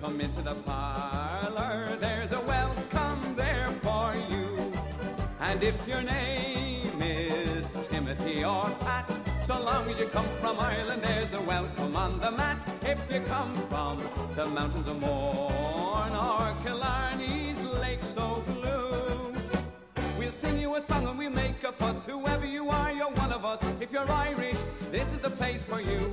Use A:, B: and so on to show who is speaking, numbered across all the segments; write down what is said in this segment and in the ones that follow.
A: Come into the parlor, there's a welcome there for you. And if your name is Timothy or Pat, so long as you come from Ireland, there's a welcome on the mat. If you come from the mountains of Mourne or Killarney's lake so blue, we'll sing you a song and we'll make a fuss. Whoever you are, you're one of us. If you're Irish, this is the place for you.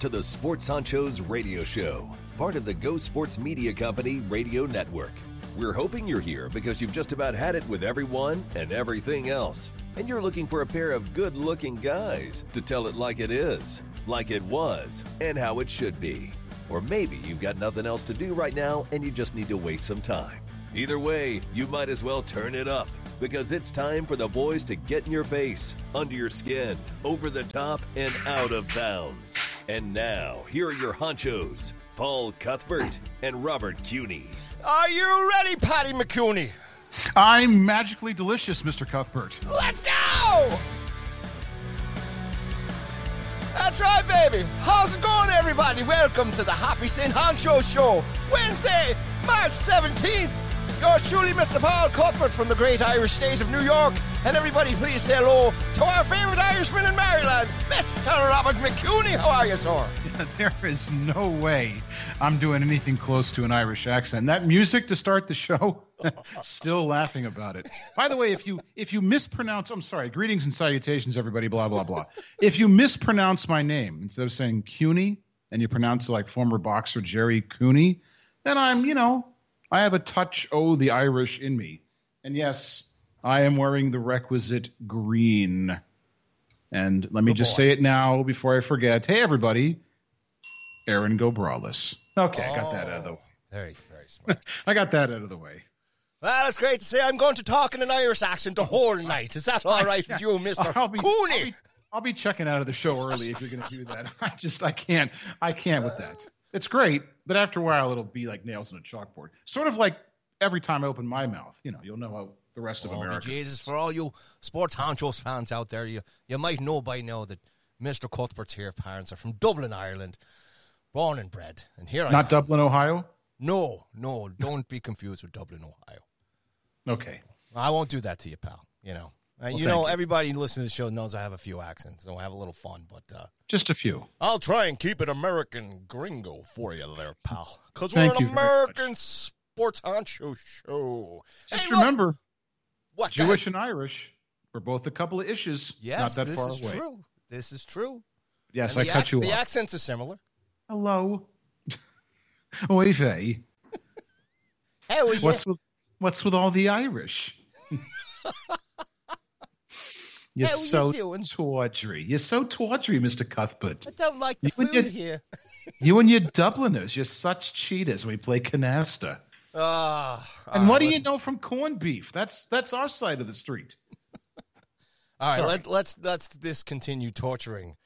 B: To the Sports Honchos Radio Show, part of the Go Sports Media Company Radio Network. We're hoping you're here because you've just about had it with everyone and everything else, and you're looking for a pair of good looking guys to tell it like it is, like it was, and how it should be. Or maybe you've got nothing else to do right now and you just need to waste some time. Either way, you might as well turn it up because it's time for the boys to get in your face, under your skin, over the top, and out of bounds. And now, here are your honchos, Paul Cuthbert and Robert Cuny.
C: Are you ready, Patty McCooney?
D: I'm magically delicious, Mr. Cuthbert.
C: Let's go! That's right, baby. How's it going, everybody? Welcome to the Happy St. Honcho Show, Wednesday, March 17th. Yours truly, Mr. Paul Cuthbert from the great Irish state of New York. And everybody, please say hello to our favourite Irishman in Maryland, Mr. Robert McCooney. How are you, sir?
D: There is no way I'm doing anything close to an Irish accent. That music to start the show, still laughing about it. By the way, if you if you mispronounce, I'm sorry. Greetings and salutations, everybody. Blah blah blah. if you mispronounce my name instead of saying Cuny and you pronounce it like former boxer Jerry Cooney, then I'm you know I have a touch oh the Irish in me. And yes, I am wearing the requisite green. And let me just
C: boy.
D: say it now before I forget. Hey everybody, Aaron Gobrales. Okay, I got that out of the
C: way. Very, very smart.
D: I got that out of the way.
C: well, it's great to say I'm going to talk in an Irish accent the whole night. Is that all right with you,
D: I'll
C: Cooney?
D: be I'll be checking out of the show early if you're going to do that. I just I can't I can't with that. It's great, but after a while it'll be like nails on a chalkboard. Sort of like every time I open my mouth, you know, you'll know how the rest of
C: Oh,
D: America.
C: Jesus, for all you sports honchos fans out there, you, you might know by now that Mr. Cuthbert's here parents are from Dublin, Ireland, born and bred. And here I
D: Not. Dublin, Ohio.
C: No, no, don't be confused with Dublin, Ohio.
D: Okay.
C: I won't do that to you, pal. You know, Uh, you know,
D: you.
C: everybody listening to the show knows I have a few accents, so I have a little fun. But uh,
D: Just a few.
C: I'll try and keep it American gringo for you there, pal. Because we're an
D: you very much.
C: American sports honcho show.
D: Just
C: Hey, look-
D: remember,
C: what?
D: Jewish and Irish, we're both a couple of issues.
C: Yes,
D: not that
C: this
D: far
C: is
D: away.
C: true. This is true.
D: Yes,
C: And
D: I cut
C: acc-
D: you
C: The
D: off.
C: accents are similar.
D: Hello. Oy vey.
C: Hey, well,
D: What's with what's with all the Irish? You're
C: How you
D: so
C: doing?
D: tawdry. You're so tawdry, Mr. Cuthbert.
C: I don't like the
D: You
C: food
D: your-
C: here.
D: You and your Dubliners, you're such cheaters when we play canasta.
C: Ah,
D: And
C: all
D: what
C: right,
D: do you
C: let's-
D: know from corned beef? That's that's our side of the street.
C: All right,
D: Sorry.
C: let, let's let's discontinue torturing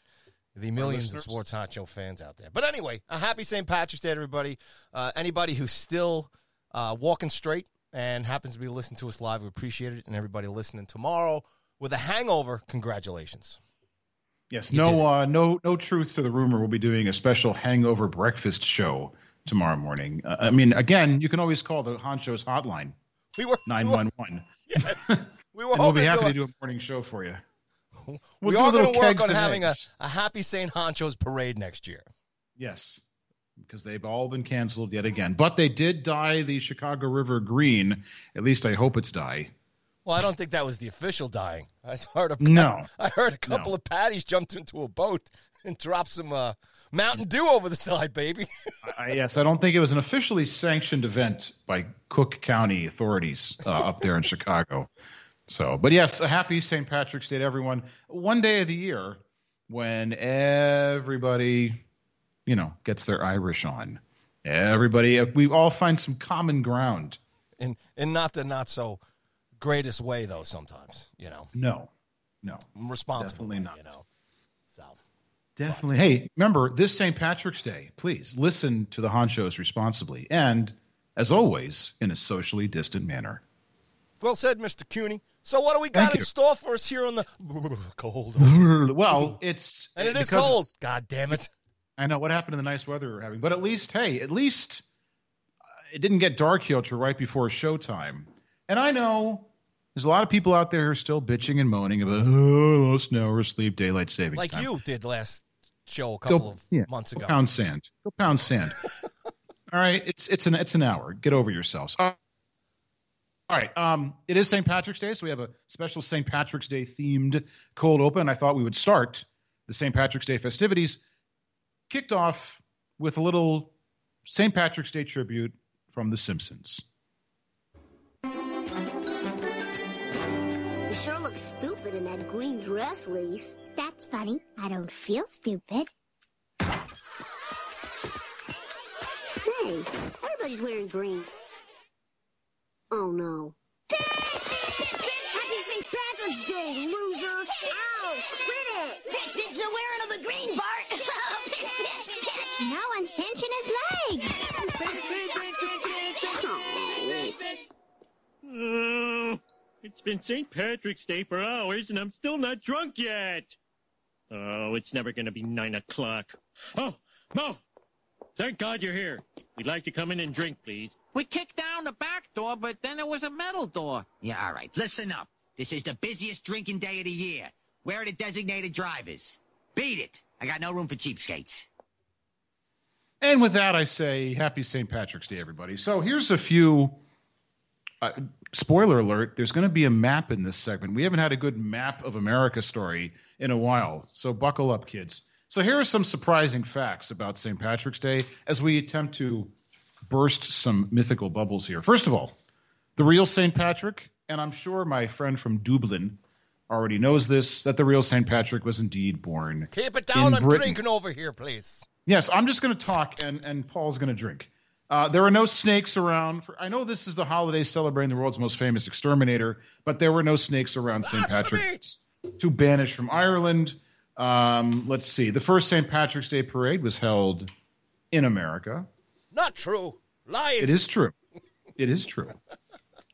C: the millions of
D: listeners.
C: sports honcho fans out there. But anyway, a happy St. Patrick's Day, everybody. Uh, anybody who's still uh, walking straight and happens to be listening to us live, we appreciate it. And everybody listening tomorrow with a hangover, congratulations.
D: Yes,
C: You
D: no uh, no no truth to the rumor. We'll be doing a special hangover breakfast show tomorrow morning. Uh, I mean, again, you can always call the Honcho's hotline
C: We were
D: nine one one,
C: Yes, we were
D: we'll be happy
C: to
D: to
C: do.
D: do a morning show for you. We'll
C: we are
D: little
C: going to work on having a, a happy St. Honcho's parade next year.
D: Yes, because they've all been canceled yet again. But they did dye the Chicago River green. At least I hope it's dye.
C: Well, I don't think that was the official dying. I heard a
D: No.
C: I heard a couple
D: No.
C: of patties jumped into a boat and dropped some uh, Mountain Dew over the side, baby.
D: I, yes, I don't think it was an officially sanctioned event by Cook County authorities uh, up there in Chicago. So, but yes, a happy St. Patrick's Day to everyone. One day of the year when everybody, you know, gets their Irish on. Everybody, we all find some common ground.
C: and and not the not so greatest way, though. Sometimes, you know,
D: No, no,
C: responsible.
D: Definitely not.
C: You know, so
D: definitely. Hey, remember this St. Patrick's Day. Please listen to the honchos responsibly, and as always, in a socially distant manner.
C: well said, Mister Cooney. So, what do we got
D: Thank
C: in
D: you.
C: store for us here on the cold?
D: well, it's
C: And it is cold. God damn it!
D: I know what happened to the nice weather we we're having, but at least, hey, at least uh, it didn't get dark here till right before showtime. And I know there's a lot of people out there who are still bitching and moaning about oh, no snow or sleep, daylight savings
C: Like
D: time.
C: you did last show a couple of
D: yeah,
C: months
D: Go
C: ago.
D: pound sand. Go pound sand. All right, it's it's an it's an hour. Get over yourselves. All right, um, it is St. Patrick's Day, so we have a special St. Patrick's Day themed cold open. I thought we would start the St. Patrick's Day festivities, kicked off with a little St. Patrick's Day tribute from The Simpsons.
E: Look stupid in that green dress, Lise.
F: That's funny. I don't feel stupid.
E: Hey, everybody's wearing green. Oh no. Happy St. Patrick's Day, loser! Ow! Quit it! It's the wearing of the green, Bart!
F: No one's pinching
G: been St. Patrick's Day for hours and I'm still not drunk yet. Oh, it's never going to be nine o'clock. Oh, Moe! Thank God you're here. We'd like to come in and drink, please.
H: We kicked down the back door, but then there was a metal door.
I: Yeah, all right. Listen up. This is the busiest drinking day of the year. Where are the designated drivers? Beat it. I got no room for cheapskates.
D: And with that, I say happy St. Patrick's Day, everybody. So here's a few. Uh, spoiler alert: There's going to be a map in this segment. We haven't had a good map of America story in a while, so buckle up, kids. So here are some surprising facts about St. Patrick's Day as we attempt to burst some mythical bubbles here. First of all, the real St. Patrick, and I'm sure my friend from Dublin already knows this, that the real St. Patrick was indeed born.
C: Keep it down. I'm
D: Britain.
C: drinking over here, please.
D: Yes, I'm just going to talk, and and Paul's going to drink. Uh, there were no snakes around. For, I know this is the holiday celebrating the world's most famous exterminator, but there were no snakes around St. Patrick's to banish from Ireland. Um, let's see. The first St. Patrick's Day parade was held in America.
C: Not true. Lies.
D: It is true. It is true.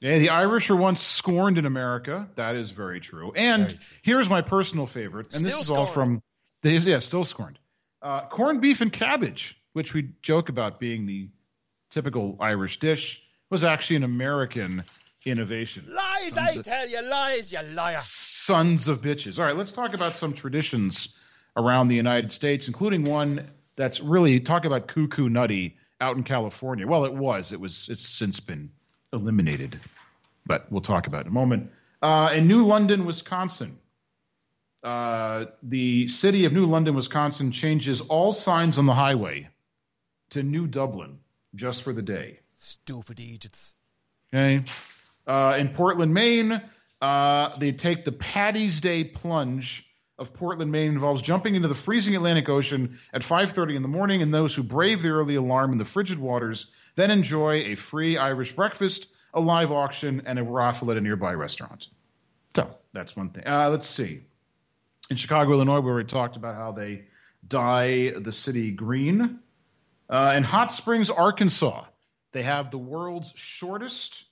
D: Yeah, the Irish were once scorned in America. That is very true. And
C: Very true.
D: here's my personal favorite, and this
C: Still
D: is all from the yeah, still scorned. Uh, corned beef and cabbage, which we joke about being the typical Irish dish, was actually an American innovation.
C: Lies, I tell you, lies, you liar.
D: Sons of bitches. All right, let's talk about some traditions around the United States, including one that's really talk about cuckoo nutty out in California. Well, it was. It was. It's since been eliminated, but we'll talk about it in a moment. Uh, in New London, Wisconsin, uh, the city of New London, Wisconsin, changes all signs on the highway to New Dublin just for the day.
C: Stupid idiots.
D: Okay. Uh, in Portland, Maine, uh, they take the Paddy's Day plunge of Portland, Maine involves jumping into the freezing Atlantic Ocean at 5:30 in the morning, and those who brave the early alarm in the frigid waters then enjoy a free Irish breakfast, a live auction, and a raffle at a nearby restaurant. So that's one thing. Uh, let's see. In Chicago, Illinois, where we already talked about how they dye the city green. Uh, in Hot Springs, Arkansas, they have the world's shortest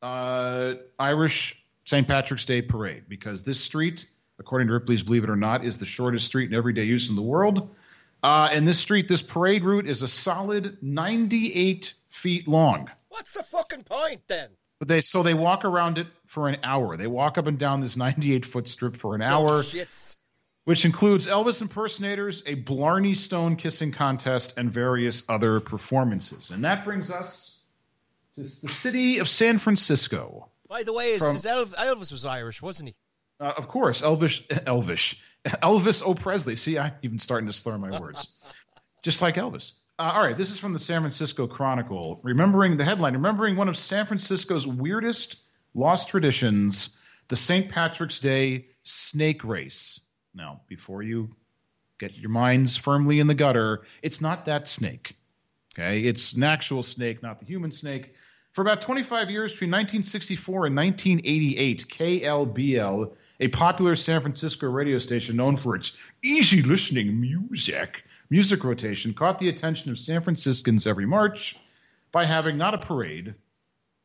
D: uh, Irish St. Patrick's Day parade because this street, according to Ripley's Believe It or Not, is the shortest street in everyday use in the world. Uh, and this street, this parade route, is a solid 98 feet long.
C: What's the fucking point then?
D: But they so they walk around it for an hour. They walk up and down this 98 foot strip for an hour
C: shits.
D: Which includes Elvis impersonators, a Blarney Stone kissing contest, and various other performances. And that brings us to the city of San Francisco.
C: By the way, is,
D: From-
C: is Elv- Elvis was Irish, wasn't he?
D: Uh, of course, Elvis, Elvis, Elvis O. Presley. See, I'm even starting to slur my words, just like Elvis. Uh, all right, this is from the San Francisco Chronicle. Remembering the headline, remembering one of San Francisco's weirdest lost traditions, the St. Patrick's Day snake race. Now, before you get your minds firmly in the gutter, it's not that snake. Okay, it's an actual snake, not the human snake. For about 25 years, between 1964 and 1988, KLBL, a popular San Francisco radio station known for its easy listening music, music rotation, caught the attention of San Franciscans every March by having not a parade,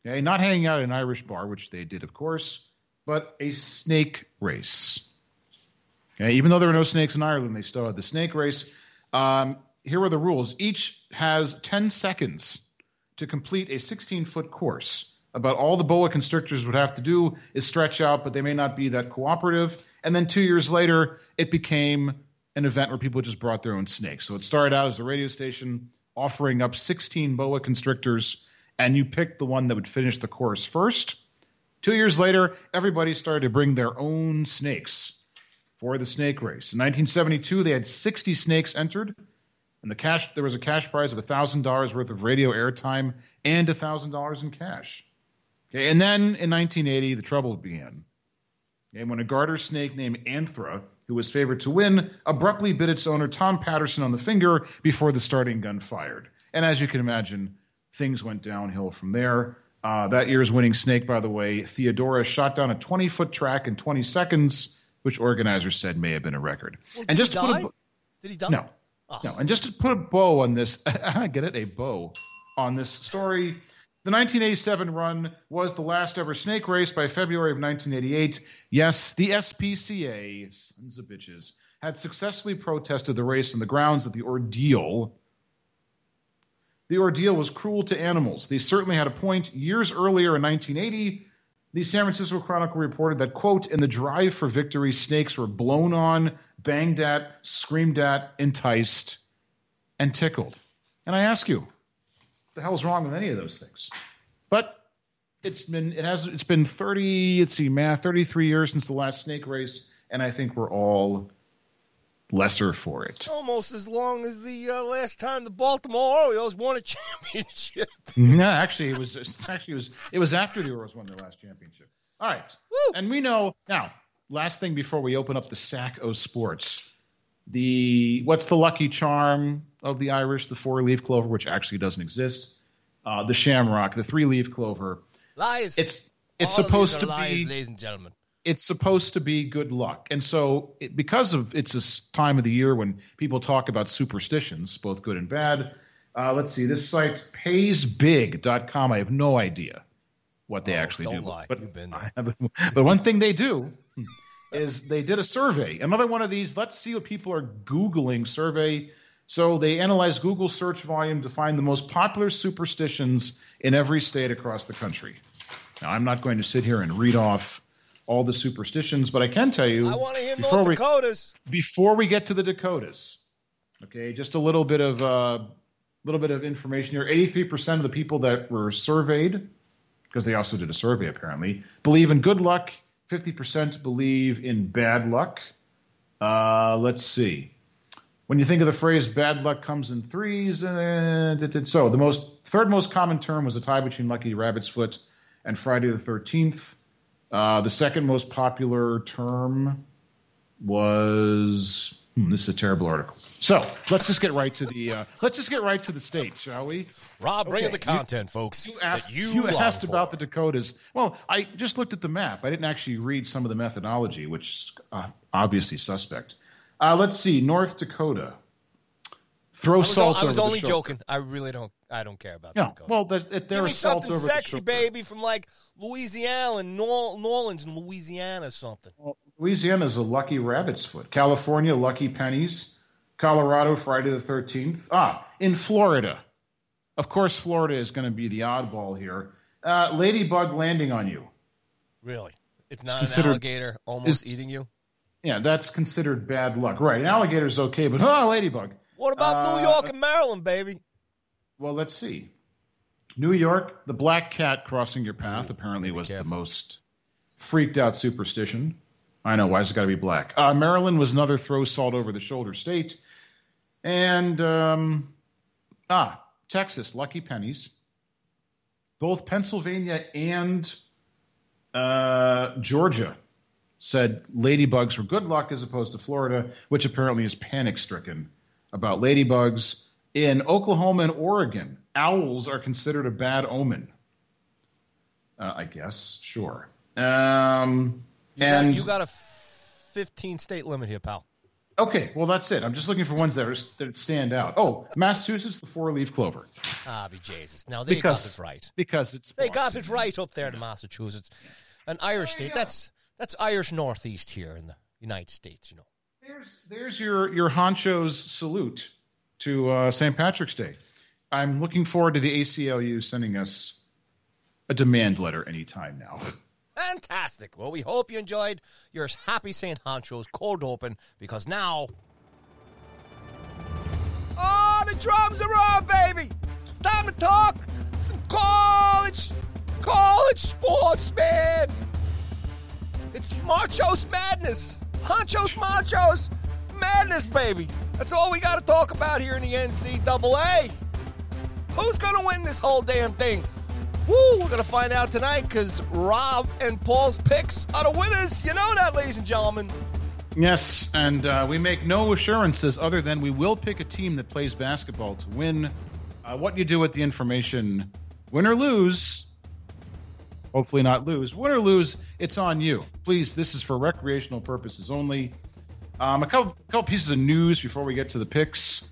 D: okay, not hanging out in an Irish bar, which they did, of course, but a snake race. Okay, even though there were no snakes in Ireland, they still had the snake race. Um, here are the rules. Each has 10 seconds to complete a 16 foot course. About all the boa constrictors would have to do is stretch out, but they may not be that cooperative. And then two years later, it became an event where people just brought their own snakes. So it started out as a radio station offering up 16 boa constrictors, and you picked the one that would finish the course first. Two years later, everybody started to bring their own snakes for the snake race. In 1972, they had 60 snakes entered, and the cash there was a cash prize of thousand dollars worth of radio airtime and thousand dollars in cash. Okay, and then in 1980, the trouble began. Okay, when a garter snake named Anthra, who was favored to win, abruptly bit its owner Tom Patterson on the finger before the starting gun fired. And as you can imagine, things went downhill from there. Uh, that year's winning snake, by the way, Theodora, shot down a 20 foot track in 20 seconds, which organizers said may have been a record.
C: Well,
D: and just put a
C: Did he die?
D: no,
C: Oh.
D: no, and just to put a bow on this, I get it, a bow on this story. The 1987 run was the last ever snake race by February of 1988. Yes, the SPCA, sons of bitches, had successfully protested the race on the grounds that the ordeal the ordeal was cruel to animals. They certainly had a point. Years earlier in 1980, the San Francisco Chronicle reported that, quote, in the drive for victory, snakes were blown on, banged at, screamed at, enticed, and tickled. And I ask you, the hell's wrong with any of those things? But it's been it has it's been 30, let's see, math, 33 years since the last snake race, and I think we're all lesser for it.
C: Almost as long as the uh, last time the Baltimore Orioles won a championship.
D: No, actually, it was actually it was it was after the Orioles won their last championship. All right, and we know now. Last thing before we open up the sack of sports, the what's the lucky charm of the Irish? The four leaf clover, which actually doesn't exist. Uh, the shamrock, the three leaf clover.
C: Lies.
D: It's it's
C: All
D: supposed to
C: lies,
D: be
C: ladies and gentlemen.
D: It's supposed to be good luck. And so, it, because of it's this time of the year when people talk about superstitions, both good and bad. Uh, let's see, this site paysbig.com. I have no idea what they actually
C: Oh, don't
D: do.
C: lie.
D: But,
C: You've been
D: have- but one thing they do is they did a survey. Another one of these, let's see what people are Googling survey. So they analyzed Google search volume to find the most popular superstitions in every state across the country. Now, I'm not going to sit here and read off all the superstitions, but I can tell you
C: I want to hear
D: before
C: North
D: we,
C: Dakotas.
D: before we get to the Dakotas, okay, just a little bit of uh, little bit of information here. 83% of the people that were surveyed, because they also did a survey apparently, believe in good luck. 50% believe in bad luck. Uh, let's see. When you think of the phrase "bad luck comes in threes, uh, d- d- so the most third most common term was a tie between Lucky Rabbit's Foot and Friday the Thirteenth. Uh, the second most popular term was hmm, this is a terrible article. So let's just get right to the uh, let's just get right to the states, shall we?
C: Rob, bring in
D: Okay,
C: the content, folks.
D: You asked,
C: you
D: you asked about the Dakotas. Well, I just looked at the map. I didn't actually read some of the methodology, which is uh, obviously suspect. Uh, let's see, North Dakota. Throw salt.
C: I was,
D: salt
C: I was
D: over
C: only
D: the
C: joking. I really don't. I don't care about
D: Yeah,
C: Dakota.
D: well, that, that, there
C: Give me
D: is salt
C: something
D: over
C: sexy,
D: shoulder.
C: baby, from like Louisiana and New New Orleans and Louisiana or something.
D: Louisiana is a lucky rabbit's foot. California, lucky pennies. Colorado, Friday the 13th. Ah, in Florida. Of course, Florida is going to be the oddball here. Uh, ladybug landing on you.
C: Really? If not
D: considered-
C: an alligator almost
D: is-
C: eating you.
D: Yeah, that's considered bad luck. Right. An alligator's okay, but oh, ladybug.
C: What about New
D: Uh,
C: York and Maryland, baby?
D: Well, let's see. New York, the black cat crossing your path apparently was the most freaked out superstition. I know, why's it got to be black? Uh, Maryland was another throw salt over the shoulder state. And, um, ah, Texas, lucky pennies. Both Pennsylvania and uh, Georgia said ladybugs were good luck as opposed to Florida, which apparently is panic stricken about ladybugs. In Oklahoma and Oregon, owls are considered a bad omen. Uh, I guess, sure. Um,
C: You
D: and
C: got, you got a 15 state limit here, pal.
D: okay, well that's it. I'm just looking for ones that, are, that stand out. Oh, Massachusetts, the four-leaf clover,
C: Ah, be Jesus. Now they
D: because
C: got it right.
D: because it's
C: They got it right up there in Massachusetts, an Irish state. That's that's Irish Northeast here in the United States. You know.
D: There's there's your your honcho's salute to uh, St. Patrick's Day. I'm looking forward to the ACLU sending us a demand letter anytime now.
C: Fantastic. Well, we hope you enjoyed your Happy St. Honcho's cold open because now. Oh, the drums are on, baby! It's time to talk some college, college sports, man! It's Marchos Madness! Honchos Machos Madness, baby! That's all we got to talk about here in the NCAA. Who's going to win this whole damn thing? Woo, we're going to find out tonight because Rob and Paul's picks are the winners. You know that, ladies and gentlemen.
D: Yes, and uh, we make no assurances other than we will pick a team that plays basketball to win. Uh, what you do with the information, win or lose, hopefully not lose. Win or lose, it's on you. Please, this is for recreational purposes only. Um, a couple, couple pieces of news before we get to the picks.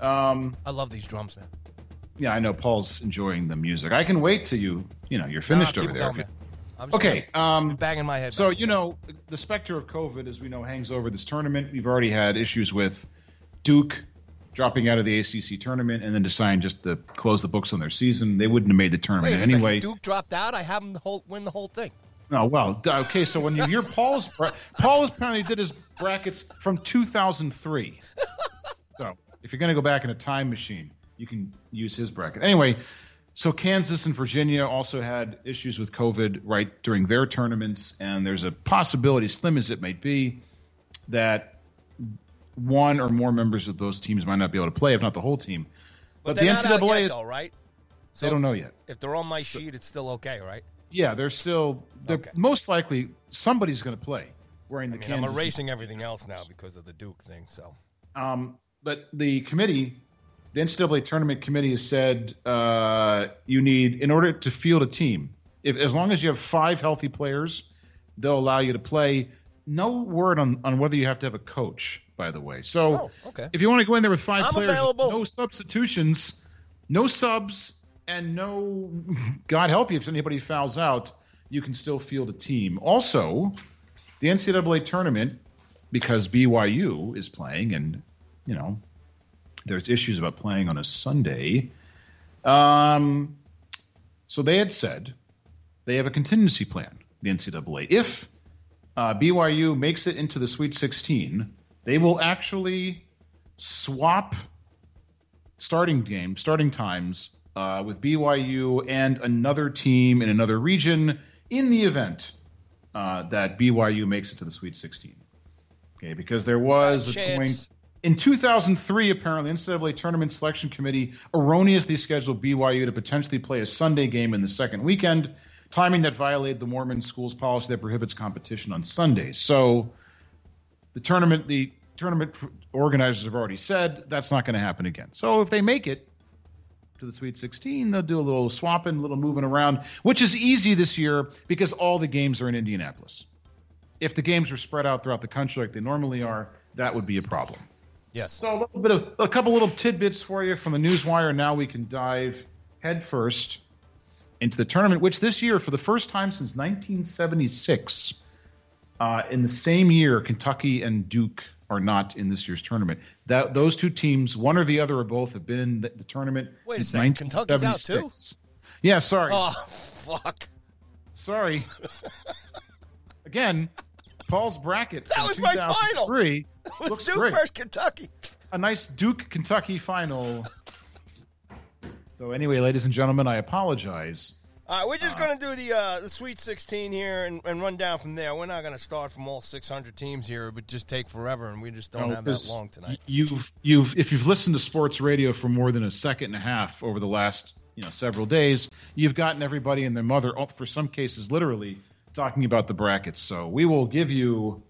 D: Um,
C: I love these drums, man.
D: yeah, I know Paul's enjoying the music. I can wait till you, you know, you're finished
C: Nah,
D: over there.
C: going. I'm just
D: Okay, um,
C: banging my head.
D: So
C: back.
D: you know, the specter of COVID, as we know, hangs over this tournament. We've already had issues with Duke dropping out of the ACC tournament and then deciding just to close the books on their season. They wouldn't have made the tournament
C: second,
D: anyway.
C: Duke dropped out. I have them the whole, win the whole thing.
D: Oh well, okay. So when you hear Paul's, bra- Paul apparently did his brackets from 2003. So if you're going to go back in a time machine, you can use his bracket. Anyway, so Kansas and Virginia also had issues with COVID right during their tournaments, and there's a possibility, slim as it may be, that one or more members of those teams might not be able to play, if not the whole team.
C: But,
D: But, the NCAA
C: yet,
D: is,
C: though, right?
D: they don't know yet.
C: If they're on my sheet, it's still okay, right?
D: Yeah, they're still. They're
C: Okay.
D: most likely somebody's going to play wearing the
C: I mean, I'm erasing everything else now because of the Duke thing. So
D: Um, but the committee, the NCAA tournament committee, has said uh, you need, in order to field a team, if as long as you have five healthy players, they'll allow you to play. No word on, on whether you have to have a coach, by the way. So
C: Oh, okay.
D: if you want to go in there with 5
C: I'm
D: players,
C: available.
D: no substitutions, no subs, and no, God help you if anybody fouls out, you can still field a team. Also, the NCAA tournament, because BYU is playing, and you know, there's issues about playing on a Sunday. Um, so they had said they have a contingency plan. The NCAA, if uh, BYU makes it into the Sweet 16, they will actually swap starting game, starting times uh, with BYU and another team in another region in the event uh, that BYU makes it to the Sweet 16. Okay, because there was a
C: Chance.
D: point in 2003, apparently, NCAA Tournament Selection Committee erroneously scheduled BYU to potentially play a Sunday game in the second weekend, timing that violated the Mormon school's policy that prohibits competition on Sundays. So the tournament, the tournament organizers have already said that's not going to happen again. So if they make it to the Sweet 16, they'll do a little swapping, a little moving around, which is easy this year because all the games are in Indianapolis. If the games were spread out throughout the country like they normally are, that would be a problem.
C: yes,
D: So a little bit of a couple little tidbits for you from the newswire. Now we can dive headfirst into the tournament, which this year, for the first time since 1976, uh, in the same year, Kentucky and Duke are not in this year's tournament. That those two teams, one or the other or both, have been in the, the tournament
C: Wait a
D: since
C: second, Kentucky's out too?
D: 1976. Yeah, sorry,
C: oh fuck,
D: sorry. Again, Paul's bracket.
C: That was my final.
D: 2003
C: it was
D: looks
C: Duke
D: great.
C: versus Kentucky.
D: a nice Duke Kentucky final. So anyway, ladies and gentlemen, I apologize.
C: All right, we're just gonna do the uh, the Sweet 16 here and, and run down from there. We're not gonna start from all 600 teams here. It would just take forever, and we just don't
D: No,
C: have that long tonight.
D: You've you've if you've listened to sports radio for more than a second and a half over the last you know several days, you've gotten everybody and their mother, oh, for some cases, literally talking about the brackets. So we will give you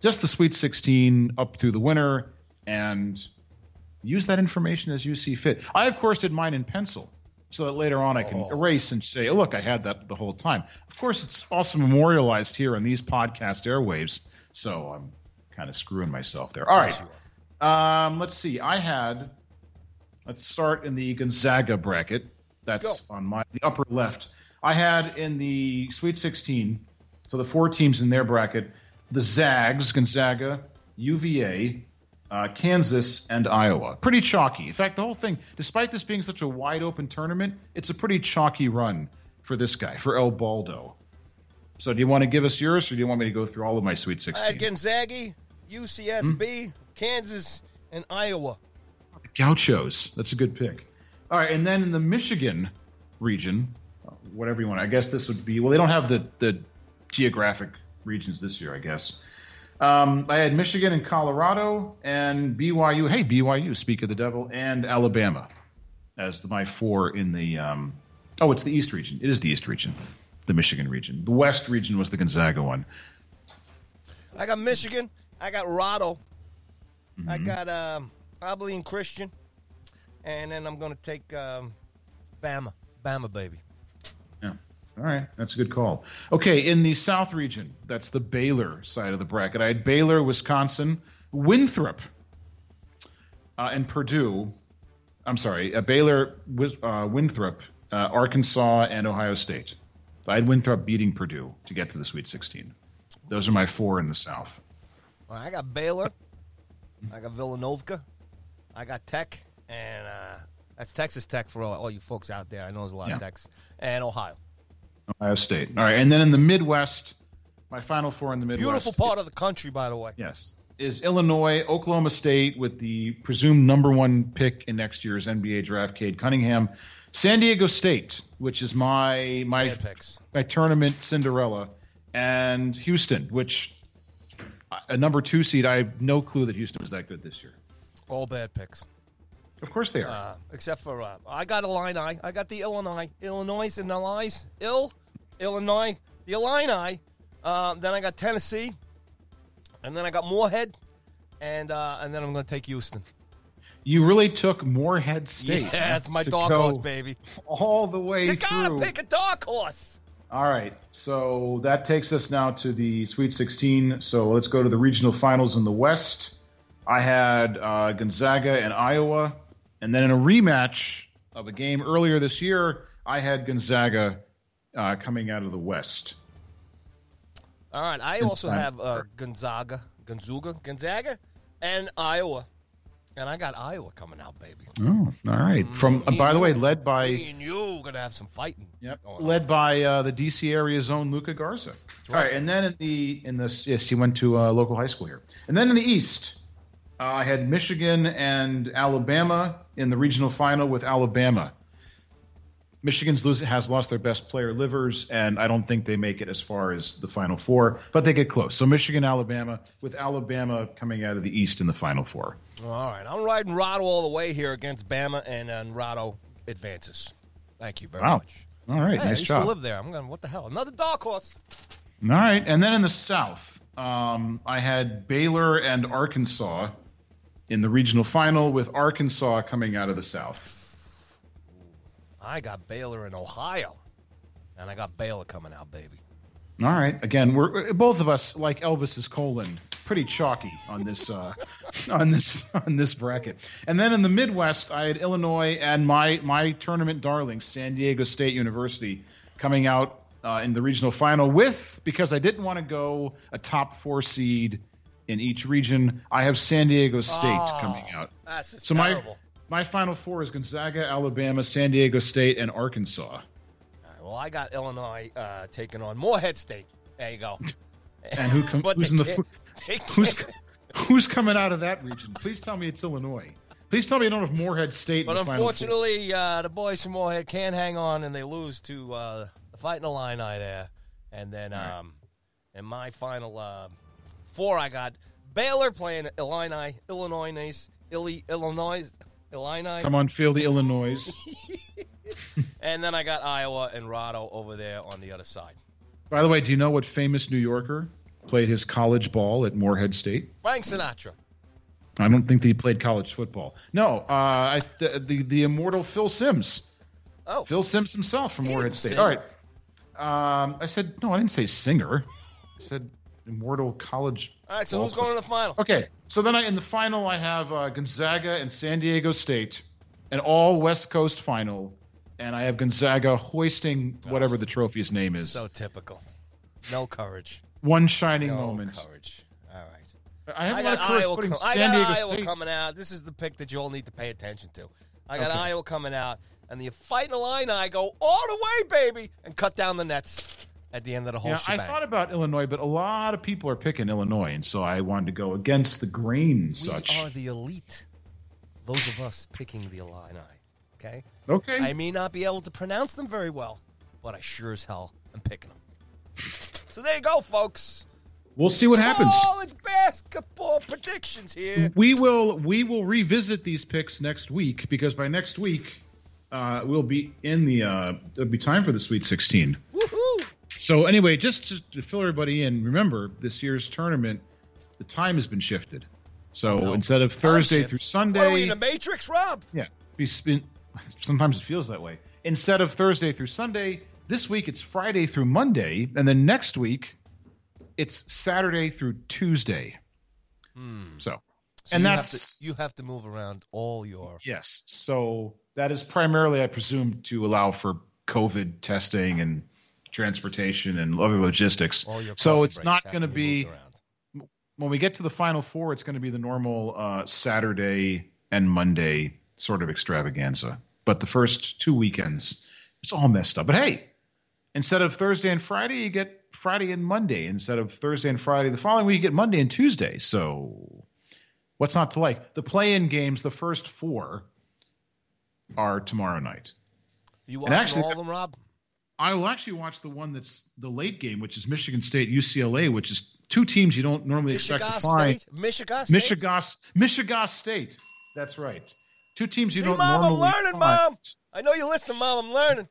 D: just the Sweet 16 up through the winner and use that information as you see fit. I of course did mine in pencil, so that later on I can
C: Oh.
D: erase and say, oh, look, I had that the whole time. Of course, it's also memorialized here on these podcast airwaves, so I'm kind of screwing myself there. All right. Um, let's see. I had, let's start in the Gonzaga bracket. That's on my the upper left. I had in the Sweet 16, so the four teams in their bracket, the Zags, Gonzaga, UVA, uh, Kansas, and Iowa. Pretty chalky. In fact, the whole thing, despite this being such a wide open tournament, it's a pretty chalky run for this guy, for El Baldo. So, do you want to give us yours, or do you want me to go through all of my Sweet
C: I
D: 16?
C: had Gonzaga, UCSB,
D: Hmm?
C: Kansas, and Iowa.
D: Gauchos. That's a good pick. All right, and then in the Michigan region, whatever you want. I guess this would be. Well, they don't have the the geographic regions this year. I guess. Um, I had Michigan and Colorado and BYU. Hey, BYU. Speak of the devil and Alabama as my four in the. Um, oh, it's the East region. It is the East region, the Michigan region. The West region was the Gonzaga one.
C: I got Michigan. I got. I
D: Mm-hmm.
C: got um, Abilene Christian. And then I'm going to take um, Bama. Bama, baby.
D: All right. That's a good call. Okay. In the South region, that's the Baylor side of the bracket. I had Baylor, Wisconsin, Winthrop, uh, and Purdue. I'm sorry, uh, Baylor, uh, Winthrop, uh, Arkansas, and Ohio State. I had Winthrop beating Purdue to get to the Sweet 16. Those are my four in the South.
C: Right, I got Baylor. I got Villanova. I got Tech. And uh, that's Texas Tech for all, all you folks out there. I know there's a lot
D: Yeah.
C: of Techs. And Ohio.
D: Ohio State. All right. And then in the Midwest, my final four in the Midwest.
C: Beautiful part of the country, by the way.
D: Yes. Is Illinois, Oklahoma State with the presumed number one pick in next year's NBA draft, Cade Cunningham, San Diego State, which is my my my tournament Cinderella, and Houston, which uh, a number two seed. I have no clue that Houston was that good this year.
C: All bad picks.
D: Of course they are.
C: Uh, except for uh, I got Illini. I got the Illinois. Illinois and Illinois. Ill. Illinois. The Illini. Uh, then I got Tennessee. And then I got Morehead. And uh, and then I'm going to take Houston.
D: you really took Morehead State.
C: Yeah, that's my dark
D: go
C: horse, baby.
D: All the way
C: You gotta
D: through.
C: pick a dark horse.
D: All right, so that takes us now to the Sweet 16. So let's go to the regional finals in the West. I had uh, Gonzaga and Iowa, and then in a rematch of a game earlier this year, I had Gonzaga uh, coming out of the West.
C: All right. I also have uh, Gonzaga, Gonzaga, Gonzaga, and Iowa. And I got Iowa coming out, baby.
D: Oh, all right. From uh, by the way, led by
C: Me and you gonna have some fighting.
D: Yep. Led by uh, the DC area's own Luka Garza. All right, and then in the in the yes, he went to a local high school here, and then in the East, uh, I had Michigan and Alabama in the regional final with Alabama. Michigan's lose, has lost their best player, Livers, and I don't think they make it as far as the Final Four, but they get close. So Michigan, Alabama, with Alabama coming out of the East in the Final Four.
C: All right, I'm riding Rado all the way here against Bama, and uh, Rado advances. Thank you very
D: Wow.
C: much.
D: All right,
C: Hey, I used
D: job.
C: to live there. I'm going. What the hell? Another dark horse.
D: All right, and then in the South, um, I had Baylor and Arkansas in the regional final, with Arkansas coming out of the South.
C: I got Baylor in Ohio, and I got Baylor coming out, baby.
D: All right, again, we're both of us like Elvis's colon, pretty chalky on this uh, on this on this bracket. And then in the Midwest, I had Illinois and my my tournament darling, San Diego State University, coming out uh, in the regional final with because I didn't want to go a top four seed in each region. I have San Diego State
C: Oh,
D: coming out. So my
C: terrible.
D: my final four is Gonzaga, Alabama, San Diego State, and Arkansas.
C: All right, well, I got Illinois uh, taking on Morehead State. There you go.
D: And who com- who's in the who's
C: can't.
D: who's coming out of that region? Please tell me it's Illinois. Please tell me you don't have Morehead State. in
C: But
D: the Final Four.
C: unfortunately, uh, the boys from Morehead can't hang on, and they lose to uh, the Fighting Illini there. And then, um, in my final uh, four, I got Baylor playing Illinois, Illi, Illinois, Illini,
D: come on, feel the Illinois.
C: and then I got Iowa and Rado over there on the other side.
D: By the way, do you know what famous New Yorker played his college ball at Morehead State?
C: Frank Sinatra.
D: I don't think that he played college football. No, uh, I, the, the the immortal Phil Simms
C: Oh.
D: Phil Simms himself from
C: He
D: Morehead State.
C: sing.
D: All right. Um, I said no. I didn't say singer. I said immortal college.
C: All right, so who's going to the final?
D: Okay, so then I, in the final, I have uh, Gonzaga and San Diego State, an all West Coast final, and I have Gonzaga hoisting whatever the trophy's name is.
C: So typical. No courage.
D: One shining moment.
C: No
D: moment.
C: courage. All right.
D: I have a lot of courage
C: Iowa,
D: putting
C: com- I
D: San
C: got
D: Diego
C: Iowa
D: State.
C: coming out. This is the pick that you all need to pay attention to. I got
D: Okay.
C: Iowa coming out, and the fighting Illini go all the way, baby, and cut down the nets at the end of the whole
D: Yeah, I thought about Illinois, but a lot of people are picking Illinois, and so I wanted to go against the grain and
C: we
D: such.
C: are the elite. Those of us picking the Illini. Okay.
D: Okay.
C: I may not be able to pronounce them very well, but I sure as hell am picking them. So there you go, folks.
D: We'll see what happens.
C: College basketball predictions here.
D: We will we will revisit these picks next week because by next week uh, we'll be in the uh, it'll be time for the Sweet 16. So anyway, just to, to fill everybody in, remember this year's tournament, the time has been shifted. So
C: no.
D: instead of Thursday through
C: What are we
D: Sunday,
C: in the Matrix, Rob?
D: yeah, be spin, sometimes it feels that way. Instead of Thursday through Sunday, this week it's Friday through Monday, and then next week it's Saturday through Tuesday. So,
C: Hmm. So
D: and
C: you
D: that's
C: have to, you have to move around all your
D: Yes. So that is primarily, I presume, to allow for COVID testing and transportation and other logistics. So it's not going to
C: be
D: be
C: moved around.
D: when we get to the final four. It's going to be the normal uh, Saturday and Monday sort of extravaganza. But the first two weekends, it's all messed up. But hey, instead of Thursday and Friday, you get Friday and Monday. Instead of Thursday and Friday, the following week you get Monday and Tuesday. So what's not to like? The play-in games, the first four, are tomorrow night.
C: You
D: And
C: watching
D: actually-
C: all of them, Rob?
D: I will actually watch the one that's the late game, which is Michigan State UCLA, which is two teams you don't normally expect to find.
C: Michigan State. Michigan State.
D: Michigan, State. That's right. Two teams you
C: See,
D: don't
C: Mom, I'm learning,
D: find.
C: Mom. I know you listen, Mom. I'm learning.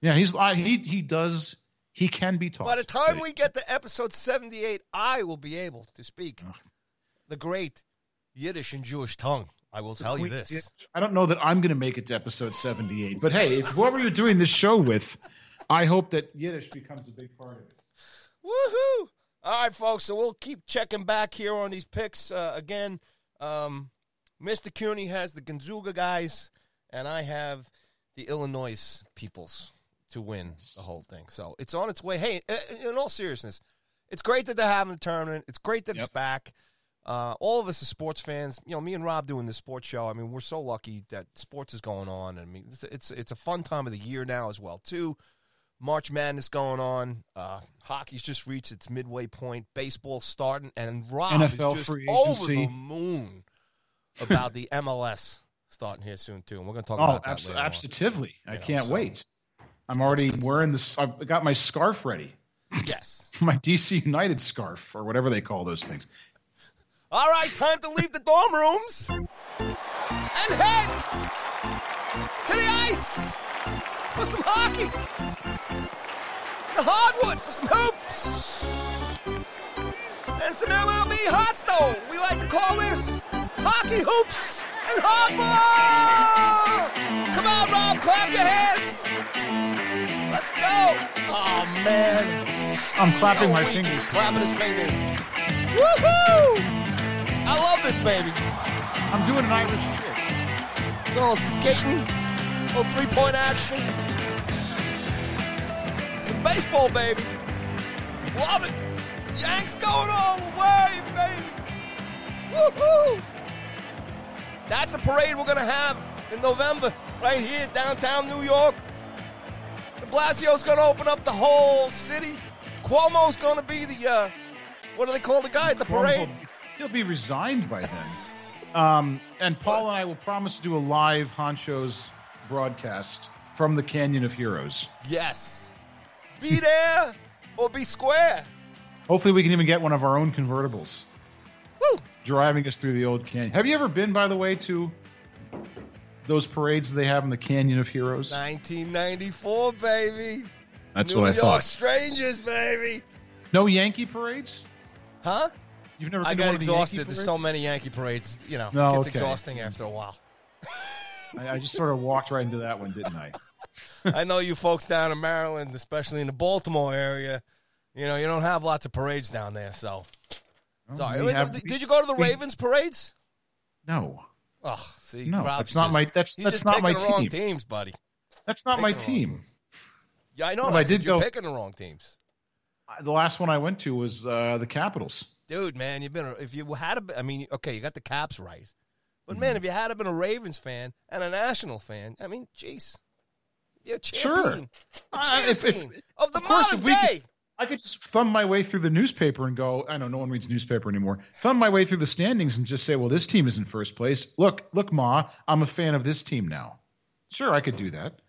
D: Yeah, he's I, he he does he can be taught.
C: By the time we get to episode 78, I will be able to speak the great Yiddish and Jewish tongue. I will tell you this.
D: I don't know that I'm going to make it to episode 78, but hey, if whoever you're doing this show with, I hope that Yiddish becomes a big part of it.
C: Woohoo! All right, folks. So we'll keep checking back here on these picks. Uh, again, um, Mr. Cuny has the Gonzaga guys, and I have the Illinois peoples to win the whole thing. So it's on its way. Hey, uh, in all seriousness, it's great that they're having a tournament. It's great that it's back. Uh, all of us as sports fans, you know, me and Rob doing this sports show. I mean, we're so lucky that sports is going on. I mean, it's it's, it's a fun time of the year now as well too. March Madness going on. Uh, hockey's just reached its midway point. Baseball starting, and Rob
D: NFL
C: is just over the moon about the MLS starting here soon too. And we're going to talk
D: Oh,
C: about that
D: abs-
C: later on.
D: absolutely. I
C: You know,
D: can't
C: so-
D: wait. I'm already wearing this. I've got my scarf ready.
C: Yes.
D: My DC United scarf or whatever they call those things.
C: All right, time to leave the dorm rooms and head to the ice for some hockey. The hardwood for some hoops. And some MLB hot stove. We like to call this hockey hoops and hardball. Come on, Rob, clap your hands. Let's go. Oh, man.
D: I'm clapping
C: So
D: my
C: weak,
D: fingers.
C: He's clapping his fingers. Woohoo! I love this baby.
D: I'm doing an Irish trick.
C: little skating, little three-point action. Some baseball, baby. Love it. Yanks going all the way, baby. Woohoo! That's a parade we're gonna have in November, right here, downtown New York. De Blasio's gonna open up the whole city. Cuomo's gonna be the uh, what do they call the guy at the parade?
D: He'll be resigned by then. Um, and Paul and I will promise to do a live Honcho's broadcast from the Canyon of Heroes.
C: Yes. Be there or be square.
D: Hopefully, we can even get one of our own convertibles
C: Woo!
D: driving us through the old canyon. Have you ever been, by the way, to those parades they have in the Canyon of Heroes?
C: 1994, baby.
D: That's
C: New
D: what I
C: York
D: thought.
C: Strangers, baby.
D: No Yankee parades?
C: Huh?
D: You've never been
C: I
D: to
C: got
D: one of the
C: exhausted. There's so many Yankee parades. You know,
D: No,
C: it gets
D: okay.
C: exhausting after a while.
D: I, I just sort of walked right into that one, didn't I?
C: I know you folks down in Maryland, especially in the Baltimore area. You know, you don't have lots of parades down there, so. Sorry.
D: we have-
C: did, did you go to the
D: we-
C: Ravens parades?
D: No,
C: Oh, see,
D: No,
C: Ralph's
D: that's not my-
C: just-
D: that's- that's
C: just
D: not my
C: picking the wrong
D: team.
C: teams, buddy.
D: that's not my
C: Picking the wrong
D: team.
C: Yeah, I know.
D: Well,
C: I,
D: I did
C: you're
D: go-
C: picking the wrong teams.
D: The last one I went to was uh, the Capitals.
C: Dude, man, you've been a, if you had a, I mean, okay, you got the Caps right, but
D: Mm-hmm.
C: man, if you had been a Ravens fan and a National fan, I mean, jeez, you're a
D: Sure.
C: champion, a
D: Uh, if- if-
C: of the
D: of course,
C: modern
D: if we could-
C: day.
D: I could just thumb my way through the newspaper and go, I know no one reads newspaper anymore. Thumb my way through the standings and just say, well, this team is in first place. Look, look, Ma, I'm a fan of this team now. Sure, I could do that.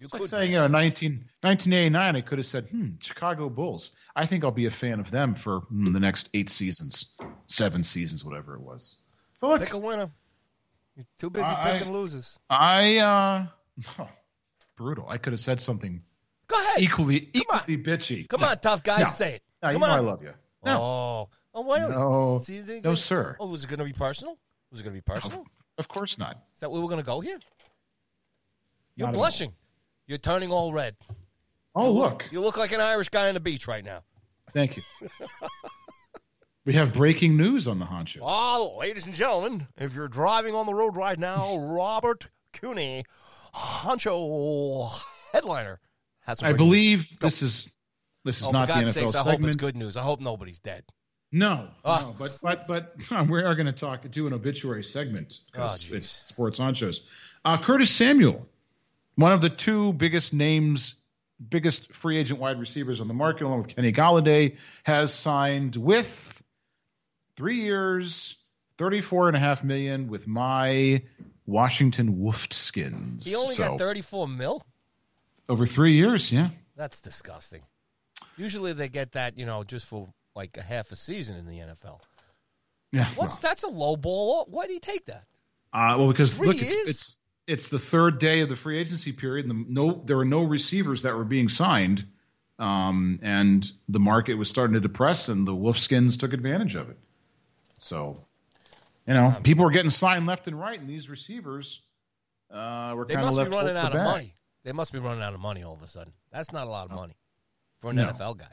C: You
D: It's like saying, you know, 19, 1989, I could have said, hmm, Chicago Bulls. I think I'll be a fan of them for hmm, the next eight seasons, seven seasons, whatever it was. So look,
C: pick a winner. You're too busy
D: I-
C: picking losers.
D: I, uh, brutal. I could have said something
C: Go ahead.
D: equally,
C: Come on.
D: equally bitchy.
C: Come
D: No,
C: on, tough guy,
D: no.
C: say it.
D: No, you
C: Come
D: know
C: on.
D: I love you. No,
C: Oh, oh, really?
D: No.
C: See, is
D: No,
C: gonna-
D: sir.
C: Oh, was it going to be personal? Was it going to be personal?
D: of course not.
C: Is that where we're going to go here? You're
D: Not
C: blushing. You're turning all red.
D: Oh, look.
C: You look like an Irish guy on the beach right now.
D: Thank you. we have breaking news on the Honcho.
C: Oh, ladies and gentlemen, if you're driving on the road right now, Robert Cooney, Honcho headliner, has some
D: I believe.
C: Go.
D: this is this is
C: Oh,
D: not
C: for
D: the NFL
C: sakes, I hope
D: segment.
C: it's good news. I hope nobody's dead.
D: No,
C: Ah.
D: no, but but but we are going to talk do an obituary segment because
C: Oh,
D: it's sports honchos. Uh, Curtis Samuel, one of the two biggest names, biggest free agent wide receivers on the market, along with Kenny Golladay, has signed with three years, thirty-four and a half million with my Washington Wolfskins.
C: He only
D: So,
C: got 34 mil?
D: over three years. Yeah,
C: That's disgusting. Usually they get that, you know, just for like a half a season in the NFL.
D: yeah.
C: What's that's a low ball? Why do you take that?
D: Uh, well, because
C: Three
D: look, it's, it's it's the third day of the free agency period, and the, no, there were no receivers that were being signed, um, and the market was starting to depress, and the Wolfskins took advantage of it. So, you know, people were getting signed left and right, and these receivers uh, were kind of
C: must be
D: left
C: running out of money. They must be running out of money all of a sudden. That's not a lot of money for an
D: No.
C: NFL guy.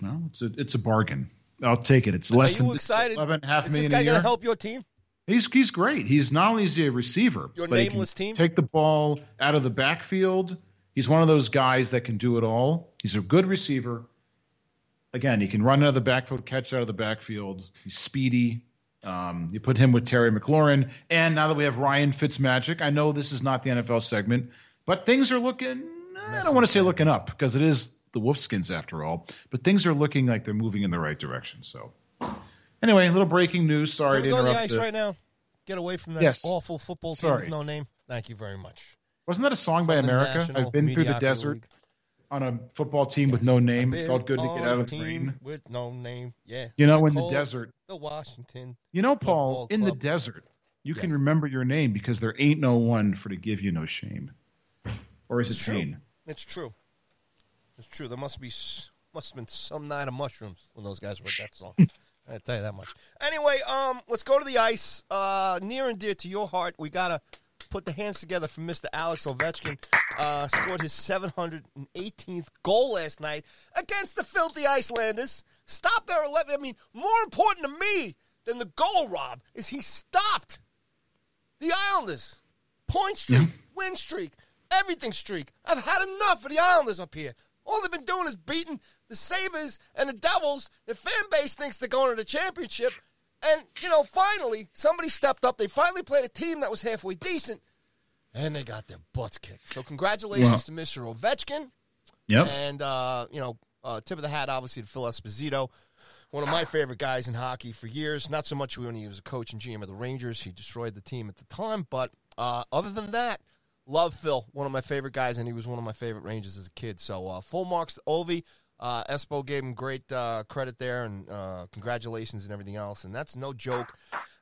D: No, it's a it's a bargain. I'll take it. It's less Are
C: you
D: than
C: excited?
D: eleven and a half
C: Is this guy going to help your team?
D: He's he's great. He's not only is he a receiver,
C: Your
D: but he
C: nameless
D: can
C: team?
D: take the ball out of the backfield. He's one of those guys that can do it all. He's a good receiver. Again, he can run out of the backfield, catch out of the backfield. He's speedy. Um, you put him with Terry McLaurin, and now that we have Ryan Fitzmagic, I know this is not the NFL segment, but things are looking. I don't want to say looking up because it is the Wolfskins after all, but things are looking like they're moving in the right direction. So, anyway, a little breaking news. Sorry to
C: go to the
D: interrupt.
C: ice
D: the-
C: right now? Get away from that
D: Yes.
C: awful football team with no name. Thank you very much.
D: Wasn't that a song by
C: From the
D: America? I've been through the desert
C: League.
D: on a football team with no name. It felt good to get out of the
C: team
D: rain.
C: with no name. Yeah.
D: You know, in the desert.
C: The Washington.
D: You know, Paul, in the desert, you can remember your name because there ain't no one for to give you no shame. Or is it
C: It's true.
D: Shane?
C: It's true. It's true. There must be must have been some night of mushrooms when those guys wrote that song. I tell you that much. Anyway, um, let's go to the ice. Uh, near and dear to your heart, we gotta put the hands together for Mr. Alex Ovechkin. Uh, scored his 718th goal last night against the filthy Icelanders. Stop their 11. I mean, more important to me than the goal, Rob, is he stopped the Islanders. Point streak, win streak, everything streak. I've had enough of the Islanders up here. All they've been doing is beating the Sabres and the Devils. The fan base thinks they're going to the championship. And, you know, finally, somebody stepped up. They finally played a team that was halfway decent. And they got their butts kicked. So, congratulations
D: Well-
C: to Mr. Ovechkin.
D: Yep.
C: And, uh, you know, uh, tip of the hat, obviously, to Phil Esposito, one of my favorite guys in hockey for years. Not so much when he was a coach and GM of the Rangers. He destroyed the team at the time. But uh, other than that, love Phil, one of my favorite guys, and he was one of my favorite Rangers as a kid. So uh, full marks to Ovi. Uh, Espo gave him great uh, credit there, and uh, congratulations and everything else. And that's no joke.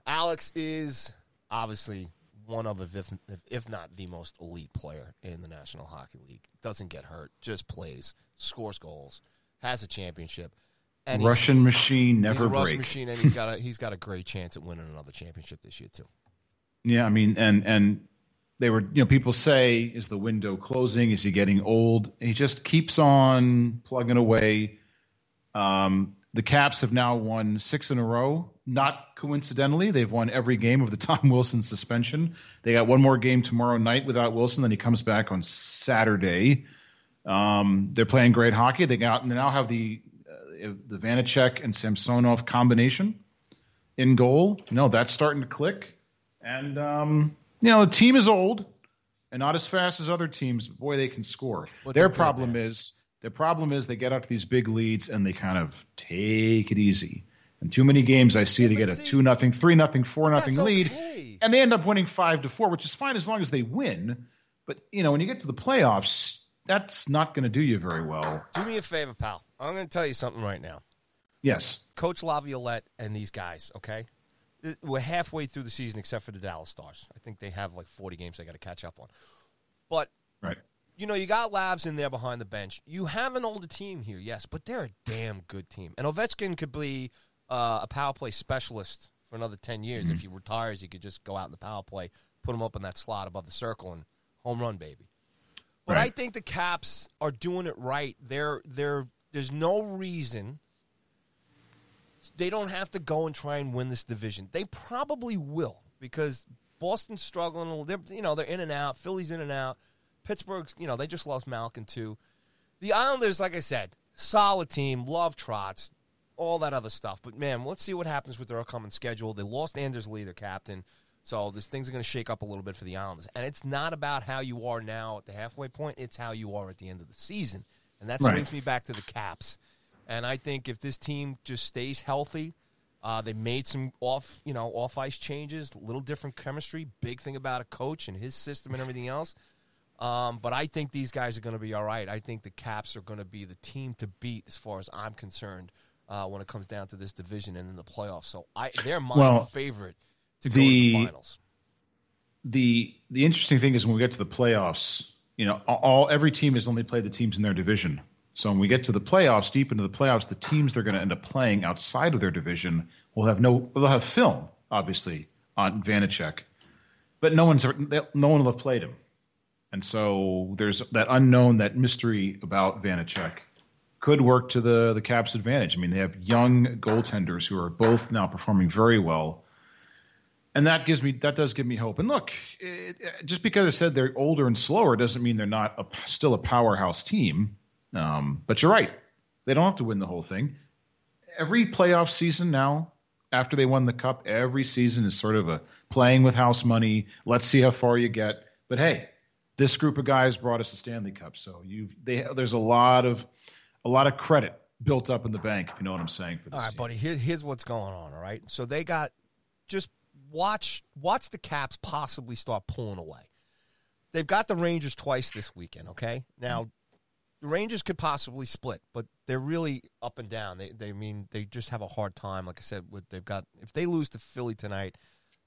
C: Alex is obviously one of, if, if, if not the most elite player in the National Hockey League. Doesn't get hurt, just plays, scores goals, has a championship. And
D: Russian machine
C: he's
D: never
C: a Russian machine, and he's got a he's got a great chance at winning another championship this year too.
D: Yeah, I mean, and and they were, you know, people say, is the window closing? Is he getting old? He just keeps on plugging away. Um, the Caps have now won six in a row. Not coincidentally, they've won every game of the Tom Wilson suspension. They got one more game tomorrow night without Wilson, then he comes back on Saturday. Um, they're playing great hockey. They got they now have the uh, the Vanecek and Samsonov combination in goal. Know that's starting to click, and um, you know the team is old and not as fast as other teams. But boy, they can score.
C: But
D: Their problem is their problem is they get out to these big leads and they kind of take it easy. And too many games I see they get a two nothing, three nothing, four nothing lead,
C: okay.
D: and they end up winning five to four, which is fine as long as they win. But you know when you get to the playoffs, that's not going to do you very well.
C: Do me a favor, pal. I'm going to tell you something right now.
D: Yes.
C: Coach Laviolette and these guys, okay? We're halfway through the season except for the Dallas Stars. I think they have like 40 games they got to catch up on. But,
D: Right.
C: you know, you got Labs in there behind the bench. You have an older team here, yes, but they're a damn good team. And Ovechkin could be uh, a power play specialist for another 10 years. If he retires, he could just go out in the power play, put him up in that slot above the circle, and home run, baby. But I think the Caps are doing it right. They're they're there's no reason they don't have to go and try and win this division. They probably will because Boston's struggling. a little. They're, you know, they're in and out. Philly's in and out. Pittsburgh's, you know, they just lost Malkin too. The Islanders, like I said, solid team. Love Trotz, all that other stuff. But man, let's see what happens with their upcoming schedule. They lost Anders Lee, their captain. So this things are going to shake up a little bit for the Islanders. And it's not about how you are now at the halfway point. It's how you are at the end of the season. And that
D: Right.
C: brings me back to the Caps. And I think if this team just stays healthy, uh, they made some off, you know, off ice changes, a little different chemistry. Big thing about a coach and his system and everything else. Um, but I think these guys are going to be all right. I think the Caps are going to be the team to beat, as far as I'm concerned, uh, when it comes down to this division and in the playoffs. So I, they're my
D: Well,
C: favorite to go to
D: the-
C: the finals.
D: the the interesting thing is when we get to the playoffs, you know, all every team has only played the teams in their division. So when we get to the playoffs, deep into the playoffs, the teams they're going to end up playing outside of their division will have no they'll have film obviously on Vanecek, but no one's no one will have played him, and so there's that unknown, that mystery about Vanecek could work to the the Caps' advantage. I mean, they have young goaltenders who are both now performing very well and that gives me that does give me hope. And look, it- just because I said they're older and slower doesn't mean they're not a, still a powerhouse team. Um, but you're right; they don't have to win the whole thing. Every playoff season now, after they won the cup, every season is sort of a playing with house money. Let's see how far you get. But hey, this group of guys brought us the Stanley Cup, so you've they there's a lot of a lot of credit built up in the bank, if you know what I'm saying. For this
C: All right,
D: team.
C: buddy. Here, here's what's going on. All right. So they got just watch watch the Caps possibly start pulling away. They've got the Rangers twice this weekend. Okay. Now the Rangers could possibly split, but they're really up and down. They they mean they just have a hard time. Like I said, with they've got if they lose to Philly tonight,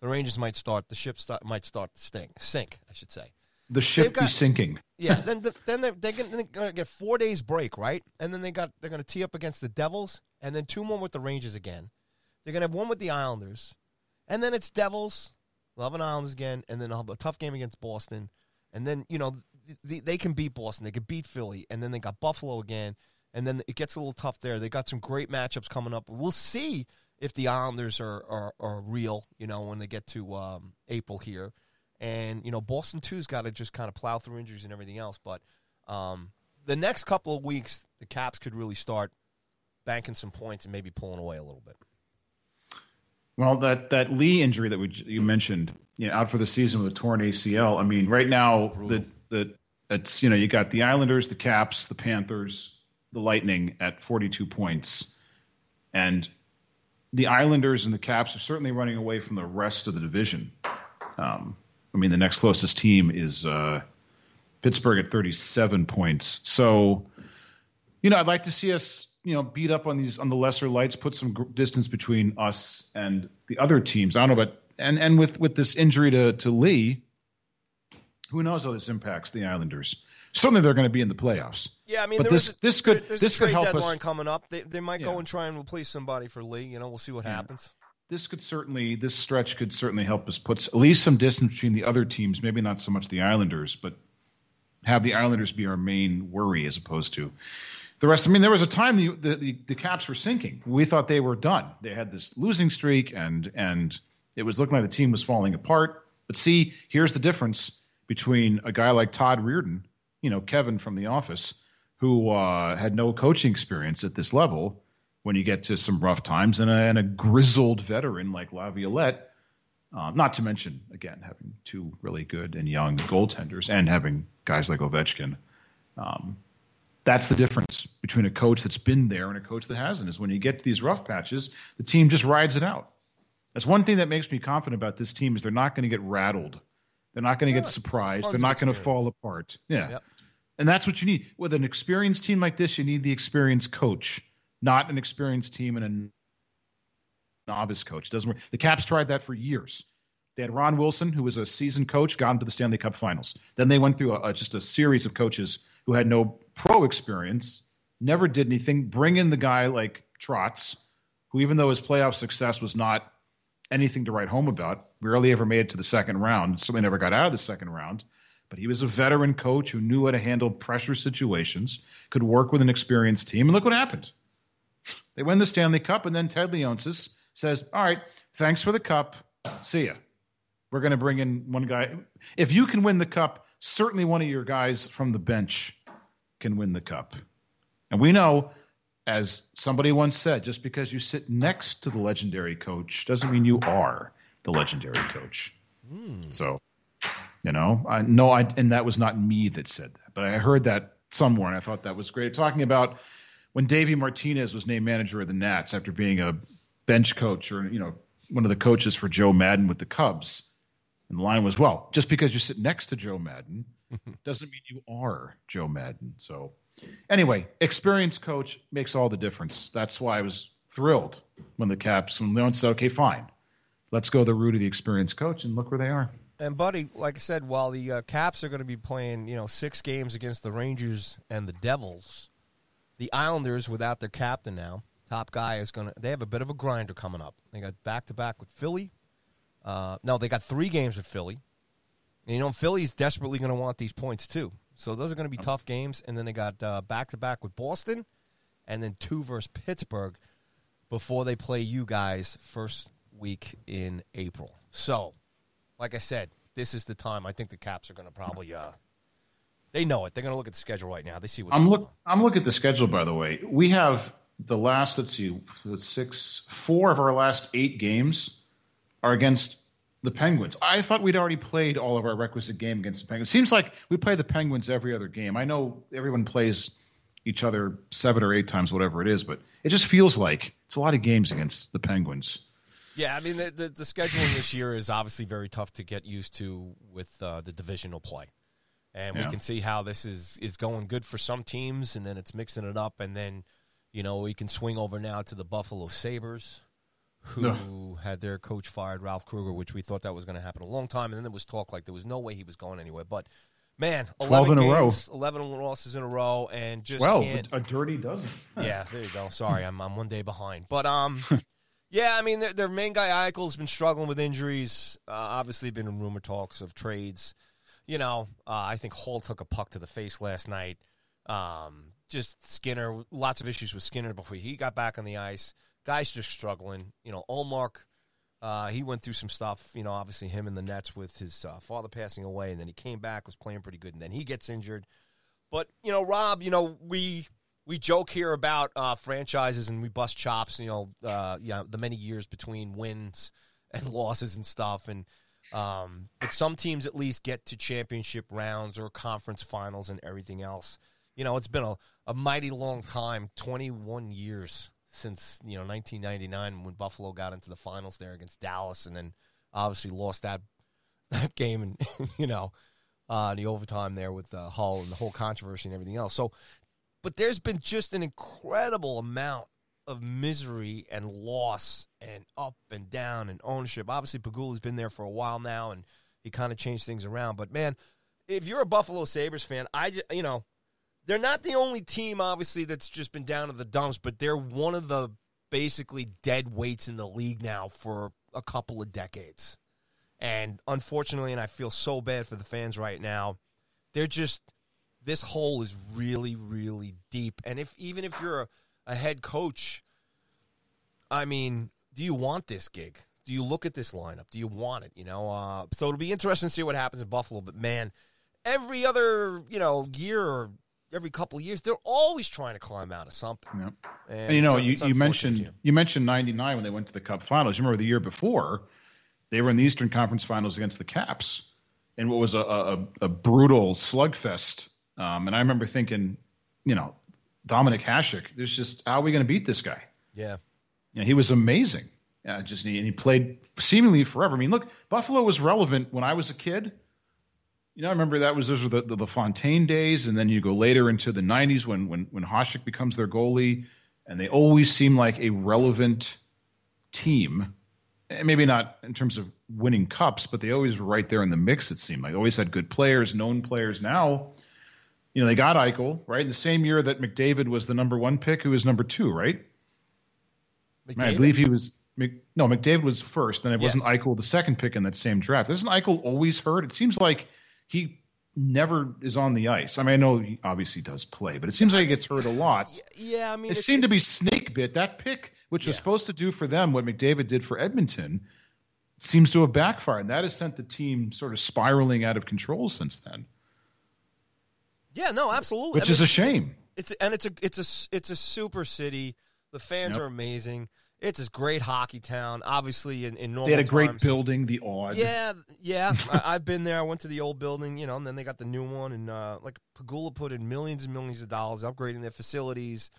C: the Rangers might start the ship start, might start to sting sink. I should say.
D: the ship
C: got-
D: be sinking.
C: Yeah, then the, then they're, they're going to get four days break, right? And then they got they're going to tee up against the Devils, and then two more with the Rangers again. They're going to have one with the Islanders, and then it's Devils, Love and Islanders again, and then a tough game against Boston, and then you know the, they can beat Boston, they can beat Philly, and then they got Buffalo again, and then it gets a little tough there. They got some great matchups coming up. We'll see if the Islanders are are, are real, you know, when they get to um, April here. And you know, Boston too's got to just kind of plow through injuries and everything else. But um, the next couple of weeks, the Caps could really start banking some points and maybe pulling away a little bit.
D: Well, that that Lee injury that we you mentioned, you know, out for the season with a torn ACL. I mean, right now the the it's you know you got the Islanders, the Caps, the Panthers, the Lightning at 42 points, and the Islanders and the Caps are certainly running away from the rest of the division. Um, I mean, the next closest team is uh, Pittsburgh at 37 points. So, you know, I'd like to see us, you know, beat up on these on the lesser lights, put some distance between us and the other teams. I don't know, but and and with with this injury to to Lee, who knows how this impacts the Islanders? Certainly, they're going to be in the playoffs.
C: Yeah, I mean,
D: but this
C: is a-
D: this could
C: there-
D: this
C: a
D: could help
C: deadline
D: us.
C: coming up. They they might go and try and replace somebody for Lee. You know, we'll see what happens.
D: this could certainly this stretch could certainly help us put at least some distance between the other teams. Maybe not so much the Islanders, but have the Islanders be our main worry as opposed to the rest. I mean, there was a time the the, the, the Caps were sinking. We thought they were done. They had this losing streak, and and it was looking like the team was falling apart. But see, here's the difference between a guy like Todd Reirden, you know, Kevin from The Office, who uh, had no coaching experience at this level when you get to some rough times, and a, and a grizzled veteran like Laviolette. Uh, not to mention, again, having two really good and young goaltenders and having guys like Ovechkin. Um, that's the difference between a coach that's been there and a coach that hasn't. Is when you get to these rough patches, the team just rides it out. That's one thing that makes me confident about this team is they're not going to get rattled. They're not going to get surprised. They're not going to fall apart. Yeah.
C: Yep.
D: And that's what you need. With an experienced team like this, you need the experienced coach, not an experienced team and a novice coach. Doesn't work. The Caps tried that for years. They had Ron Wilson, who was a seasoned coach, got into the Stanley Cup Finals. Then they went through a, a, just a series of coaches who had no pro experience, never did anything. Bring in the guy like Trotz, who even though his playoff success was not anything to write home about, rarely ever made it to the second round. Certainly never got out of the second round. But he was a veteran coach who knew how to handle pressure situations, could work with an experienced team. And look what happened. They win the Stanley Cup, and then Ted Leonsis says, All right, thanks for the cup. See ya. We're going to bring in one guy. If you can win the cup, certainly one of your guys from the bench can win the cup. And we know, as somebody once said, just because you sit next to the legendary coach doesn't mean you are the legendary coach.
C: Mm.
D: So, you know, I know I, and that was not me that said that, but I heard that somewhere and I thought that was great. Talking about when Davey Martinez was named manager of the Nats after being a bench coach or, you know, one of the coaches for Joe Maddon with the Cubs. And the line was, well, just because you sit next to Joe Maddon doesn't mean you are Joe Maddon." So, anyway, experienced coach makes all the difference. That's why I was thrilled when the Caps, when Leon said, okay, fine, let's go the route of the experienced coach, and look where they are.
C: And buddy, like I said, while the uh, Caps are going to be playing, you know, six games against the Rangers and the Devils, the Islanders, without their captain now, top guy is going to. They have a bit of a grinder coming up. They got back to back with Philly. Uh, no, they got three games with Philly. And, you know, Philly's desperately going to want these points too. So those are going to be tough games. And then they got back to back with Boston, and then two versus Pittsburgh before they play you guys first week in April. So, like I said, this is the time. I think the Caps are going to probably. Uh, they know it. They're going to look at the schedule right now. They see what's
D: I'm look.
C: on.
D: I'm looking at the schedule. By the way, we have the last. Let's see, six, four of our last eight games are against the Penguins. I thought we'd already played all of our requisite game against the Penguins. Seems like we play the Penguins every other game. I know everyone plays each other seven or eight times, whatever it is, but it just feels like it's a lot of games against the Penguins.
C: Yeah, I mean the, the, the scheduling this year is obviously very tough to get used to with uh, the divisional play, and
D: Yeah.
C: we can see how this is is going good for some teams, and then it's mixing it up, and then you know we can swing over now to the Buffalo Sabers, who had their coach fired, Ralph Krueger, which we thought that was going to happen a long time, and then there was talk like there was no way he was going anywhere, but. Man,
D: 12
C: 11
D: in a row.
C: 11 losses in a row, and just
D: Twelve,
C: can't,
D: a, a dirty dozen.
C: yeah, there you go. Sorry, I'm I'm one day behind, but um, yeah, I mean their, their main guy Eichel's been struggling with injuries. Uh, obviously, been in rumor talks of trades. You know, uh, I think Hall took a puck to the face last night. Um, just Skinner, lots of issues with Skinner before he got back on the ice. Guys just struggling. You know, Ullmark, uh, he went through some stuff. You know, obviously him in the Nets with his uh, father passing away, and then he came back, was playing pretty good, and then he gets injured. But you know, Rob, you know we we joke here about uh, franchises and we bust chops. You know, uh, yeah, the many years between wins and losses and stuff, and um, but some teams at least get to championship rounds or conference finals and everything else. You know, it's been a, a mighty long time, twenty one years since you know 1999 when Buffalo got into the finals there against Dallas, and then obviously lost that that game and you know uh, the overtime there with uh, Hull and the whole controversy and everything else. So, but there's been just an incredible amount of misery and loss and up and down and ownership. Obviously, Pegula's been there for a while now, and he kind of changed things around. But man, if you're a Buffalo Sabres fan, I just, you know they're not the only team obviously that's just been down to the dumps, but they're one of the basically dead weights in the league now for a couple of decades. And unfortunately, and I feel so bad for the fans right now, they're just this hole is really, really deep. And if even if you're a, a head coach, I mean, do you want this gig? Do you look at this lineup? Do you want it? You know, uh, so it'll be interesting to see what happens in Buffalo. But man, every other you know year or every couple of years, they're always trying to climb out of something.
D: Yeah.
C: And,
D: And you know, you, you mentioned you mentioned '99 when they went to the Cup Finals. You remember the year before, they were in the Eastern Conference Finals against the Caps, and what was a a, a brutal slugfest. Um, and I remember thinking, you know, Dominik Hasek, there's just how are we going to beat this guy?
C: yeah,
D: Yeah, he was amazing. Yeah, just and he played seemingly forever. I mean, look, Buffalo was relevant when I was a kid. You know, I remember that was those were the, the, the Fontaine days, and then you go later into the '90s when when when Hasek becomes their goalie, and they always seem like a relevant team. And maybe not in terms of winning cups, but they always were right there in the mix. It seemed like They always had good players, known players. Now, you know, they got Eichel right In the same year that McDavid was the number one pick, who was number two, right? I believe he was. No, McDavid was first, then it
C: Yes.
D: wasn't Eichel the second pick in that same draft. Isn't Eichel always hurt? It seems like he never is on the ice. I mean, I know he obviously does play, but it seems like he gets hurt a lot.
C: yeah. I mean,
D: It seemed to be snake bit. That pick, which was supposed to do for them what McDavid did for Edmonton, seems to have backfired. And that has sent the team sort of spiraling out of control since then,
C: Yeah, no, absolutely.
D: which
C: I
D: is a shame.
C: It's and it's a it's a it's a super city. The fans
D: Yep.
C: are amazing. It's a great hockey town. Obviously, in, in normal
D: They had a great
C: times-
D: building, the Aud.
C: Yeah, yeah. I, I've been there. I went to the old building, you know, and then they got the new one. And uh, like Pegula put in millions and millions of dollars upgrading their facilities.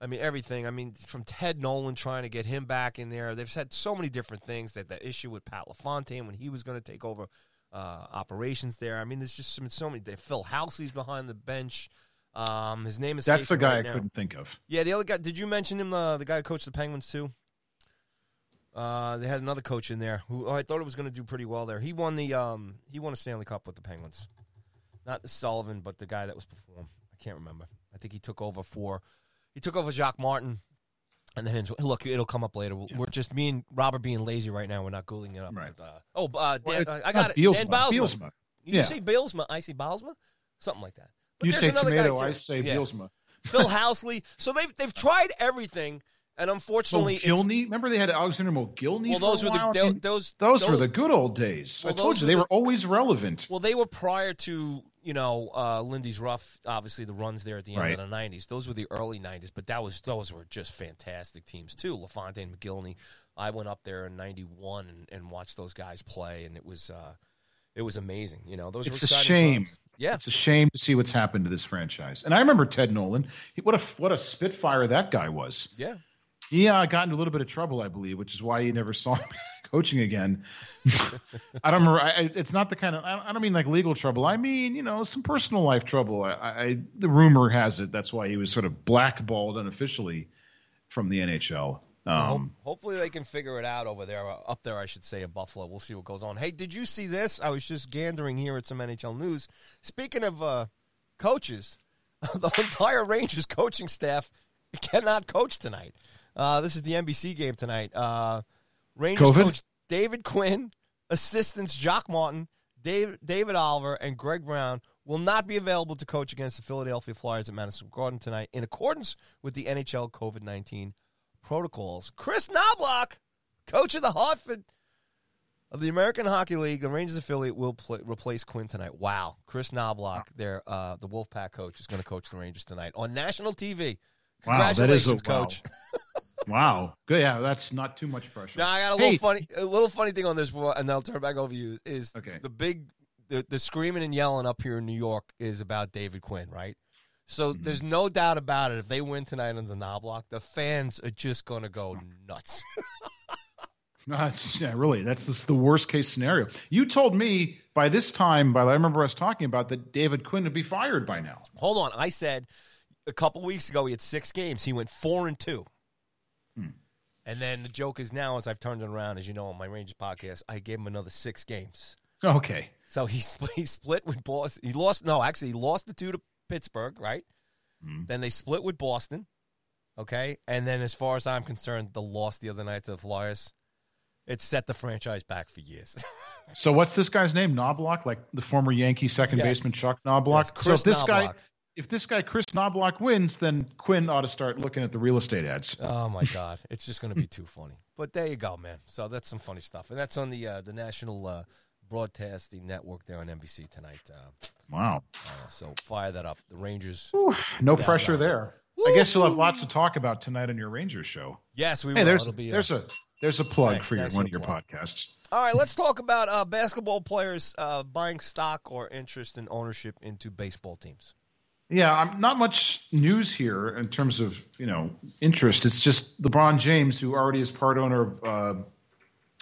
C: I mean, everything. I mean, from Ted Nolan trying to get him back in there. They've had so many different things. That the issue with Pat LaFontaine when he was going to take over uh, operations there. I mean, there's just some, so many. They, Phil Housley's behind the bench. Um, his name is
D: That's the guy I couldn't think of.
C: yeah, the other guy. Did you mention him? The the guy who coached the Penguins too. Uh, they had another coach in there who oh, I thought it was going to do pretty well there. He won the um he won a Stanley Cup with the Penguins. Not the Sullivan, but the guy that was before him. I can't remember. I think he took over for he took over Jacques Martin. And then look, it'll come up later. We're we're just me and Robert being lazy right now. We're not googling it up.
D: Right.
C: But, uh, oh, uh,
D: Well,
C: Dan,
D: it's
C: I got it.
D: Bielsma,
C: Dan Bilsma. You
D: Yeah.
C: say Bilsma, I say Bilsma, something like that. But
D: You say tomato. I say
C: Yeah.
D: Bielsma.
C: Phil Housley. So they've they've tried everything, and unfortunately, it's-
D: Mogilny. Remember they had Alexander Mogilny.
C: well,
D: for
C: those
D: a
C: were the
D: while? I
C: tho- those
D: those were the good old days.
C: Well,
D: I told you they
C: the-
D: were always relevant.
C: Well, they were prior to you know uh, Lindy's rough. Obviously, the runs there at the end
D: Right.
C: of the '90s. Those were the early '90s, but that was those were just fantastic teams too. LaFontaine, Mogilny. I went up there in '91 and, and watched those guys play, and it was uh, it was amazing. You know, those
D: It's
C: were
D: a shame.
C: times. Yeah,
D: It's a shame to see what's happened to this franchise. And I remember Ted Nolan. He, what a what a spitfire that guy was.
C: yeah.
D: He uh, got into a little bit of trouble, I believe, which is why you never saw him coaching again. I don't remember. I, I- it's not the kind of. I I don't mean like legal trouble. I mean, you know, some personal life trouble. I, I the rumor has it that's why he was sort of blackballed unofficially from the NHL. Um,
C: Hopefully they can figure it out over there, uh, up there, I should say, in Buffalo. We'll see what goes on. Hey, did you see this? I was just gandering here at some NHL news. Speaking of uh, coaches, the entire Rangers coaching staff cannot coach tonight. Uh, this is the NBC game tonight. Uh, Rangers
D: COVID?
C: coach David Quinn, assistants Jacques Martin, Dave, David Oliver, and Greg Brown will not be available to coach against the Philadelphia Flyers at Madison Garden tonight in accordance with the NHL COVID 19 protocols. Kris Knoblauch, coach of the Hartford of the American Hockey League, the Rangers affiliate, will play, replace Quinn tonight. Wow, Kris Knoblauch, their uh, the Wolfpack coach, is going to coach the Rangers tonight on national TV.
D: Wow, that is a wow.
C: coach.
D: wow, good. Yeah, that's not too much pressure.
C: Now I got a little funny, a little funny thing on this, and I'll turn it back over to you. Is
D: Okay.
C: the big, the, the screaming and yelling up here in New York is about David Quinn, right? So
D: Mm-hmm.
C: there's no doubt about it. If they win tonight on the Knoblauch, the fans are just going to go nuts.
D: No, yeah, really, that's just the worst case scenario. You told me by this time, by the I remember us talking about that David Quinn would be fired by now.
C: Hold on, I said a couple weeks ago he had six games. He went four and two.
D: Hmm.
C: And then the joke is now, as I've turned it around, as you know, on my Rangers podcast, I gave him another six games.
D: Okay,
C: So he split, he split with Boston. He lost. No, actually, he lost the two to Pittsburgh, right?
D: Hmm.
C: Then they split with Boston. Okay, and then as far as I'm concerned, the loss the other night to the Flyers, it set the franchise back for years.
D: So what's this guy's name? Knoblauch, like the former Yankee second
C: Yes.
D: baseman Chuck Knoblauch.
C: Yes, Kris
D: so if this guy, if this guy Kris Knoblauch wins, then Quinn ought to start looking at the real estate ads.
C: oh my God, it's just going to be too funny. But there you go, man. So that's some funny stuff, and that's on the uh, the national uh, broadcasting network there on NBC tonight. Uh,
D: Wow,
C: uh, so fire that up. The Rangers.
D: Whew, no pressure there. I guess you'll have lots to talk about tonight on your Rangers show.
C: Yes, we
D: Hey,
C: will.
D: there's
C: be, uh,
D: there's a there's a plug
C: Thanks-
D: for your, one of your
C: plug.
D: podcasts.
C: All right, let's talk about uh, basketball players uh, buying stock or interest in ownership into baseball teams.
D: Yeah, I'm not much news here in terms of you know interest. It's just LeBron James, who already is part owner of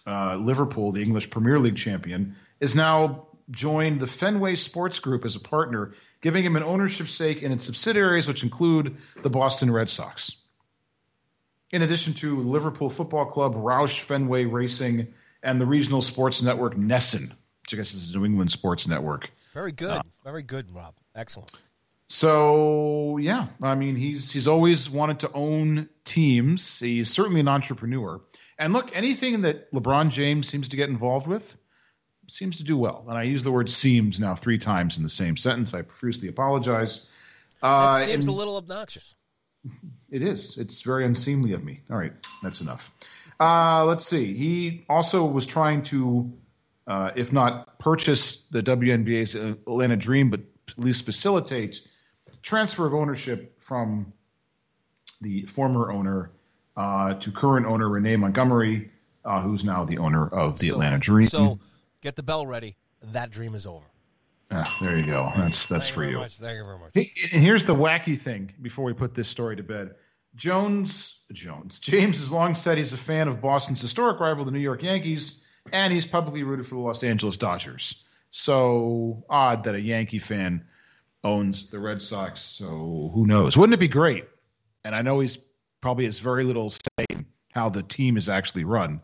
D: uh, uh, Liverpool, the English Premier League champion, is now joined the Fenway Sports Group as a partner, giving him an ownership stake in its subsidiaries, which include the Boston Red Sox. In addition to Liverpool Football Club, Roush Fenway Racing, and the regional sports network NESN, which I guess is the New England sports network.
C: Very good. Very good, Rob. Excellent.
D: So yeah, I mean he's he's always wanted to own teams. He's certainly an entrepreneur. And look, anything that LeBron James seems to get involved with seems to do well. And I use the word seems now three times in the same sentence. I profusely apologize. Uh,
C: It seems a little obnoxious.
D: it is. It's very unseemly of me. All right, that's enough. Uh, let's see. He also was trying to, uh, if not purchase the WNBA's Atlanta Dream, but at least facilitate transfer of ownership from the former owner uh, to current owner Renee Montgomery, uh, who's now the owner of the
C: So-
D: Atlanta Dream.
C: So get the bell ready. That dream is over.
D: Ah, there you go. That's that's
C: Thank
D: for
C: you. Much. Thank you very much.
D: Hey, And here's the wacky thing before we put this story to bed. Jones, Jones, James has long said he's a fan of Boston's historic rival, the New York Yankees, and he's publicly rooted for the Los Angeles Dodgers. So odd that a Yankee fan owns the Red Sox. So who knows? Wouldn't it be great? And I know he's probably has very little say in how the team is actually run.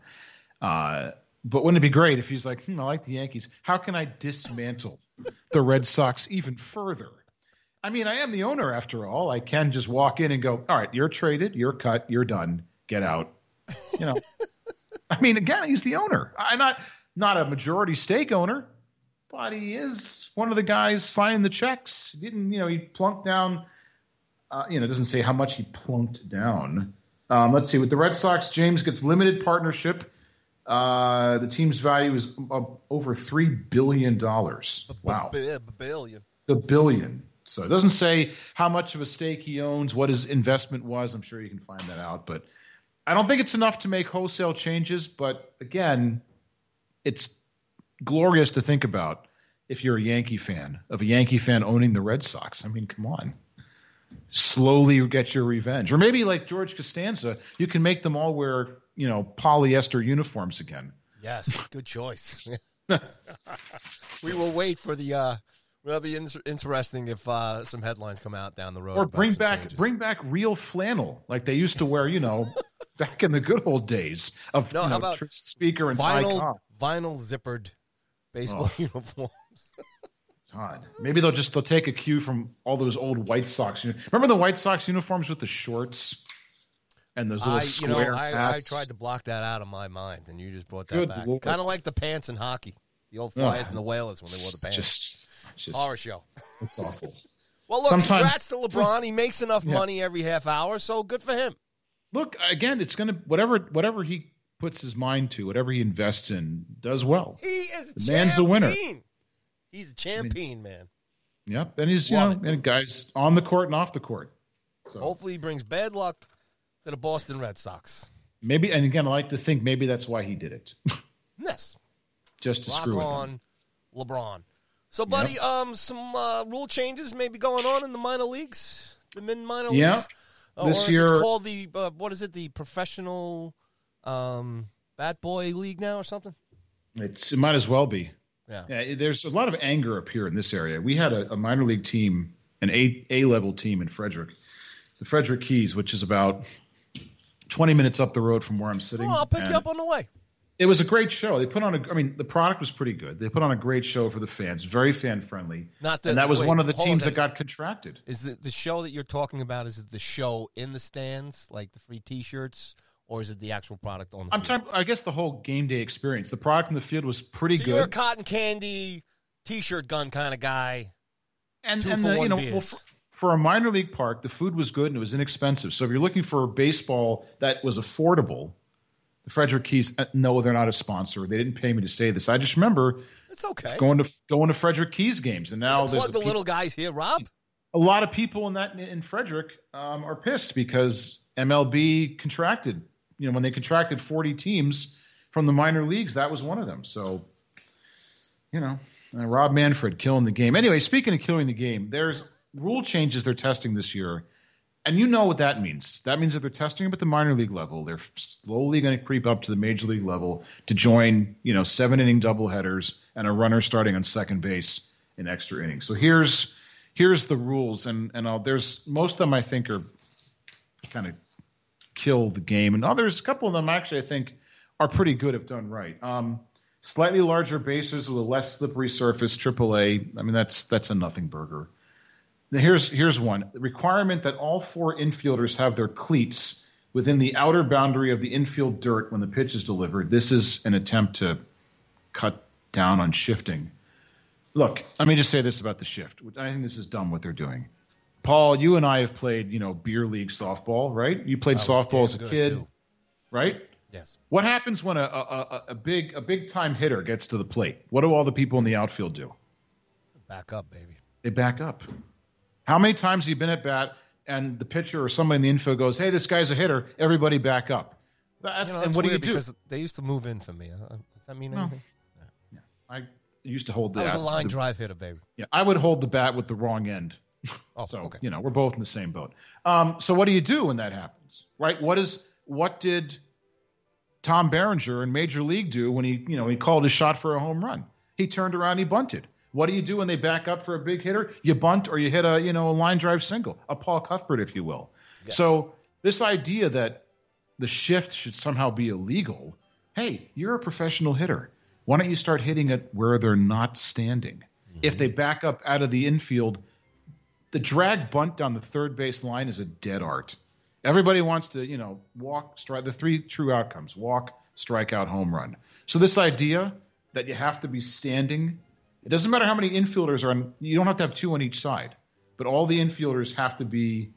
D: Uh, but wouldn't it be great if he's like, hmm, I like the Yankees. How can I dismantle the Red Sox even further? I mean, I am the owner after all. I can just walk in and go, all right, you're traded, you're cut, you're done, get out. You know, I mean, again, he's the owner. I'm not not a majority stake owner, but he is one of the guys signing the checks. He didn't, you know, he plunked down. Uh, you know, it doesn't say how much he plunked down. Um, let's see. With the Red Sox, James gets limited partnership. Uh, the team's value is uh, over three billion dollars. Wow
C: billion.
D: the billion. So it doesn't say how much of a stake he owns, what his investment was. I'm sure you can find that out, but I don't think it's enough to make wholesale changes. But again, it's glorious to think about if you're a Yankee fan of a Yankee fan owning the Red Sox. I mean, come on. Slowly you get your revenge. Or maybe like George Costanza, you can make them all wear, you know, polyester uniforms again.
C: Yes, good choice. we will wait for the. Uh, it'll be in- interesting if uh, some headlines come out down the road.
D: or bring back
C: changes.
D: bring back real flannel like they used to wear, you know, back in the good old days of
C: No,
D: you
C: how
D: know,
C: about
D: speaker and
C: vinyl vinyl zippered baseball
D: Oh.
C: uniforms.
D: God, maybe they'll just they'll take a cue from all those old White Sox. Remember the White Sox uniforms with the shorts and those little
C: I, you
D: square
C: know, I, I tried to block that out of my mind, and you just brought that
D: Good
C: back. Kind of like the pants in hockey, the old Flyers and the Whalers when they wore the pants.
D: Just, just
C: Horror show.
D: it's awful.
C: Well, look,
D: Sometimes-
C: congrats to LeBron. He makes enough
D: Yeah.
C: money every half hour, so good for him.
D: Look again, it's gonna whatever whatever he puts his mind to, whatever he invests in, does well.
C: He is
D: The man's a winner.
C: He's a champion, man.
D: Yep, and he's you know, and guys on the court and off the court. So
C: Hopefully, he brings bad luck to the Boston Red Sox.
D: maybe, and again, I like to think maybe that's why he did it,
C: Yes,
D: just to
C: rock
D: screw with them.
C: LeBron. So, buddy, um, some uh, rule changes maybe going on in the minor leagues, the mid minor
D: Yeah.
C: leagues. Uh,
D: This year-
C: it called the uh, what is it? The professional um, bat boy league now or something?
D: It's it might as well be.
C: Yeah.
D: Yeah, there's a lot of anger up here in this area. We had a, a minor league team, an A A level team in Frederick, the Frederick Keys, which is about 20 minutes up the road from where I'm sitting.
C: Oh, I'll pick you up on the way.
D: It was a great show. They put on a. I mean, the product was pretty good. They put on a great show for the fans. Very fan friendly.
C: Not the-
D: and that was
C: wait,
D: one of the
C: hold on a
D: teams that got contracted.
C: Is it the show that you're talking about? Is it the show in the stands, like the free T-shirts, or is it the actual product on the?
D: I'm
C: field?
D: talking. I guess the whole game day experience. The product in the field was pretty
C: So
D: good.
C: you're a cotton candy T-shirt gun kind of guy.
D: and and the, you know well, for, for a minor league park, the food was good and it was inexpensive. So if you're looking for baseball that was affordable, the Frederick Keys. uh, No, they're not a sponsor. They didn't pay me to say this. I just remember
C: It's okay.
D: going to going to Frederick Keys games, and now there's
C: Plug the
D: pe-
C: little guys here, Rob.
D: a lot of people in that in Frederick um, are pissed because MLB contracted. You know, when they contracted 40 teams from the minor leagues, that was one of them. So, you know, uh, Rob Manfred killing the game. Anyway, speaking of killing the game, there's rule changes they're testing this year. And you know what that means. That means that they're testing them at the minor league level. They're slowly going to creep up to the major league level to join, you know, seven inning doubleheaders and a runner starting on second base in extra innings. So here's here's the rules, and and I'll, there's most of them I think are kind of kill the game, and others, a couple of them actually I think are pretty good if done right. Um, slightly larger bases with a less slippery surface, AAA. I mean that's that's a nothing burger. Now, Here's here's one the requirement that all four infielders have their cleats within the outer boundary of the infield dirt when the pitch is delivered. This is an attempt to cut down on shifting. Look, let me just say this about the shift. I think this is dumb what they're doing. Paul, you and I have played, you know, beer league softball, right? You played softball as a kid,
C: too.
D: right?
C: Yes.
D: What happens when a, a, a, a big a big time hitter gets to the plate? What do all the people in the outfield do?
C: Back up, baby.
D: They back up. How many times have you been at bat and the pitcher or somebody in the infield goes, "Hey, this guy's a hitter." Everybody back up. That-
C: You know,
D: and what do you do?
C: because they used to move in for me. Uh, Does that mean
D: No.
C: anything?
D: I used to hold the.
C: I was a line
D: the-
C: drive hitter, baby.
D: Yeah, I would hold the bat with the wrong end.
C: Oh,
D: So
C: okay.
D: you know, we're both in the same boat. Um, so what do you do when that happens, right? What is what did Tom Berenger in Major League do when he you know he called his shot for a home run? He turned around, he bunted. What do you do when they back up for a big hitter? You bunt or you hit a you know a line drive single, a Paul Cuthbert, if you will. So this idea that the shift should somehow be illegal. Hey, you're a professional hitter. Why don't you start hitting it where they're not standing? If they back up out of the infield, the drag bunt down the third base line is a dead art. Everybody wants to, you know, walk, strike the three true outcomes walk, strike out, home run. So, this idea that you have to be standing, it doesn't matter how many infielders are on, you don't have to have two on each side, but all the infielders have to be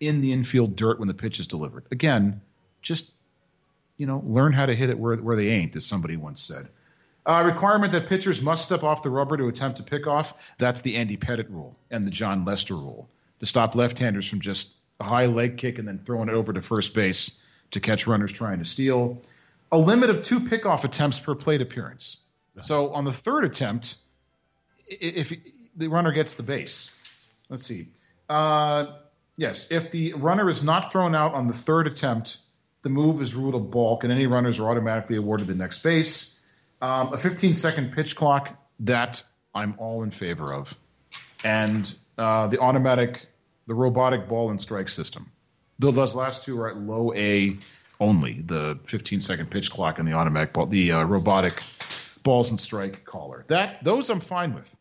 D: in the infield dirt when the pitch is delivered. Again, just, you know, learn how to hit it where, where they ain't, as somebody once said. Uh, requirement that pitchers must step off the rubber to attempt to pick off. That's the Andy Pettitte rule and the Jon Lester rule to stop left-handers from just a high leg kick and then throwing it over to first base to catch runners trying to steal. A limit of two pickoff attempts per plate appearance. So on the third attempt, if the runner gets the base, let's see. Uh, yes, if the runner is not thrown out on the third attempt, the move is ruled a balk, and any runners are automatically awarded the next base. Um, a 15 second pitch clock, that I'm all in favor of. And uh, the automatic, the robotic ball and strike system. Bill, those last two are at low A only the 15 second pitch clock and the automatic ball, the uh, robotic balls and strike caller. That Those I'm fine with.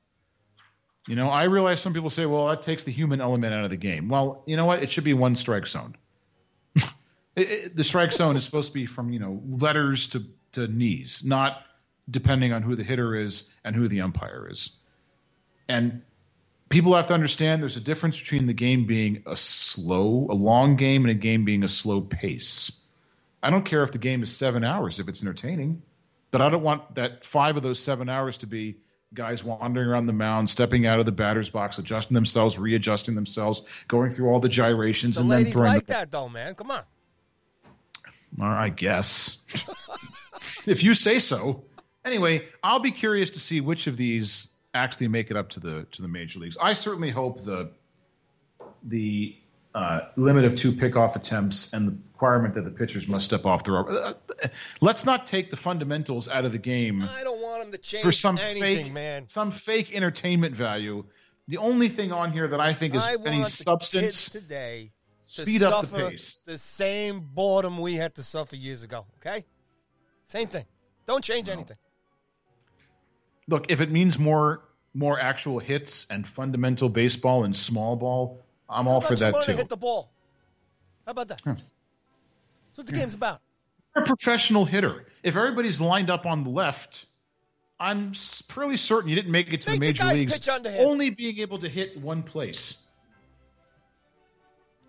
D: You know, I realize some people say, well, that takes the human element out of the game. Well, you know what? It should be one strike zone. It- it- the strike zone is supposed to be from you know letters to to knees, not depending on who the hitter is and who the umpire is. And people have to understand there's a difference between the game being a slow, a long game, and a game being a slow pace. I don't care if the game is seven hours if it's entertaining, but I don't want that five of those seven hours to be guys wandering around the mound, stepping out of the batter's box, adjusting themselves, readjusting themselves, going through all the gyrations,
C: The
D: and then throwing
C: like
D: the
C: that, though, man. Come on.
D: I guess. if you say so. Anyway, I'll be curious to see which of these actually make it up to the to the major leagues. I certainly hope the the uh, limit of two pickoff attempts and the requirement that the pitchers must step off the rubber. Uh, let's not take the fundamentals out of the game
C: I don't want them to change
D: for some
C: anything,
D: fake
C: man.
D: some fake entertainment value. The only thing on here that I think is
C: I
D: any substance
C: today to
D: speed up the
C: suffer
D: pace.
C: the same boredom we had to suffer years ago. Okay, same thing. Don't change anything.
D: Look, if it means more more actual hits and fundamental baseball and small ball, I'm all for that too.
C: to hit the ball. How about that? That's what the game's about.
D: You're a professional hitter. If everybody's lined up on the left, I'm fairly certain you didn't make it to
C: Make
D: the
C: the
D: major
C: guys
D: leagues only being able to hit one place.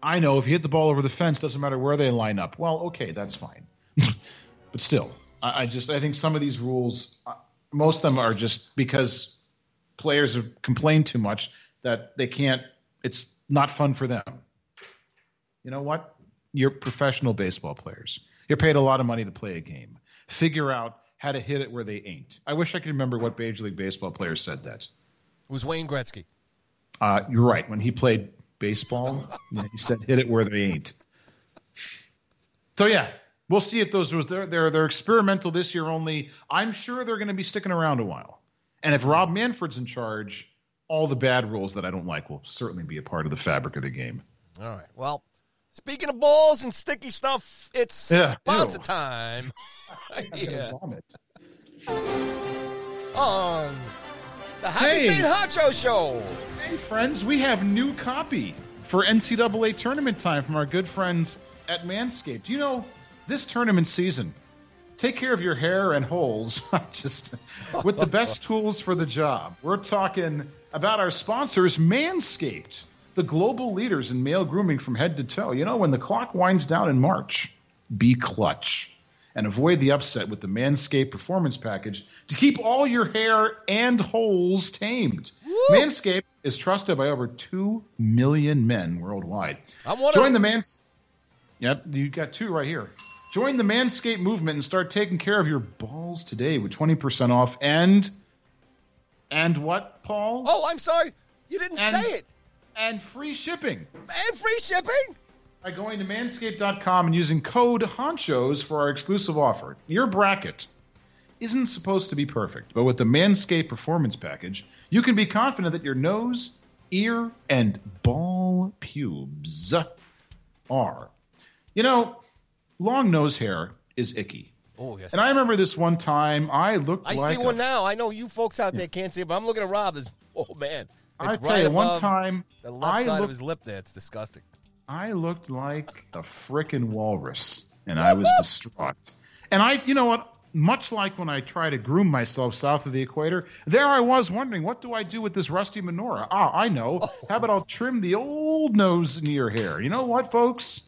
D: I know if you hit the ball over the fence, doesn't matter where they line up. Well, okay, that's fine. but still, I, I just I think some of these rules, most of them are just because players have complained too much that they can't. It's not fun for them. You know what? You're professional baseball players. You're paid a lot of money to play a game. Figure out how to hit it where they ain't. I wish I could remember what Major League Baseball player said that.
C: It was Wayne Gretzky.
D: Uh, you're right. When he played baseball, he said hit it where they ain't. So yeah, we'll see if those rules they're they're they're experimental this year only. I'm sure they're going to be sticking around a while. And if Rob Manfred's in charge, all the bad rules that I don't like will certainly be a part of the fabric of the game.
C: All right. Well, speaking of balls and sticky stuff, it's
D: Yeah,
C: sponsor
D: ew.
C: time.
D: I'm
C: yeah. On the Happy
D: Hey.
C: St. Honcho Show.
D: Hey, friends, we have new copy for NCAA tournament time from our good friends at Manscaped. You know, this tournament season, take care of your hair and holes just with the best tools for the job. We're talking about our sponsors, Manscaped, the global leaders in male grooming from head to toe. You know, when the clock winds down in March, be clutch and avoid the upset with the Manscaped Performance Package to keep all your hair and holes tamed. Manscaped is trusted by over 2 million men worldwide.
C: I'm one
D: Join the Mans. Yep, you got two right here. Join the Manscaped movement and start taking care of your balls today with 20% off and and what, Paul?
C: Oh, I'm sorry. You didn't
D: And-
C: say it.
D: And free shipping
C: And free shipping.
D: by going to manscaped.com and using code HONCHOS for our exclusive offer. Your bracket isn't supposed to be perfect, but with the Manscaped Performance Package, you can be confident that your nose, ear, and ball pubes are. You know, long nose hair is icky.
C: Oh, yes.
D: And I remember this one time I looked
C: I
D: like
C: see one
D: a
C: now. I know you folks out there can't see it, but I'm looking at Rob. There's, oh, man.
D: I tell
C: right
D: you, one time
C: The left
D: I
C: side of
D: looked
C: his lip there. It's disgusting.
D: I looked like a frickin' walrus, and I was distraught. And I, you know what? Much like when I try to groom myself south of the equator, there I was wondering, what do I do with this rusty menorah? Ah, I know. How about I'll trim the old nose and ear hair? You know what, folks?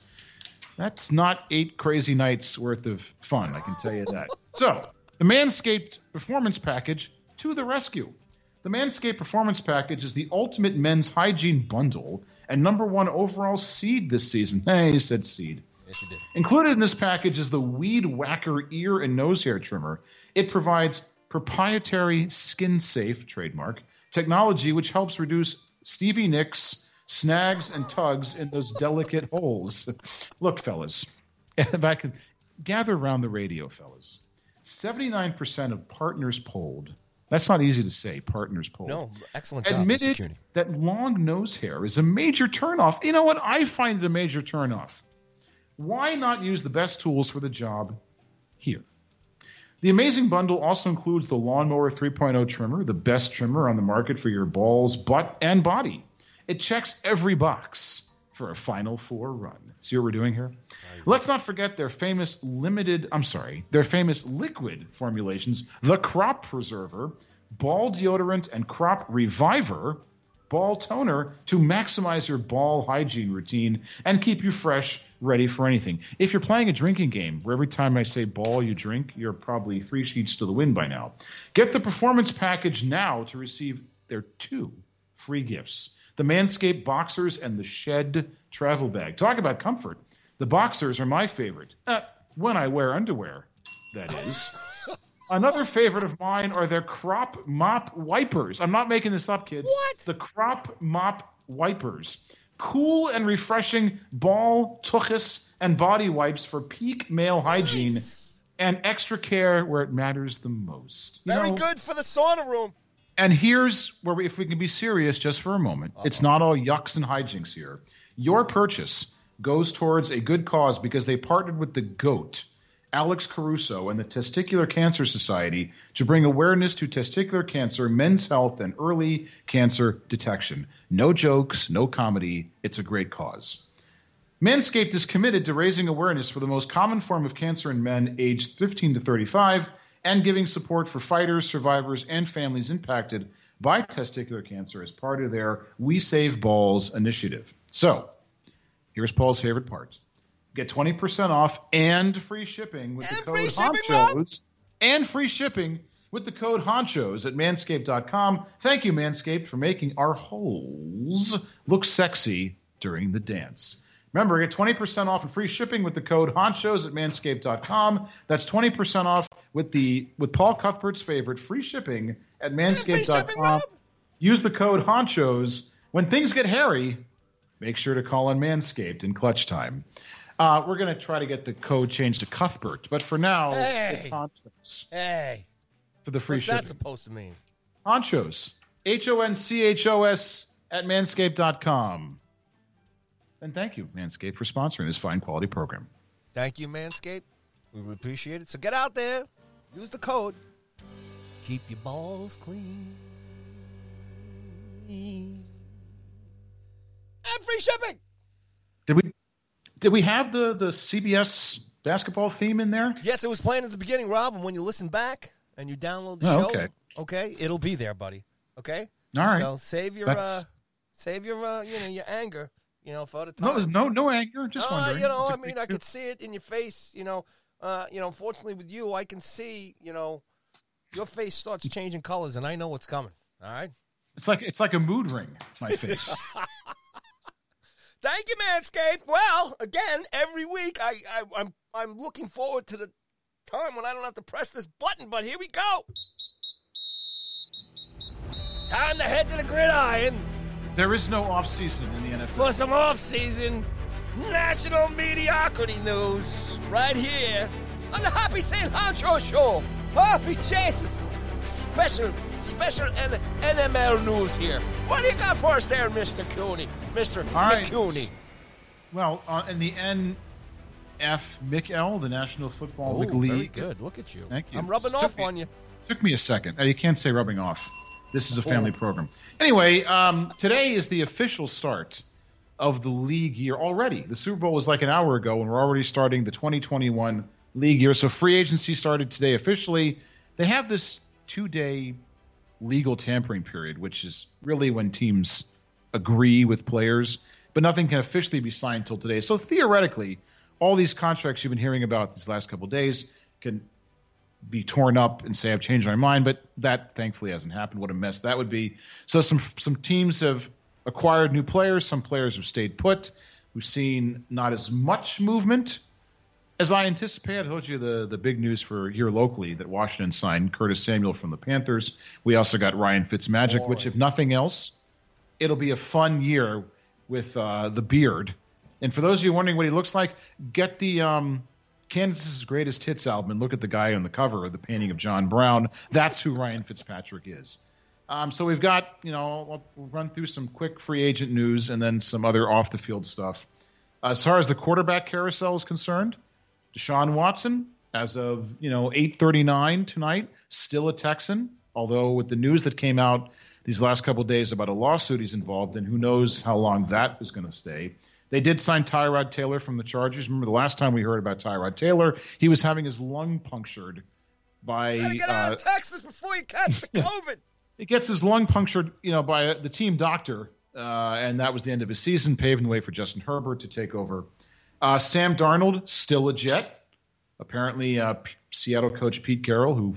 D: That's not eight crazy nights worth of fun, I can tell you that. so, the Manscaped Performance Package to the rescue. The Manscaped Performance Package is the ultimate men's hygiene bundle and number one overall seed this season. Hey, you said seed.
C: Yes, you did.
D: Included in this package is the Weed Whacker ear and nose hair trimmer. It provides proprietary skin safe trademark technology which helps reduce Stevie Nicks, snags, and tugs in those delicate holes. Look, fellas, if I could gather around the radio, fellas. 79% of partners polled, that's not easy to say, partners polled
C: No, excellent job,
D: admitted that long nose hair is a major turnoff. You know what? I find it a major turnoff. Why not use the best tools for the job here? The amazing bundle also includes the Lawnmower 3.0 trimmer, the best trimmer on the market for your balls, butt, and body. It checks every box for a Final Four run. See what we're doing here? Let's not forget their famous limited, I'm sorry, their famous liquid formulations, the Crop Preserver, Ball Deodorant, and Crop Reviver, Ball Toner to maximize your ball hygiene routine and keep you fresh, ready for anything. If you're playing a drinking game where every time I say ball you drink, you're probably three sheets to the wind by now. Get the performance package now to receive their two free gifts the Manscaped Boxers and the Shed Travel Bag. Talk about comfort. The Boxers are my favorite. Uh, when I wear underwear, that is. Another favorite of mine are their crop mop wipers. I'm not making this up, kids.
C: What?
D: The crop mop wipers. Cool and refreshing ball, tuchus, and body wipes for peak male hygiene
C: Nice.
D: and extra care where it matters the most. You
C: Very
D: know,
C: good for the sauna room.
D: And here's where, we, if we can be serious just for a moment, it's uh-huh. not all yucks and hijinks here. Your purchase goes towards a good cause because they partnered with the GOAT Alex Caruso, and the Testicular Cancer Society to bring awareness to testicular cancer, men's health, and early cancer detection. No jokes, no comedy. It's a great cause. Manscaped is committed to raising awareness for the most common form of cancer in men aged 15 to 35 and giving support for fighters, survivors, and families impacted by testicular cancer as part of their We Save Balls initiative. So, here's Paul's favorite part. Get 20% off and free shipping with
C: And
D: the code
C: Rob?
D: HONCHOS. And free shipping with the code HONCHOS at manscaped.com. Thank you, Manscaped, for making our holes look sexy during the dance. Remember, get 20% off and free shipping with the code HONCHOS at manscaped.com. That's 20% off with the with Paul Cuthbert's favorite free shipping at manscaped.com. Use the code HONCHOS. When things get hairy, make sure to call on Manscaped in clutch time. Uh, we're going to try to get the code changed to Cuthbert, but for now,
C: Hey.
D: it's Honchos
C: Hey,
D: for the free shipping.
C: what's
D: shipping.
C: that supposed to mean?
D: Honchos. H O N C H O S at manscaped.com. And thank you, Manscaped, for sponsoring this fine quality program.
C: Thank you, Manscaped. We would appreciate it. So get out there, use the code. Keep your balls clean. And free shipping.
D: Did we did we have the, the CBS basketball theme in there?
C: Yes, it was playing at the beginning, Rob, and when you listen back and you download the
D: Oh,
C: show,
D: okay.
C: okay, it'll be there, buddy. Okay?
D: All right.
C: So save your uh save your uh, you know, your anger, you know, for the
D: No,
C: time.
D: there's no no anger. Just
C: Uh,
D: wondering.
C: You know,
D: It's a
C: I mean,
D: great-
C: I could see it in your face. You know, uh, you know. Unfortunately, with you, I can see. You know, your face starts changing colors, and I know what's coming. All right.
D: It's like it's like a mood ring. My face.
C: Thank you, Manscaped. Well, again, every week I, I I'm I'm looking forward to the time when I don't have to press this button. But here we go. Time to head to the gridiron
D: there is no off season in the NFL.
C: for some off-season national mediocrity news right here on the Happy St. Honcho Show. Happy Jesus. Special, special N- NML news here. What do you got for us there, Mr. Cooney? Mr.
D: All right.
C: McCooney?
D: Well, uh, in the NFML, the National Football
C: Oh,
D: League.
C: very good. Look at you.
D: Thank you.
C: I'm rubbing
D: Took
C: off
D: me-
C: on you.
D: Took me a second. Uh, You can't say rubbing off. This is a family
C: Oh.
D: program. Anyway, um, today is the official start of the league year already. The Super Bowl was like an hour ago, and we're already starting the 2021 league year. So free agency started today officially. They have this two day legal tampering period, which is really when teams agree with players, but nothing can officially be signed until today. So theoretically, all these contracts you've been hearing about these last couple days can be torn up and say I've changed my mind, but that thankfully hasn't happened. What a mess that would be. So some some teams have acquired new players, some players have stayed put. We've seen not as much movement as I anticipated. I told you the the big news for here locally that Washington signed Curtis Samuel from the Panthers. We also got Ryan Fitzmagic, which if nothing else, it'll be a fun year with uh, the beard. And for those of you wondering what he looks like, get the um, Kansas's greatest hits album and look at the guy on the cover of the painting of John Brown. That's who Ryan Fitzpatrick is. Um, so we've got, you know, we'll, run through some quick free agent news and then some other off the field stuff. As far as the quarterback carousel is concerned, Deshaun Watson, as of you know 8:39 tonight, still a Texan. Although with the news that came out these last couple of days about a lawsuit he's involved in, who knows how long that is going to stay. They did sign Tyrod Taylor from the Chargers. Remember the last time we heard about Tyrod Taylor, he was having his lung punctured by.
C: Gotta get out
D: uh,
C: of Texas before you catch the COVID.
D: He gets his lung punctured, you know, by the team doctor, uh, and that was the end of his season, paving the way for Justin Herbert to take over. Uh, Sam Darnold, still a Jet. Apparently, uh, P- Seattle coach Pete Carroll, who,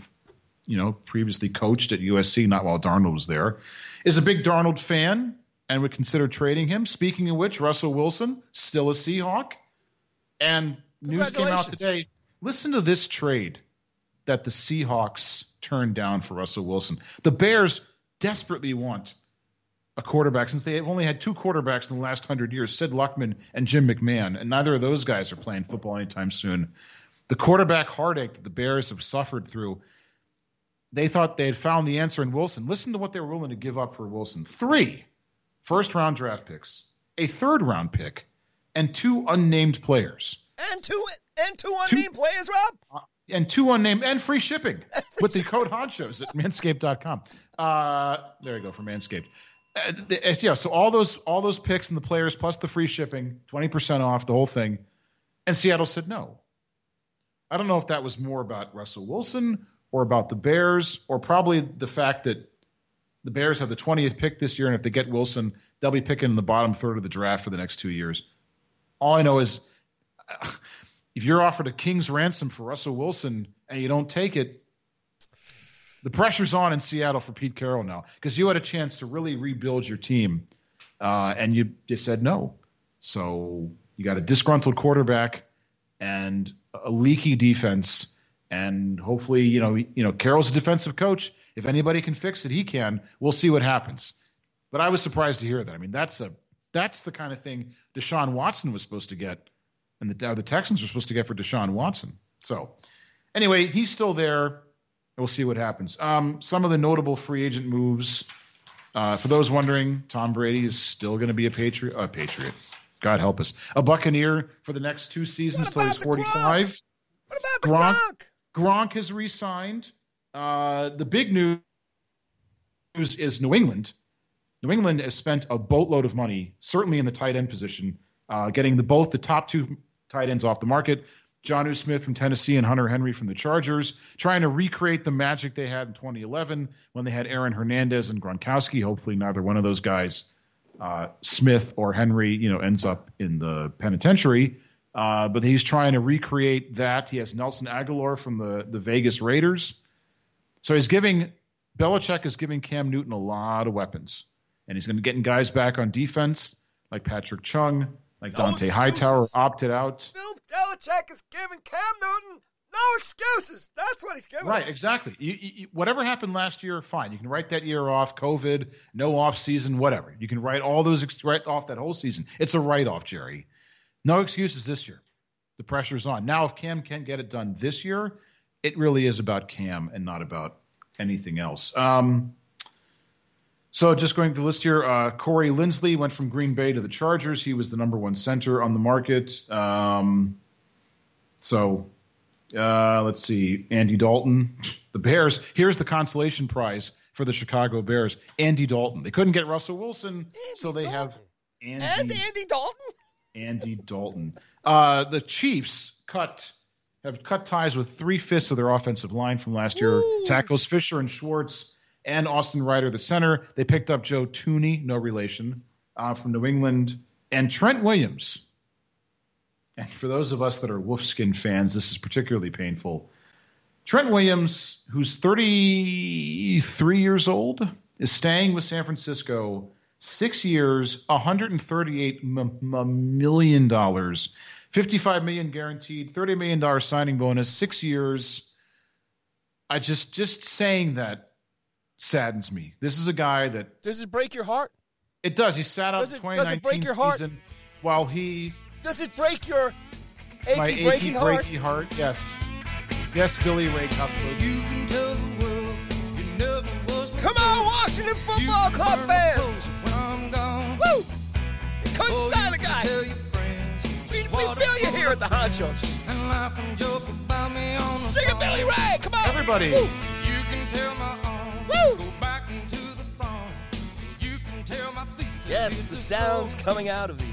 D: you know, previously coached at USC, not while Darnold was there, is a big Darnold fan and would consider trading him. Speaking of which, Russell Wilson, still a Seahawk. And news came out today. Listen to this trade that the Seahawks turned down for Russell Wilson. The Bears desperately want a quarterback since they've only had two quarterbacks in the last hundred years, Sid Luckman and Jim McMahon, and neither of those guys are playing football anytime soon. The quarterback heartache that the Bears have suffered through, they thought they had found the answer in Wilson. Listen to what they were willing to give up for Wilson. Three first round draft picks, a third round pick, and two unnamed players.
C: And two and two unnamed two, players, Rob.
D: Uh, and two unnamed and free shipping with the code honchos at manscaped.com. Uh, there you go for Manscaped. Uh, the, yeah, so all those all those picks and the players plus the free shipping, twenty percent off the whole thing, and Seattle said no. I don't know if that was more about Russell Wilson or about the Bears or probably the fact that the Bears have the twentieth pick this year, and if they get Wilson, they'll be picking in the bottom third of the draft for the next two years. All I know is if you're offered a king's ransom for Russell Wilson and you don't take it, the pressure's on in Seattle for Pete Carroll now because you had a chance to really rebuild your team, uh, and you just said no. So you got a disgruntled quarterback and a leaky defense, and hopefully, you know, you know, Carroll's a defensive coach. If anybody can fix it, he can. We'll see what happens. But I was surprised to hear that. I mean, that's a that's the kind of thing Deshaun Watson was supposed to get and the, the Texans are supposed to get for Deshaun Watson. So, anyway, he's still there. We'll see what happens. Um, some of the notable free agent moves. Uh, for those wondering, Tom Brady is still going to be a Patriot. A Patriot. God help us. A Buccaneer for the next two seasons until he's 45.
C: Gronk? What about the Gronk?
D: Gronk, Gronk has re-signed. Uh, the big news is New England. New England has spent a boatload of money, certainly in the tight end position, uh, getting the both the top two tight ends off the market. Jonnu Smith from Tennessee and Hunter Henry from the Chargers, trying to recreate the magic they had in 2011 when they had Aaron Hernandez and Gronkowski. Hopefully, neither one of those guys, uh, Smith or Henry, you know, ends up in the penitentiary. Uh, but he's trying to recreate that. He has Nelson Agholor from the the Vegas Raiders, so he's giving Belichick is giving Cam Newton a lot of weapons, and he's going to getting guys back on defense like Patrick Chung, like no Dont'a Hightower opted out.
C: Bill Belichick is giving Cam Newton no excuses. That's what he's giving.
D: Right, exactly. You, you, whatever happened last year, fine. You can write that year off. COVID, no off season, whatever. You can write all those write off that whole season. It's a write off, Jerry. No excuses this year. The pressure's on. Now, if Cam can't get it done this year, it really is about Cam and not about anything else. Um, so just going through the list here, uh, Corey Linsley went from Green Bay to the Chargers. He was the number one center on the market. Um, so uh, let's see, Andy Dalton, the Bears. Here's the consolation prize for the Chicago Bears: Andy Dalton. They couldn't get Russell Wilson,
C: Andy
D: so they
C: Dalton.
D: have Andy,
C: and Andy Dalton.
D: Andy Dalton. Uh, the Chiefs cut have cut ties with three fifths of their offensive line from last year.
C: Woo.
D: Tackles Fisher and Schwartz and Austin Reiter, the center. They picked up Joe Thuney, no relation, uh, from New England, and Trent Williams. And for those of us that are Wolfskin fans, this is particularly painful. Trent Williams, who's 33 years old, is staying with San Francisco six years, 138 m- million dollars, 55 million guaranteed, 30 million dollar signing bonus, six years. I just just saying that saddens me. This is a guy that
C: Does it break your heart?
D: it does. He sat out
C: Does
D: the
C: it- does it
D: 2019
C: break your heart?
D: season while he
C: Does it break your achy,
D: my achy
C: breaky heart?
D: breaky heart. Yes, yes, Billy Ray Cutler.
C: Come on, Washington Football Club fans! Woo! You couldn't sign a guy. We, we feel you here at the Honchos. Sing it, Billy Ray! Come on!
D: Everybody.
C: Woo! Woo! Yes, the sounds coming out of the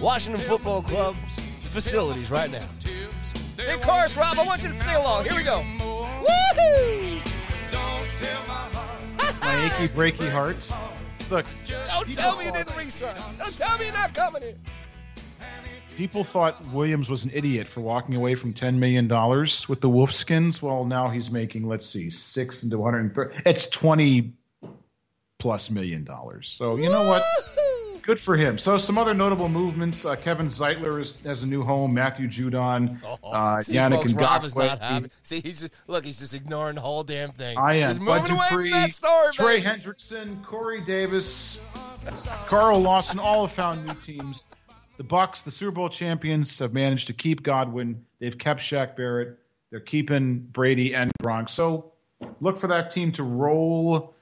C: Washington Football Club facilities right now. Hey, chorus, Rob, I want you to sing along. Here we go. Woohoo!
D: My achy breaky heart. Look,
C: Don't tell me you didn't resign. Don't tell me you're not coming in.
D: People thought Williams was an idiot for walking away from ten million dollars with the Wolfskins. Well, now he's making let's see, six into one hundred thirty. It's twenty plus million dollars. So you know what? Good for him. So some other notable movements: uh, Kevin Zeitler is, has a new home. Matthew Judon, uh,
C: See,
D: Yannick
C: folks, Rob is not happy. See, he's just look. He's just ignoring the whole damn thing.
D: I am.
C: Just
D: Bud
C: moving away from
D: Dupree,
C: that story,
D: Trey
C: baby.
D: Hendrickson, Corey Davis, Carl Lawson, all have found new teams. The Bucs, the Super Bowl champions, have managed to keep Godwin. They've kept Shaq Barrett. They're keeping Brady and Gronk. So look for that team to roll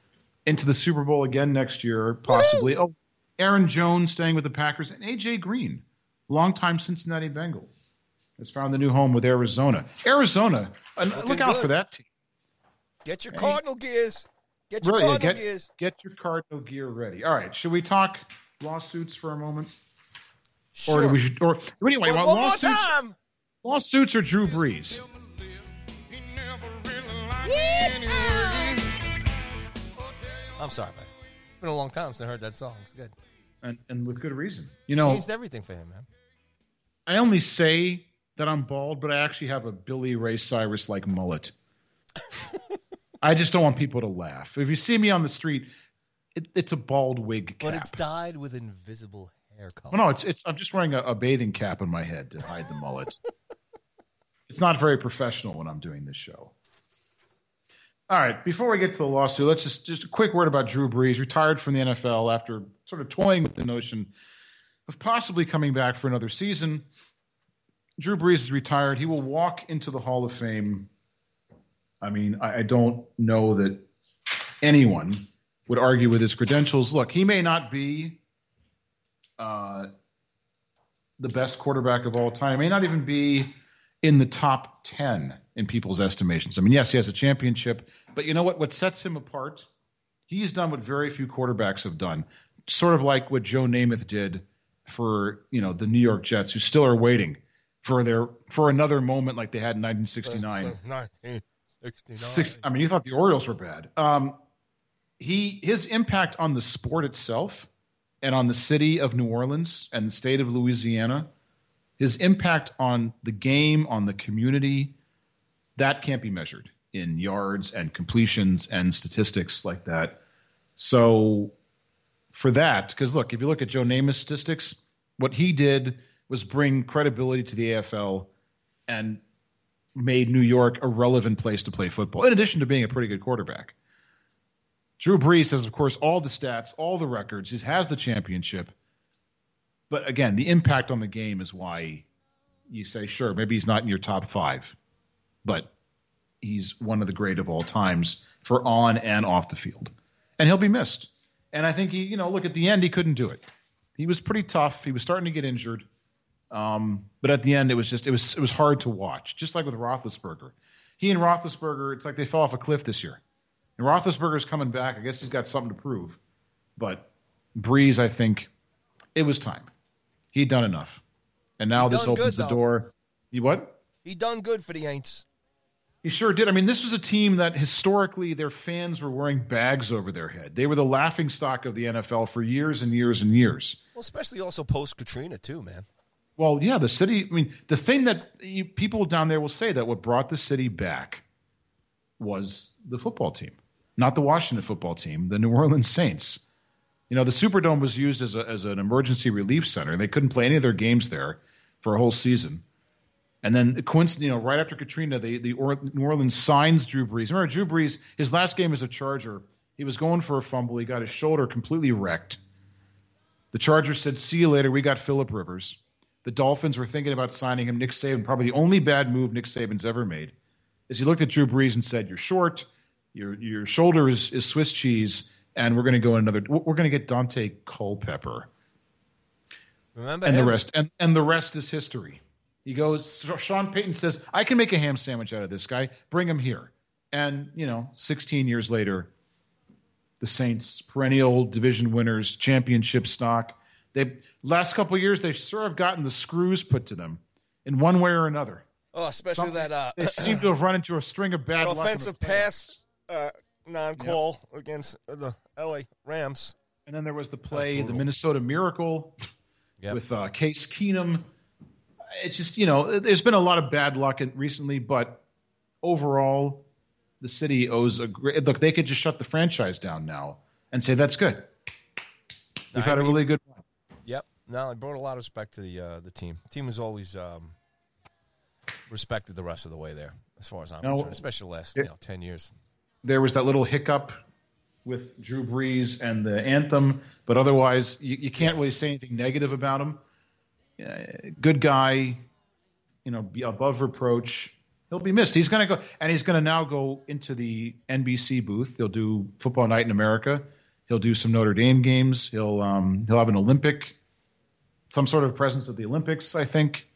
D: into the Super Bowl again next year, possibly. Oh, Aaron Jones staying with the Packers and AJ Green, longtime Cincinnati Bengal. has found a new home with Arizona. Arizona, look out
C: good.
D: for that team.
C: Get your
D: Hey.
C: Cardinal gears. Get your
D: Really,
C: Cardinal
D: get,
C: gears.
D: get your Cardinal gear ready. All right, should we talk lawsuits for a moment?
C: Sure.
D: Or we should, or anyway, want lawsuits? Lawsuits or Drew Brees?
C: I'm sorry, man. It's been a long time since I heard that song. It's good.
D: And, and with good reason. You know,
C: Changed everything for him, man.
D: I only say that I'm bald, but I actually have a Billy Ray Cyrus like mullet. I just don't want people to laugh. If you see me on the street, it, it's a bald wig cap.
C: But it's dyed with invisible hair color.
D: Well, no, it's it's. I'm just wearing a, a bathing cap on my head to hide the mullet. it's not very professional when I'm doing this show. All right, before we get to the lawsuit, let's just just a quick word about Drew Brees, retired from the NFL after sort of toying with the notion of possibly coming back for another season. Drew Brees is retired. He will walk into the Hall of Fame. I mean, I, I don't know that anyone would argue with his credentials. Look, he may not be uh, the best quarterback of all time. He may not even be in the top 10 in people's estimations. I mean, yes, he has a championship, but you know what? What sets him apart? He's done what very few quarterbacks have done, sort of like what Joe Namath did for you know the New York Jets, who still are waiting for their for another moment like they had in 1969.
C: Since 1969.
D: Six, I mean, you thought the Orioles were bad. Um, he his impact on the sport itself and on the city of New Orleans and the state of Louisiana, his impact on the game, on the community, that can't be measured in yards and completions and statistics like that. So for that, because look, if you look at Joe Namath's statistics, what he did was bring credibility to the AFL and made New York a relevant place to play football, in addition to being a pretty good quarterback. Drew Brees has, of course, all the stats, all the records. He has the championship. But again, the impact on the game is why you say, sure, maybe he's not in your top five, but he's one of the great of all times for on and off the field. And he'll be missed. And I think he, you know, look at the end, he couldn't do it. He was pretty tough. He was starting to get injured. Um, but at the end, it was just it was it was hard to watch. Just like with Roethlisberger, he and Roethlisberger, it's like they fell off a cliff this year. And Roethlisberger's coming back. I guess he's got something to prove. But Brees, I think, it was time. He'd done enough, and now
C: He
D: this
C: done good,
D: opens the door. You what?
C: He done good for the Aints.
D: He sure did. I mean, this was a team that historically their fans were wearing bags over their head. They were the laughing stock of the NFL for years and years and years.
C: Well, especially also post Katrina too, man.
D: Well, yeah, the city. I mean, the thing that you, people down there will say that what brought the city back was the football team, not the Washington football team, the New Orleans Saints. You know, the Superdome was used as a, as an emergency relief center. They couldn't play any of their games there for a whole season. And then, coincidentally, you know, right after Katrina, the the or, New Orleans signs Drew Brees. Remember, Drew Brees, his last game as a Charger, he was going for a fumble. He got his shoulder completely wrecked. The Chargers said, "See you later." We got Philip Rivers. The Dolphins were thinking about signing him. Nick Saban, probably the only bad move Nick Saban's ever made, is he looked at Drew Brees and said, "You're short. Your your shoulder is, is Swiss cheese, and we're going to go another. We're going to get Daunte Culpepper,
C: Remember
D: and
C: him?
D: the rest, and and the rest is history." He goes. Sean Payton says, "I can make a ham sandwich out of this guy. Bring him here." And you know, 16 years later, the Saints, perennial division winners, championship stock. They last couple of years they've sort of gotten the screws put to them in one way or another.
C: Oh, especially
D: Some-
C: that uh,
D: they seem to have run into a string of bad
C: offensive pass uh, non-call against the L.A. Rams.
D: And then there was the play, the. Minnesota Miracle
C: Yep.
D: with uh, Case Keenum. It's just you know, there's been a lot of bad luck recently, but overall, the city owes a great look. They could just shut the franchise down now and say that's good. We've
C: I
D: had a really good run.
C: Yep. No, it brought a lot of respect to the uh, the team. team was always um, respected the rest of the way there, as far as I'm
D: No,
C: concerned, especially the last
D: it-
C: you know ten years.
D: There was that little hiccup with Drew Brees and the anthem, but otherwise, you, you can't really say anything negative about him. Uh, good guy, you know, above reproach. He'll be missed. He's going to go, and he's going to now go into the NBC booth. He'll do Football Night in America. He'll do some Notre Dame games. He'll um, he'll have an Olympic, some sort of presence at the Olympics, I think.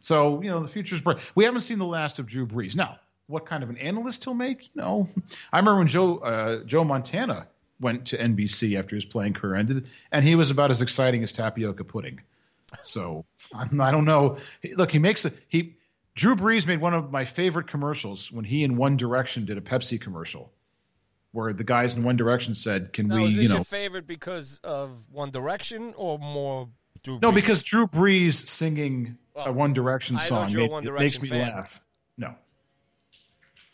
D: So you know the future's bright. We haven't seen the last of Drew Brees. Now, what kind of an analyst he'll make? You know, I remember when Joe uh, Joe Montana went to NBC after his playing career ended, and he was about as exciting as tapioca pudding. So I'm, I don't know. Look, he makes a he. Drew Brees made one of my favorite commercials when he in One Direction did a Pepsi commercial, where the guys in One Direction said, "Can
C: Now,
D: we,
C: is this
D: you know?"
C: your favorite because of One Direction or more? Drew
D: No, because Drew Brees singing
C: Oh,
D: a One Direction song
C: you were a
D: made-
C: One
D: it makes me
C: fan.
D: laugh. No.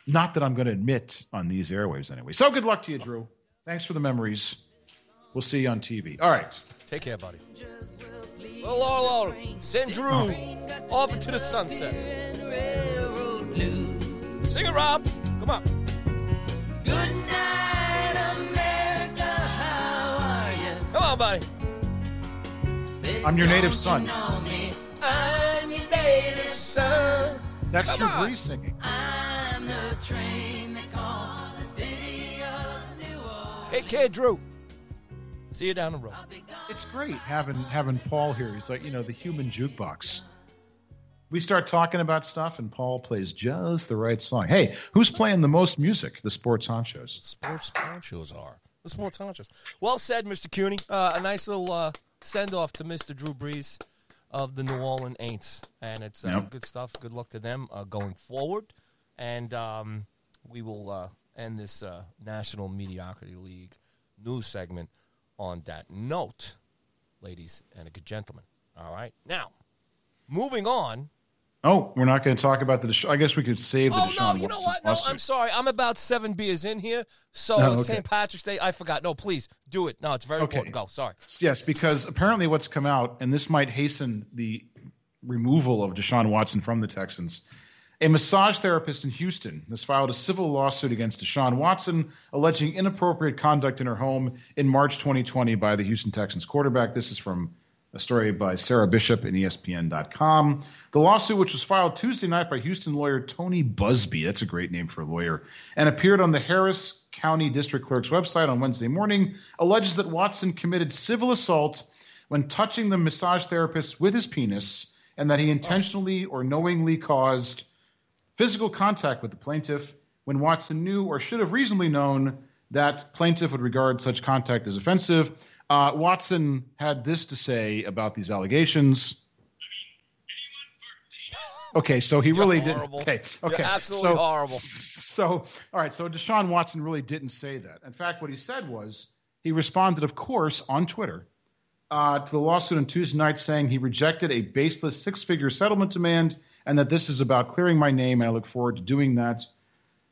D: Not that I'm going to admit on these airwaves anyway. So good luck to you, Drew. Thanks for the memories. We'll see you on TV. All right.
C: Take care, buddy. Well, Lolo, send Drew off into the sunset. Sing it, Rob. Come on.
J: Good night, America. How are you?
C: Come on, buddy.
D: I'm your native son.
J: I'm your native son.
D: That's
J: Come
D: Drew. Brees singing.
J: I'm the train they call the city of New Orleans.
C: Take care, Drew. See you down the road.
D: It's great having having Paul here. He's like, you know, the human jukebox. We start talking about stuff, and Paul plays just the right song. Hey, who's playing the most music? The sports honchos.
C: Sports ponchos are. The sports honchos. Well said, Mr. Cooney. Uh, a nice little uh, send off to Mr. Drew Brees of the New Orleans Aints. And it's uh,
D: Yep.
C: good stuff. Good luck to them uh, going forward. And um, we will uh, end this uh, National Mediocrity League news segment on that note, ladies and good gentlemen. All right. Now, moving on.
D: Oh, we're not going to talk about the. Desha- I guess we could save the
C: Oh
D: Deshaun
C: no! You know what? No,
D: lawsuit.
C: I'm sorry. I'm about seven beers in here. So
D: Oh, okay.
C: St. Patrick's Day. I forgot. No, please do it. No, it's very
D: Okay.
C: important. Go. Sorry.
D: Yes, because apparently what's come out, and this might hasten the removal of Deshaun Watson from the Texans. A massage therapist in Houston has filed a civil lawsuit against Deshaun Watson, alleging inappropriate conduct in her home in March 2020 by the Houston Texans quarterback. This is from a story by Sarah Barshop in ESPN.com. The lawsuit, which was filed Tuesday night by Houston lawyer Tony Buzbee, that's a great name for a lawyer, and appeared on the Harris County District Clerk's website on Wednesday morning, alleges that Watson committed civil assault when touching the massage therapist with his penis and that he intentionally or knowingly caused physical contact with the plaintiff when Watson knew or should have reasonably known that plaintiff would regard such contact as offensive. Uh, Watson had this to say about these allegations. Okay, so he really didn't.
C: horrible.
D: Okay,
C: You're
D: okay,
C: absolutely
D: so,
C: horrible.
D: So, all right, so Deshaun Watson really didn't say that. In fact, what he said was he responded, of course, on Twitter uh, to the lawsuit on Tuesday night, saying he rejected a baseless six-figure settlement demand, and that this is about clearing my name, and I look forward to doing that.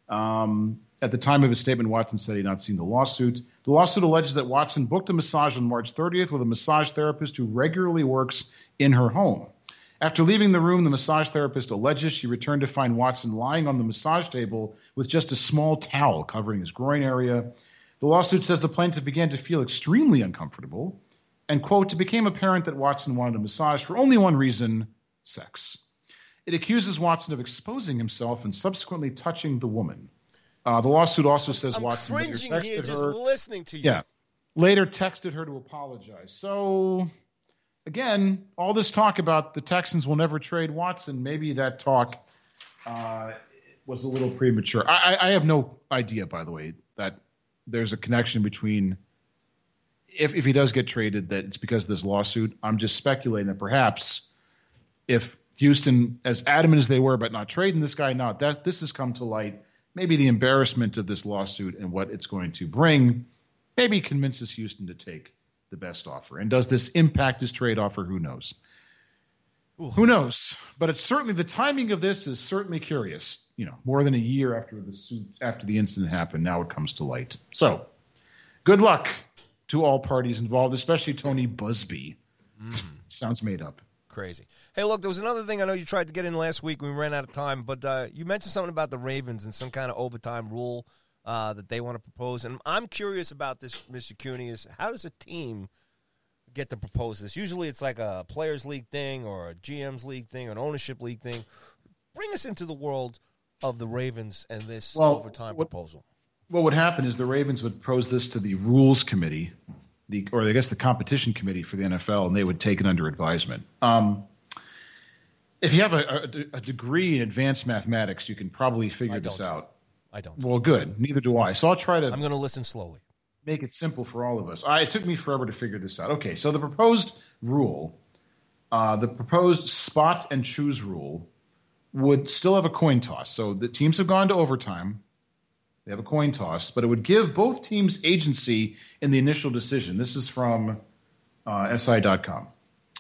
D: Um, at the time of his statement, Watson said he had not seen the lawsuit. The lawsuit alleges that Watson booked a massage on March 30th with a massage therapist who regularly works in her home. After leaving the room, the massage therapist alleges she returned to find Watson lying on the massage table with just a small towel covering his groin area. The lawsuit says the plaintiff began to feel extremely uncomfortable and, quote, it became apparent that Watson wanted a massage for only one reason sex. It accuses Watson of exposing himself and subsequently touching the woman. Uh, the lawsuit also says
C: I'm
D: Watson later
C: cringing
D: texted
C: here just
D: her.
C: listening to you.
D: Yeah. Later texted her to apologize. So, again, all this talk about the Texans will never trade Watson, maybe that talk uh, was a little premature. I, I, I have no idea, by the way, that there's a connection between if, if he does get traded, that it's because of this lawsuit. I'm just speculating that perhaps if Houston, as adamant as they were about not trading this guy, now that this has come to light, maybe the embarrassment of this lawsuit and what it's going to bring, maybe convinces Houston to take the best offer. And does this impact his trade offer? Who knows? Who knows? But it's certainly the timing of this is certainly curious. You know, more than a year after the suit, after the incident happened, now it comes to light. So, good luck to all parties involved, especially Tony Buzbee. Mm. Sounds made up.
C: Crazy. Hey, look, there was another thing I know you tried to get in last week. We ran out of time, but uh, you mentioned something about the Ravens and some kind of overtime rule uh, that they want to propose. And I'm curious about this, Mr. Cooney, is how does a team get to propose this? Usually it's like a Players League thing or a GM's League thing or an Ownership League thing. Bring us into the world of the Ravens and this
D: Well,
C: overtime
D: what-
C: proposal.
D: What would happen is the Ravens would propose this to the rules committee, the or I guess the competition committee for the NFL, and they would take it under advisement. Um, If you have a, a, a degree in advanced mathematics, you can probably figure this out.
K: I don't.
D: Well, good. Neither do I. So I'll try to
K: I'm going to listen slowly.
D: make it simple for all of us. I, it took me forever to figure this out. Okay, so the proposed rule, uh, the proposed spot and choose rule, would still have a coin toss. So the teams have gone to overtime. They have a coin toss, but it would give both teams agency in the initial decision. This is from uh, SI.com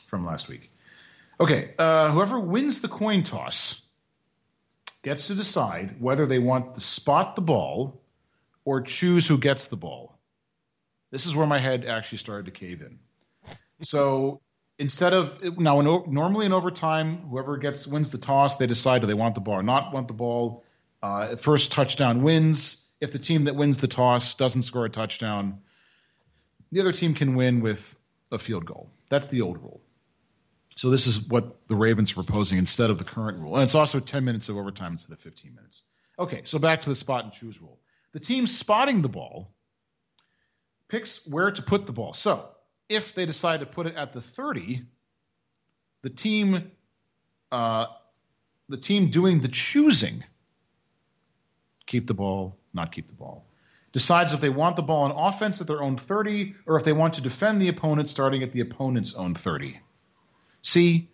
D: from last week. Okay, uh, whoever wins the coin toss gets to decide whether they want to spot the ball or choose who gets the ball. This is where my head actually started to cave in. So instead of now, in, normally in overtime, whoever gets wins the toss, they decide do they want the ball or not want the ball. Uh, first touchdown wins. If the team that wins the toss doesn't score a touchdown, the other team can win with a field goal. That's the old rule. So this is what the Ravens are proposing instead of the current rule, and it's also 10 minutes of overtime instead of 15 minutes. Okay, so back to the spot and choose rule. The team spotting the ball picks where to put the ball. So if they decide to put it at the 30, the team, uh, the team doing the choosing, keep the ball, not keep the ball, decides if they want the ball on offense at their own 30 or if they want to defend the opponent starting at the opponent's own 30. See,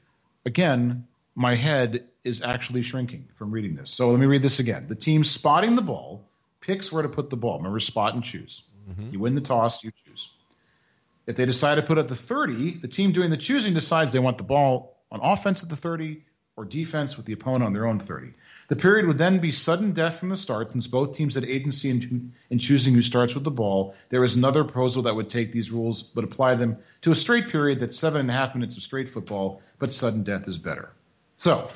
D: again, my head is actually shrinking from reading this. So let me read this again. The team spotting the ball picks where to put the ball. Remember, spot and choose. Mm-hmm. You win the toss, you choose. If they decide to put it at the 30, the team doing the choosing decides they want the ball on offense at the 30 or defense with the opponent on their own 30. The period would then be sudden death from the start since both teams had agency in, in choosing who starts with the ball. There is another proposal that would take these rules but apply them to a straight period that's seven and a half minutes of straight football, but sudden death is better. So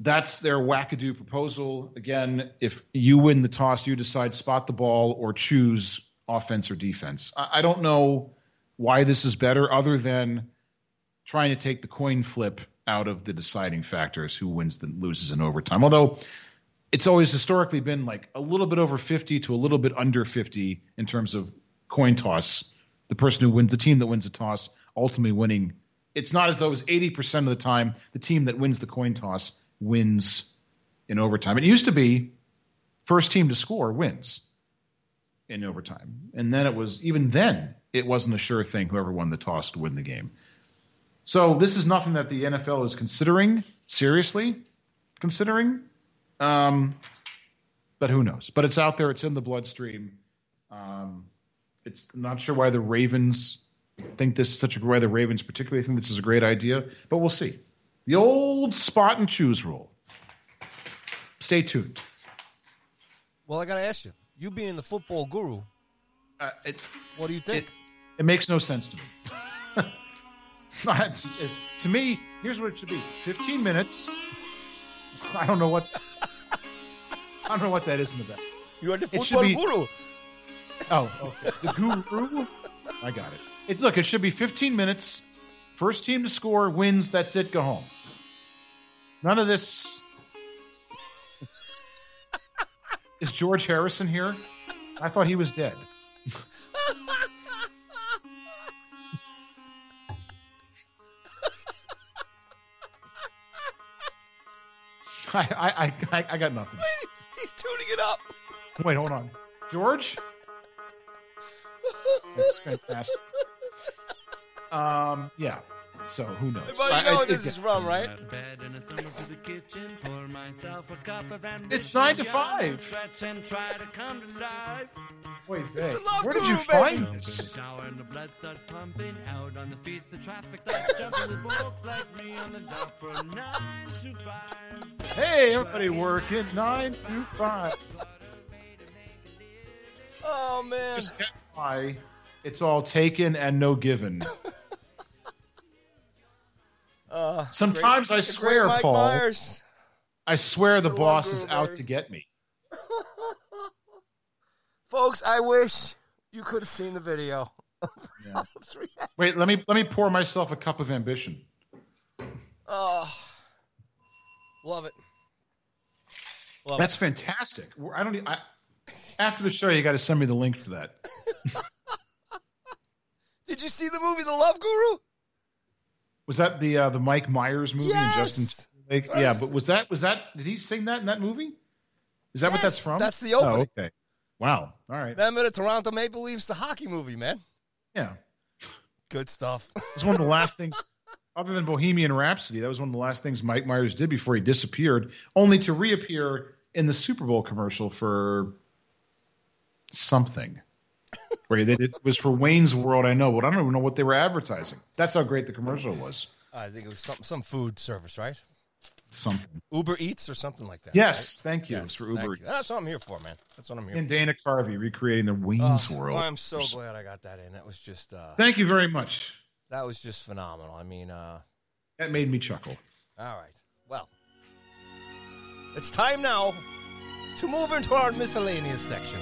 D: that's their wackadoo proposal. Again, if you win the toss, you decide spot the ball or choose offense or defense. I, I don't know why this is better other than trying to take the coin flip out of the deciding factors who wins and loses in overtime. Although it's always historically been like a little bit over 50 to a little bit under 50 in terms of coin toss. The person who wins, the team that wins the toss, ultimately winning. It's not as though it's 80% of the time the team that wins the coin toss wins in overtime. It used to be first team to score wins in overtime. And then it was, even then, it wasn't a sure thing whoever won the toss to win the game. So this is nothing that the NFL is considering seriously, considering. Um, but who knows? But it's out there. It's in the bloodstream. Um, it's I'm not sure why the Ravens think this is such a why the Ravens particularly think this is a great idea, but we'll see. The old spot and choose rule. Stay tuned.
K: Well, I got to ask you, you being the football guru,
D: Uh, it,
K: what do you think?
D: it makes no sense to me. It's- it's- to me, here's what it should be: 15 minutes. I don't know what. I don't know what that is in the back.
K: you are the football
D: be-
K: guru.
D: Oh, okay. The guru. I got it. it. Look, it should be 15 minutes. First team to score wins. That's it. Go home. None of this. Is George Harrison here? I thought he was dead. I, I, I, I- got nothing.
K: Wait, He's tuning it up.
D: Wait, hold on. George? That's fantastic. Um, yeah. So who knows?
K: Well, you
D: I-
K: know
D: I-
K: what this
D: it-
K: is from, right?
D: It's nine to five. Wait, Vic,
K: Love
D: where did
K: Guru,
D: you find
K: baby.
D: this? Hey, everybody working nine to five.
K: Oh man.
D: Just get why it's all taken and no given.
K: Uh,
D: Sometimes
K: great-
D: I swear, Paul.
K: Myers.
D: I swear the
K: Good
D: boss is out to get me.
K: Folks, I wish you could have seen the video.
D: Wait, let me let me pour myself a cup of ambition.
K: Oh, love it. Love
D: That's fantastic. I don't. I, after the show, you got to send me the link for that.
K: Did you see the movie The Love Guru?
D: Was that the uh, the Mike Myers movie and Justin Timberlake?
C: First.
D: Yeah, but was that was that did he sing that in that movie? Is that what that's from?
C: that's the opening.
D: Oh, okay. Wow. All right.
C: Remember the Toronto Maple Leafs, the hockey movie, man?
D: Yeah.
C: Good stuff.
D: It's one of the last things, other than Bohemian Rhapsody, that was one of the last things Mike Myers did before he disappeared, only to reappear in the Super Bowl commercial for something. Where they did, it was for Wayne's World, I know, but I don't even know what they were advertising. That's how great the commercial was.
C: I think it was some some food service, right?
D: Something.
C: Uber Eats or something like that.
D: Yes,
C: right?
D: thank you.
C: Yes,
D: It's for Uber
C: you. That's what I'm here for, man. That's what I'm here for.
D: And
C: for.
D: Dana Carvey recreating the Wayne's
C: Oh,
D: World.
C: I'm so glad I got that in. That was just uh,
D: Thank you very much.
C: that was just phenomenal. I mean, uh,
D: That made me chuckle.
C: all right. Well, it's time now to move into our miscellaneous section,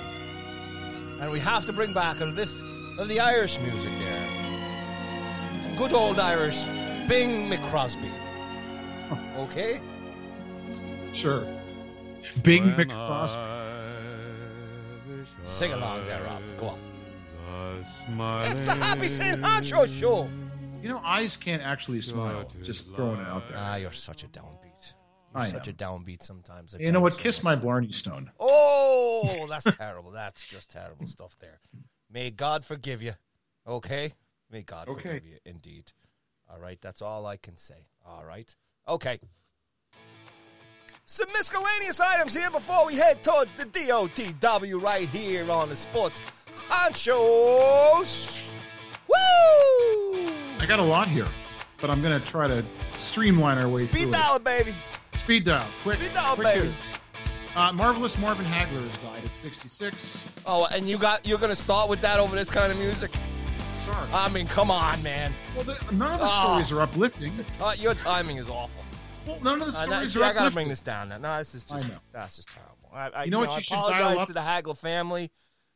C: and we have to bring back a list of the Irish music there. From good old Irish, Bing McCrosby. Okay.
D: Sure. Big McCross.
C: Sing along there, Rob. Go on. It's the Happy St. Honcho Show.
D: You know, eyes can't actually smile. Just throwing it out there.
C: Ah, you're such a downbeat. You're
D: I
C: such
D: am.
C: a downbeat sometimes.
D: You know what? Kiss my Blarney Stone.
C: Oh, that's terrible. That's just terrible stuff there. May God forgive you. Okay? May God
D: Okay.
C: forgive you, indeed. All right, that's all I can say. All right. Okay. Some miscellaneous items here before we head towards the DOTW right here on the Sports Honchos. Woo!
D: I got a lot here, but I'm going to try to streamline our way
C: Speed
D: through
C: dial, baby.
D: Speed dial. Quick.
C: Speed dial,
D: quick
C: baby.
D: Uh, Marvelous Marvin Hagler has died at 66.
C: Oh, and you got you're gonna start with that over this kind of music?
D: Sorry.
C: I mean, come on, man.
D: well, the, none of the
C: Oh.
D: stories are uplifting.
C: Uh, your timing is awful.
D: Well, none of the
C: Uh,
D: stories
C: see,
D: are
C: I gotta bring this down. Now, no, this is just that's just terrible. I, I,
D: You know what
C: I
D: you should dial up?
C: to the Hagler family.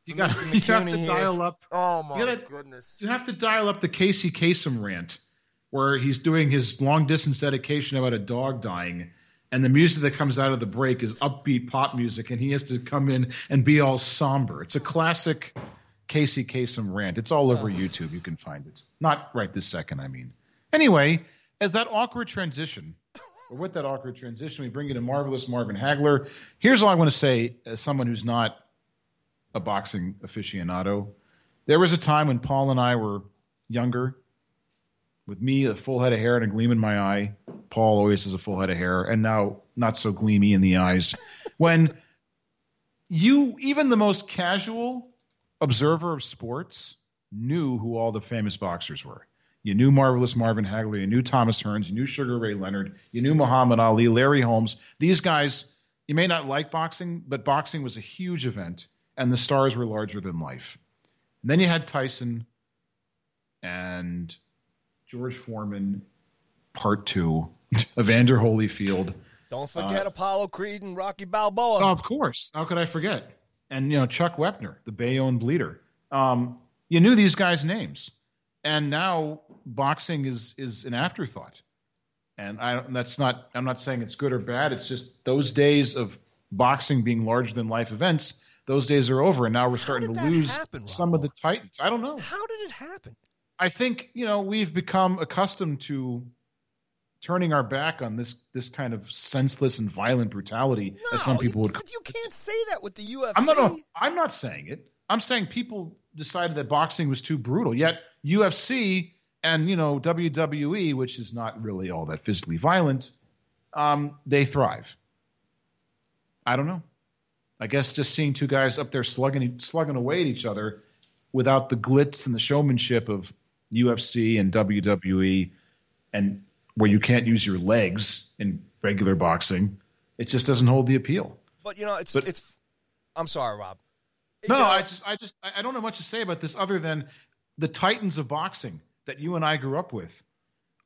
D: You got you have to dial up.
C: Oh my
D: you gotta-
C: goodness.
D: You have to dial up the Casey Kasem rant, where he's doing his long distance dedication about a dog dying, and the music that comes out of the break is upbeat pop music, and he has to come in and be all somber. It's a classic Casey Kasem rant. It's all over YouTube. You can find it. Not right this second, I mean. Anyway, as that awkward transition, or with that awkward transition, we bring in a marvelous Marvin Hagler. Here's all I want to say as someone who's not a boxing aficionado. There was a time when Paul and I were younger, with me a full head of hair and a gleam in my eye. Paul always has a full head of hair, and now not so gleamy in the eyes. when you, even the most casual observer of sports, knew who all the famous boxers were. You knew Marvelous Marvin Hagler, you knew Thomas Hearns, you knew Sugar Ray Leonard, you knew Muhammad Ali, Larry Holmes. These guys, you may not like boxing, but boxing was a huge event, and the stars were larger than life. And then you had Tyson and George Foreman, part two, Evander Holyfield.
C: Don't forget Apollo Creed and Rocky Balboa.
D: Oh, of course. How could I forget? And you know Chuck Wepner, the Bayonne bleeder. Um, you knew these guys' names, and now boxing is is an afterthought. And I that's not. I'm not saying it's good or bad. It's just those days of boxing being larger than life events. Those days are over, and now we're starting to lose
C: happen,
D: some of the titans. I don't know.
C: How did it happen?
D: I think you know we've become accustomed to turning our back on this this kind of senseless and violent brutality, as some people would.
C: But you can't say that with the UFC.
D: I'm not. I'm not saying it. I'm saying people decided that boxing was too brutal. Yet UFC and you know WWE, which is not really all that physically violent, um, they thrive. I don't know. I guess just seeing two guys up there slugging slugging away at each other without the glitz and the showmanship of UFC and WWE, and where you can't use your legs in regular boxing, it just doesn't hold the appeal.
C: But you know, it's
D: But-
C: it's. I'm sorry, Rob.
D: No,
C: You know,
D: I just, I just, I I don't know much to say about this other than the titans of boxing that you and I grew up with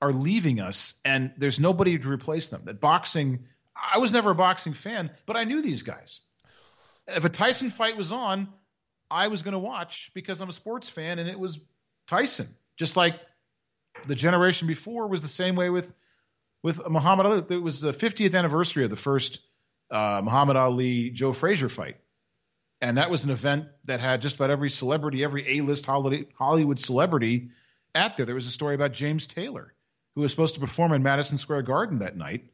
D: are leaving us, and there's nobody to replace them. That boxing, I was never a boxing fan, but I knew these guys. If a Tyson fight was on, I was going to watch because I'm a sports fan, and it was Tyson. Just like the generation before was the same way with with Muhammad Ali. It was the 50th anniversary of the first uh, Muhammad Ali Joe Frazier fight and that was an event that had just about every celebrity, every A-list Hollywood celebrity at there. There was a story about James Taylor, who was supposed to perform in Madison Square Garden that night,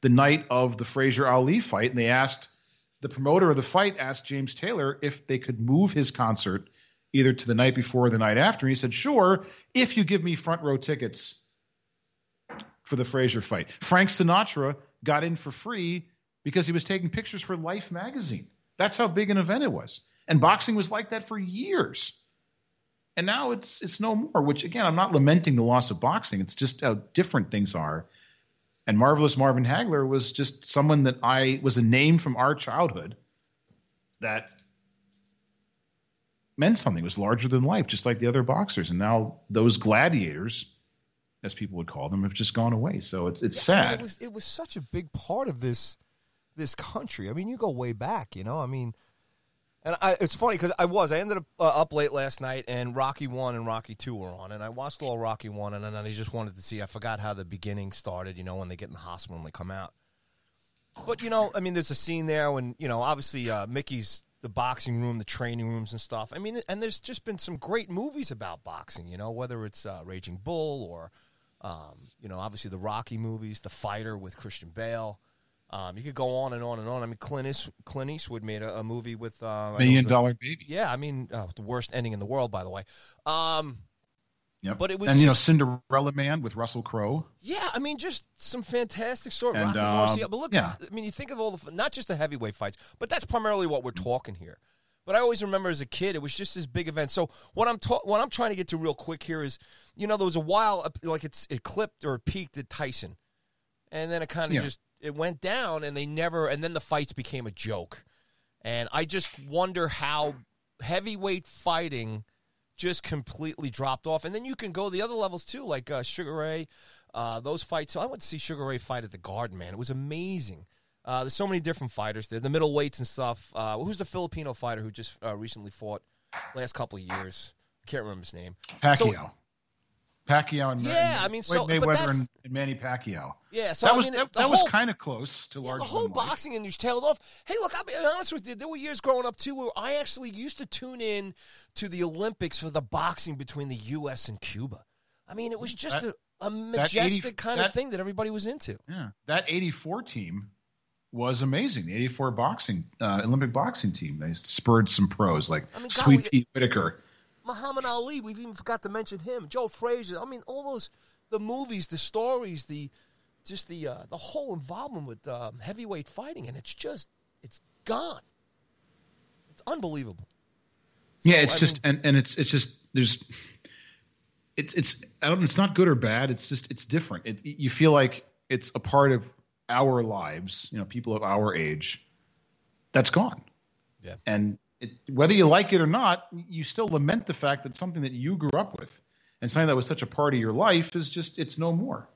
D: the night of the Frazier Ali fight, and they asked the promoter of the fight asked James Taylor if they could move his concert either to the night before or the night after. And he said, "Sure, if you give me front row tickets for the Frazier fight." Frank Sinatra got in for free because he was taking pictures for Life magazine. That's how big an event it was. And boxing was like that for years. And now it's it's no more, which again, I'm not lamenting the loss of boxing. It's just how different things are. And Marvelous Marvin Hagler was just someone that I was a name from our childhood that meant something, It was larger than life, just like the other boxers. And now those gladiators, as people would call them, have just gone away. So it's it's sad.
C: It was it was such a big part of this this country. I mean, you go way back, you know. I mean, and I, it's funny because I was I ended up uh, up late last night, and Rocky One and Rocky Two were on, and I watched all Rocky One, and then I just wanted to see. I forgot how the beginning started. You know, when they get in the hospital and they come out. But you know, I mean, there's a scene there when you know, obviously, uh, Mickey's the boxing room, the training rooms and stuff. I mean, and there's just been some great movies about boxing. You know, whether it's uh, Raging Bull or, um, you know, obviously the Rocky movies, The Fighter with Christian Bale. Um, you could go on and on and on. I mean, Clint, East, Clint Eastwood made a, a movie with uh, I know it
D: Million
C: was a-
D: Baby.
C: Yeah, I mean, uh, the worst ending in the world, by the way. Um,
D: Yep.
C: But it was
D: and you know Cinderella Man with Russell Crowe.
C: yeah, I mean, just some fantastic story.
D: And,
C: Rocky
D: um,
C: Marciano. But look,
D: yeah.
C: I mean, you think of all the not just the heavyweight fights, but that's primarily what we're talking here. But I always remember as a kid, it was just this big event. So what I'm ta- what I'm trying to get to real quick here is, you know, there was a while like it's it clipped or peaked at Tyson, and then it kind of
D: Yeah.
C: just it went down, and they never, and then the fights became a joke, and I just wonder how heavyweight fighting just completely dropped off. And then you can go the other levels too, like uh, Sugar Ray, uh, those fights. So I went to see Sugar Ray fight at the Garden, man. It was amazing. Uh, there's so many different fighters there, the middleweights and stuff. Uh, who's the Filipino fighter who just uh, recently fought last couple of years? Can't remember his name.
D: Pacquiao.
C: So-
D: Pacquiao and
C: Yeah, I mean, so- but
D: Mayweather
C: that's-
D: and, and Manny Pacquiao.
C: Yeah, so
D: that
C: I
D: was
C: mean,
D: that, that was kind of close to
C: Yeah,
D: larger
C: the whole
D: than life.
C: boxing industry tailed off. Hey, look, I'll be honest with you. There were years growing up too where I actually used to tune in to the Olympics for the boxing between the U.S. and Cuba. I mean, it was just
D: That-
C: a, a
D: that 80
C: majestic kind of thing that everybody was into.
D: Yeah, that '84 team was amazing. The '84 boxing uh, Olympic boxing team. They spurred some pros like
C: I mean, God,
D: Sweet
C: we-
D: Pea Whitaker.
C: Muhammad Ali, we've even forgot to mention him. Joe Frazier. I mean, all those the movies, the stories, the just the uh, the whole involvement with um, heavyweight fighting, and it's just it's gone. It's unbelievable.
D: yeah, it's
C: I
D: just and and it's it's just there's it's it's I don't it's not good or bad. It's just it's different. It, you feel like it's a part of our lives. You know, people of our age. That's gone.
C: Yeah.
D: And it, whether you like it or not, you still lament the fact that something that you grew up with and something that was such a part of your life is just it's no more.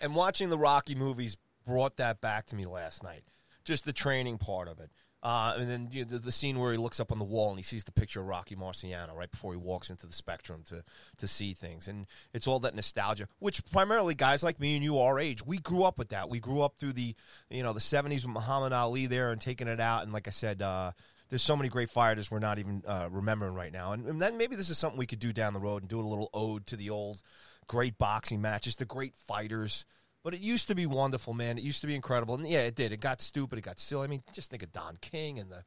C: And watching the Rocky movies brought that back to me last night. Just the training part of it. Uh, and then you know, the, the scene where he looks up on the wall and he sees the picture of Rocky Marciano right before he walks into the spectrum to, to see things. And it's all that nostalgia, which primarily guys like me and you, our age, we grew up with that. We grew up through the, you know, the 70s with Muhammad Ali there and taking it out. And like I said, uh, there's so many great fighters we're not even uh, remembering right now. And, and then maybe this is something we could do down the road and do a little ode to the old great boxing matches, the great fighters. But it used to be wonderful, man. It used to be incredible, and yeah, it did. It got stupid. It got silly. I mean, just think of Don King and the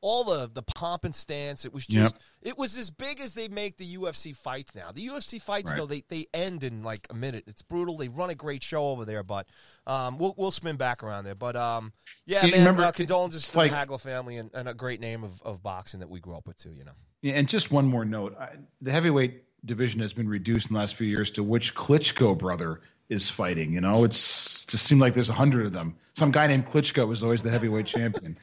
C: all the the pomp and stance. It was just it was as big as they make the UFC fights now. The UFC fights
D: Right.
C: though they they end in like a minute. It's brutal. They run a great show over there, but um, we'll we'll spin back around there. But um, yeah,
D: You
C: man.
D: remember,
C: uh, condolences to
D: like-
C: the Hagler family and, and a great name of, of boxing that we grew up with too. You know.
D: Yeah, and just one more note: I, the heavyweight division has been reduced in the last few years to which Klitschko brother is fighting. You know, it's just seemed like there's a hundred of them. Some guy named Klitschko was always the heavyweight champion.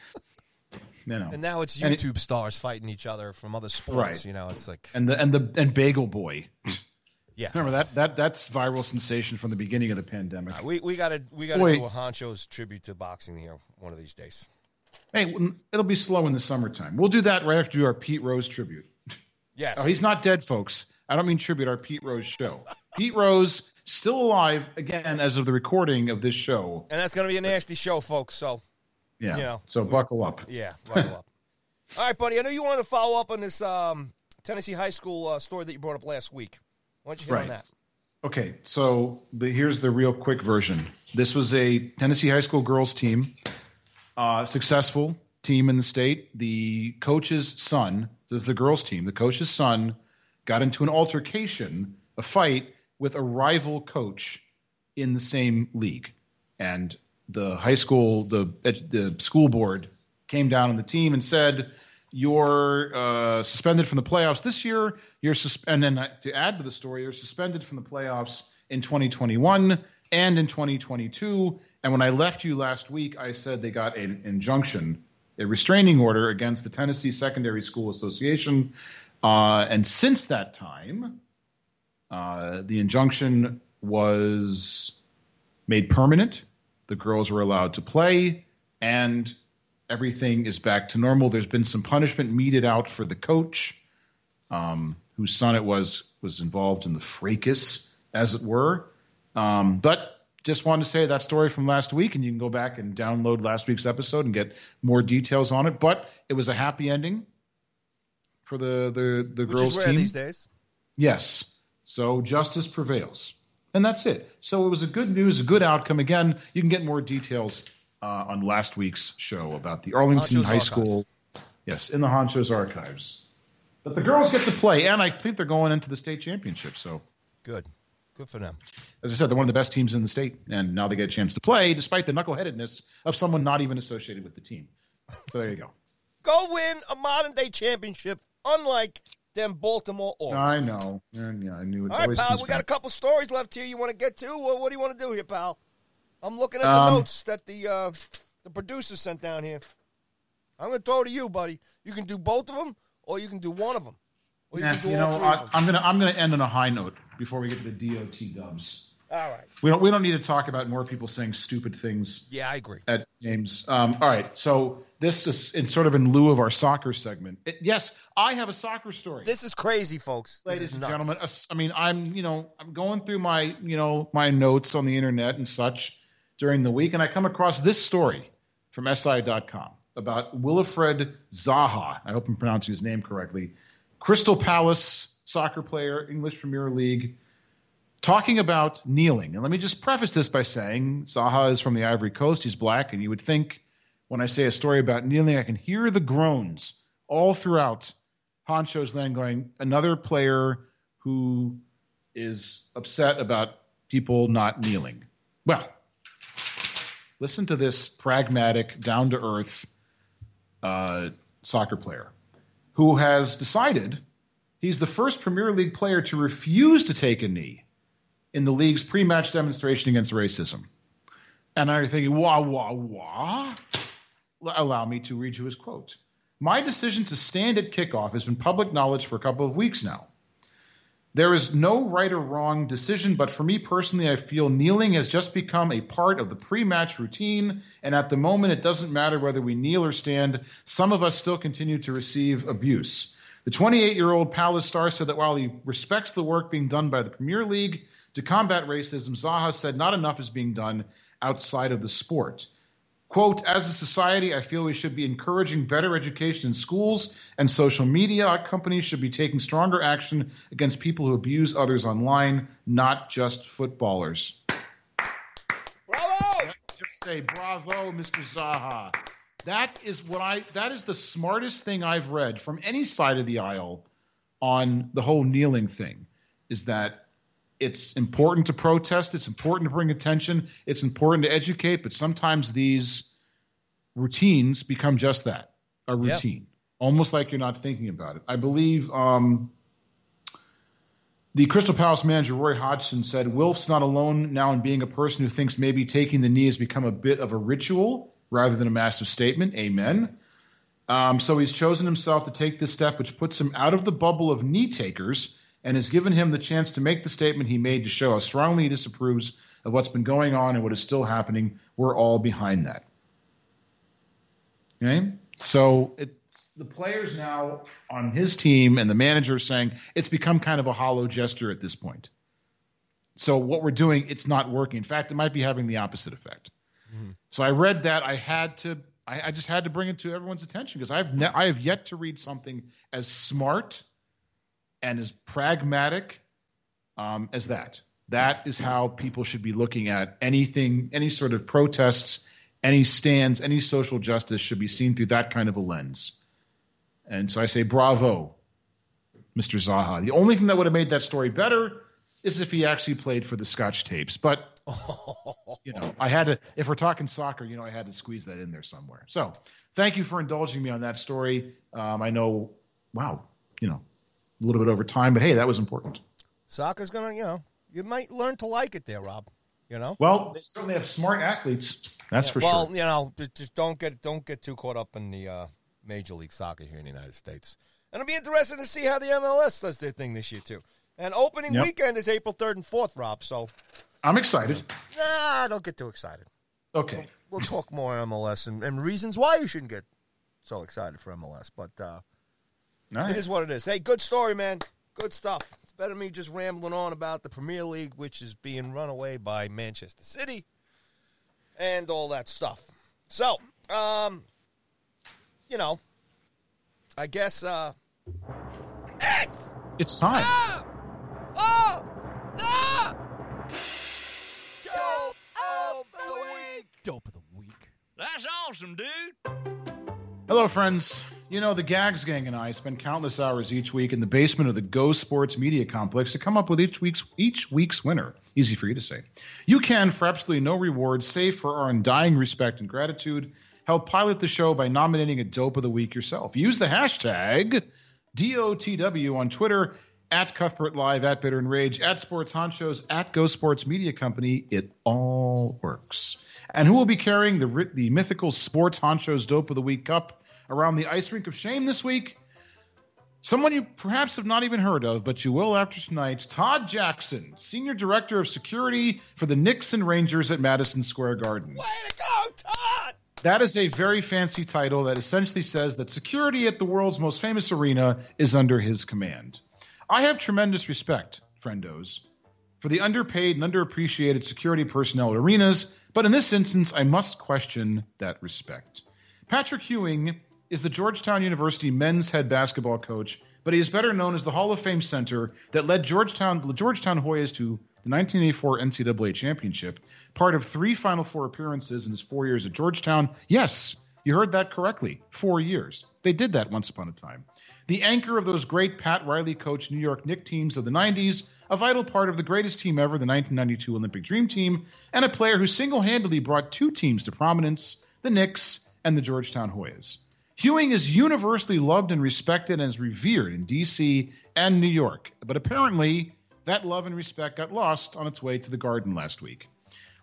D: You know,
C: And now it's
D: And it-
C: YouTube stars fighting each other from other sports.
D: Right.
C: You know, it's like
D: and the and the and Bagel Boy.
C: yeah.
D: Remember that that that's viral sensation from the beginning of the pandemic.
C: Uh, we we gotta we gotta
D: Boy.
C: do a Honcho's tribute to boxing here one of these days.
D: Hey, it'll be slow in the summertime. We'll do that right after we do our Pete Rose tribute.
C: Yes.
D: Oh, he's not dead, folks. I don't mean tribute. Our Pete Rose show. Pete Rose still alive again as of the recording of this show.
C: and that's gonna be a nasty show, folks. So
D: Yeah.
C: You know,
D: so buckle up.
C: yeah, buckle up. All right, buddy. I know you wanted to follow up on this um, Tennessee high school uh, story that you brought up last week. Why don't you hit on
D: Right.
C: that?
D: Okay, so the, here's the real quick version. This was a Tennessee high school girls team, uh, successful team in the state. The coach's son, this is the girls team, the coach's son got into an altercation, a fight with a rival coach in the same league. And the high school, the, the school board came down on the team and said, you're uh, suspended from the playoffs this year. You're sus- and then uh, to add to the story, you're suspended from the playoffs in 2021 and in 2022. And when I left you last week, I said they got an injunction, a restraining order against the Tennessee Secondary School Association. Uh, and since that time, uh, the injunction was made permanent. The girls were allowed to play, and everything is back to normal. There's been some punishment meted out for the coach, um, whose son it was was involved in the fracas, as it were. Um, but just wanted to say that story from last week, and you can go back and download last week's episode and get more details on it. But it was a happy ending for the the the
C: Which
D: girls team.
C: these days.
D: Yes. So justice prevails. And that's it. So it was a good news, a good outcome. Again, you can get more details uh, on last week's show about the Arlington
C: Honcho's
D: High School. Yes, in the Honcho's archives. But the girls get to play, and I think they're going into the state championship. So,
C: Good. Good for them.
D: as I said, they're one of the best teams in the state, and now they get a chance to play, despite the knuckleheadedness of someone not even associated with the team. So there you go.
C: Go win a modern day championship, unlike them Baltimore Orioles.
D: I know. Yeah, I knew it
C: All right, pal. We got a couple stories left here. You want to get to? What, what do you want to do here, pal? I'm looking at
D: Um,
C: the notes that the uh, the producer sent down here. I'm going to throw to you, buddy. You can do both of them, or you can do one of them, or you do
D: you know, I,
C: of them.
D: I'm gonna I'm gonna end on a high note before we get to the DOT dubs.
C: All right.
D: We don't we don't need to talk about more people saying stupid things
C: Yeah, I agree.
D: at games. Um, all right, so this is in sort of in lieu of our soccer segment. It- yes, I have a soccer story,
C: This is crazy, folks.
D: Ladies and gentlemen. I mean, I'm you know I'm going through my you know my notes on the internet and such during the week, and I come across this story from SI.com about Wilfried Zaha. I hope I'm pronouncing his name correctly. Crystal Palace soccer player, English Premier League, talking about kneeling. And let me just preface this by saying Zaha is from the Ivory Coast. He's black, and you would think when I say a story about kneeling, I can hear the groans all throughout Honcho's land going, another player who is upset about people not kneeling. Well, listen to this pragmatic, down to earth uh, soccer player who has decided he's the first Premier League player to refuse to take a knee in the league's pre match demonstration against racism. And I'm thinking, wah, wah, wah. Allow me to read you his quote. My decision to stand at kickoff has been public knowledge for a couple of weeks now. There is no right or wrong decision, but for me personally, I feel kneeling has just become a part of the pre match routine. And at the moment, it doesn't matter whether we kneel or stand. Some of us still continue to receive abuse. The 28 year old Palace star said that while he respects the work being done by the Premier League to combat racism, Zaha said not enough is being done outside of the sport. Quote, as a society, I feel we should be encouraging better education in schools and social media. Companies should be taking stronger action against people who abuse others online, not just footballers.
C: Bravo!
D: Just say bravo, Mr. Zaha. That is what I that is the smartest thing I've read from any side of the aisle on the whole kneeling thing is that it's important to protest, it's important to bring attention, it's important to educate, but sometimes these routines become just that, a routine. Almost like you're not thinking about it. I believe um, the Crystal Palace manager Roy Hodgson said Wilf's not alone now in being a person who thinks maybe taking the knee has become a bit of a ritual rather than a massive statement. Amen. Um, so he's chosen himself to take this step, which puts him out of the bubble of knee takers and has given him the chance to make the statement he made to show how strongly he disapproves of what's been going on and what is still happening. We're all behind that. Okay? So it, the players now on his team and the manager are saying it's become kind of a hollow gesture at this point. So what we're doing, it's not working. In fact, it might be having the opposite effect. Mm-hmm. So I read that. I had to. I, I just had to bring it to everyone's attention because I've ne- I have yet to read something as smart and as pragmatic um, as that. That is how people should be looking at anything, any sort of protests, any stands, any social justice should be seen through that kind of a lens. And so I say, bravo, Mr. Zaha. The only thing that would have made that story better is if he actually played for the Scotch tapes. But, you know, I had to, if we're talking soccer, you know, I had to squeeze that in there somewhere. So thank you for indulging me on that story. Um, I know, wow, you know, a little bit over time, but hey, that was important.
C: Soccer's gonna, you know, you might learn to like it there, Rob. You know.
D: Well, they certainly have smart athletes. That's
C: Yeah,
D: for
C: well,
D: sure.
C: Well, you know, just don't get don't get too caught up in the uh, Major League Soccer here in the United States. And it'll be interesting to see how the MLS does their thing this year too. And opening
D: Yep.
C: weekend is April third and fourth, Rob. So,
D: I'm excited.
C: nah, don't get too excited.
D: Okay.
C: We'll talk more MLS and, and reasons why you shouldn't get so excited for MLS. But uh,
D: right.
C: it is what it is. Hey, good story, man. Good stuff. It's better than me just rambling on about the Premier League, which is being run away by Manchester City and all that stuff. So, um, you know, I guess uh, it's
D: It's time.
C: ah, ah, ah, dope of the week.
J: Dope of the week. That's awesome, dude.
D: Hello, friends. You know, the Gags Gang and I spend countless hours each week in the basement of the Go Sports Media Complex to come up with each week's each week's winner. Easy for you to say. You can, for absolutely no reward, save for our undying respect and gratitude, help pilot the show by nominating a dope of the week yourself. Use the hashtag DOTW on Twitter, at Cuthbert Live, at Bitter and Rage, at Sports Honchos, at Go Sports Media Company. It all works. And who will be carrying the the mythical Sports Honchos Dope of the Week cup around the ice rink of shame this week? Someone you perhaps have not even heard of, but you will after tonight. Todd Jackson, Senior Director of Security for the Knicks and Rangers at Madison Square Garden.
C: Way to go, Todd!
D: That is a very fancy title that essentially says that security at the world's most famous arena is under his command. I have tremendous respect, friendos, for the underpaid and underappreciated security personnel at arenas, but in this instance, I must question that respect. Patrick Ewing is the Georgetown University men's head basketball coach, but he is better known as the Hall of Fame center that led Georgetown, the Georgetown Hoyas to the 1984 NCAA championship, part of three Final Four appearances in his four years at Georgetown. Yes, you heard that correctly. Four years. They did that once upon a time. The anchor of those great Pat Riley coached New York Knicks teams of the 90s, a vital part of the greatest team ever, the 1992 Olympic Dream Team, and a player who single handedly brought two teams to prominence, the Knicks and the Georgetown Hoyas. Ewing is universally loved and respected and is revered in D.C. and New York, but apparently that love and respect got lost on its way to the Garden last week.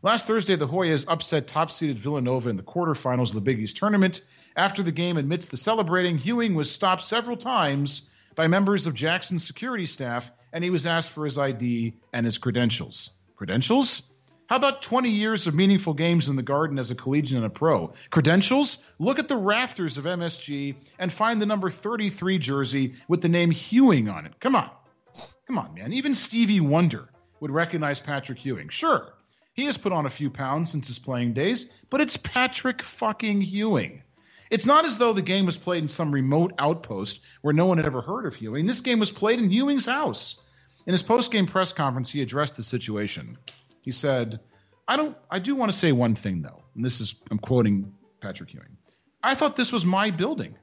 D: Last Thursday, the Hoyas upset top seeded Villanova in the quarterfinals of the Big East tournament. After the game, amidst the celebrating, Ewing was stopped several times by members of Jackson's security staff, and he was asked for his ID and his credentials. Credentials? How about 20 years of meaningful games in the Garden as a collegiate and a pro? Credentials? Look at the rafters of MSG and find the number 33 jersey with the name Ewing on it. Come on. Come on, man. Even Stevie Wonder would recognize Patrick Ewing. Sure, he has put on a few pounds since his playing days, but it's Patrick fucking Ewing. It's not as though the game was played in some remote outpost where no one had ever heard of Ewing. This game was played in Ewing's house. In his post-game press conference, he addressed the situation. He said, "I don't I do want to say one thing though. And this is I'm quoting Patrick Ewing. I thought this was my building.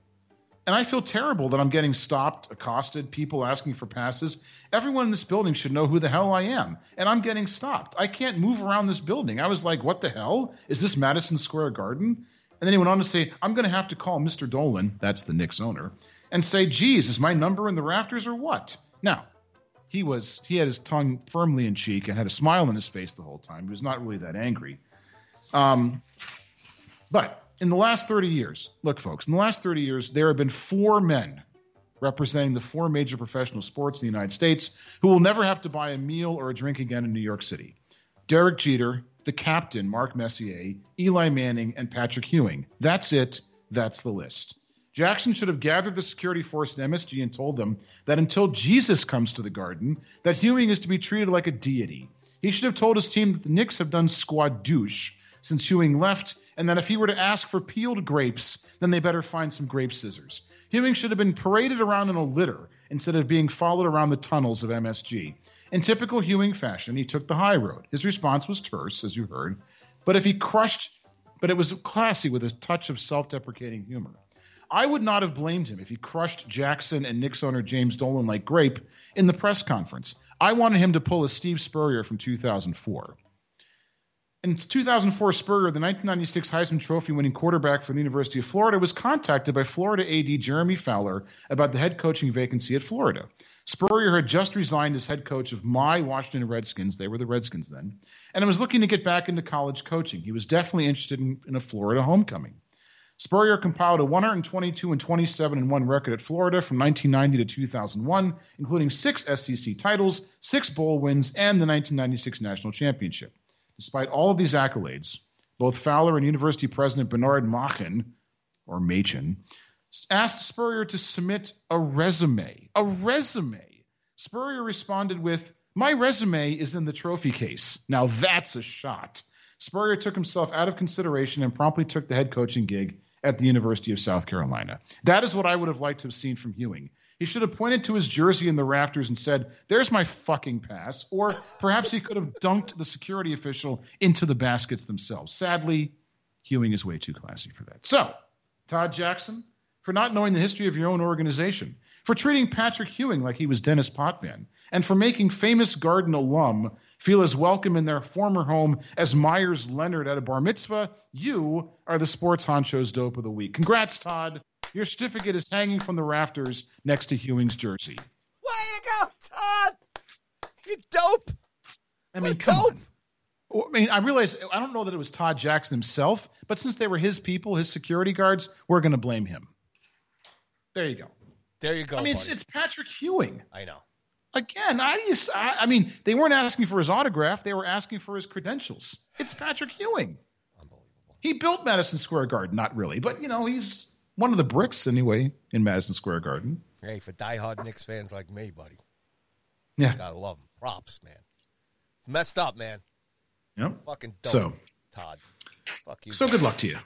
D: And I feel terrible that I'm getting stopped, accosted, people asking for passes. Everyone in this building should know who the hell I am. And I'm getting stopped. I can't move around this building. I was like, what the hell? Is this Madison Square Garden? And then he went on to say, I'm going to have to call Mr. Dolan, that's the Knicks owner, and say, geez, is my number in the rafters or what? Now, he was he had his tongue firmly in cheek and had a smile on his face the whole time. He was not really that angry. Um, but in the last 30 years, look, folks, in the last 30 years, there have been four men representing the four major professional sports in the United States who will never have to buy a meal or a drink again in New York City. Derek Jeter, the captain, Mark Messier, Eli Manning, and Patrick Ewing. That's it. That's the list. Jackson should have gathered the security force in MSG and told them that until Jesus comes to the garden, that Ewing is to be treated like a deity. He should have told his team that the Knicks have done squad douche since Ewing left, and that if he were to ask for peeled grapes, then they better find some grape scissors. Ewing should have been paraded around in a litter instead of being followed around the tunnels of MSG. In typical Ewing fashion, he took the high road. His response was terse, as you heard, but if he crushed, but it was classy with a touch of self-deprecating humor. I would not have blamed him if he crushed Jackson and Knicks owner James Dolan like grape in the press conference. I wanted him to pull a Steve Spurrier from 2004. In 2004, Spurrier, the 1996 Heisman Trophy winning quarterback for the University of Florida, was contacted by Florida AD Jeremy Fowler about the head coaching vacancy at Florida. Spurrier had just resigned as head coach of my Washington Redskins. They were the Redskins then. And was looking to get back into college coaching. He was definitely interested in, in a Florida homecoming. Spurrier compiled a 122 and 27 and 1 record at Florida from 1990 to 2001, including six SEC titles, six bowl wins, and the 1996 national championship. Despite all of these accolades, both Fowler and University President Bernard Machen, or Machen, asked Spurrier to submit a resume. A resume. Spurrier responded with, My resume is in the trophy case. Now that's a shot. Spurrier took himself out of consideration and promptly took the head coaching gig at the University of South Carolina. That is what I would have liked to have seen from Ewing. He should have pointed to his jersey in the rafters and said, There's my fucking pass. Or perhaps he could have dunked the security official into the baskets themselves. Sadly, Ewing is way too classy for that. So, Todd Jackson, for not knowing the history of your own organization, for treating Patrick Ewing like he was Dennis Potvin, and for making famous Garden alum feel as welcome in their former home as Myers Leonard at a bar mitzvah, you are the Sports Honcho's Dope of the Week. Congrats, Todd. Your certificate is hanging from the rafters next to Ewing's jersey.
C: Way to go, Todd! You dope.
D: I mean, come
C: dope.
D: on. I mean, I realize I don't know that it was Todd Jackson himself, but since they were his people, his security guards, we're going to blame him. There you go.
C: There you go.
D: I mean, it's,
C: buddy.
D: it's Patrick Ewing.
C: I know.
D: Again, I s- I, I mean, they weren't asking for his autograph; they were asking for his credentials. It's Patrick Ewing.
C: Unbelievable.
D: He built Madison Square Garden, not really, but you know, he's one of the bricks anyway in Madison Square Garden.
C: Hey, for diehard Knicks fans like me, buddy,
D: Yeah.
C: gotta love him. Props, man. It's messed up, man.
D: Yep.
C: Fucking dope.
D: So,
C: Todd. Fuck you.
D: so good luck to you.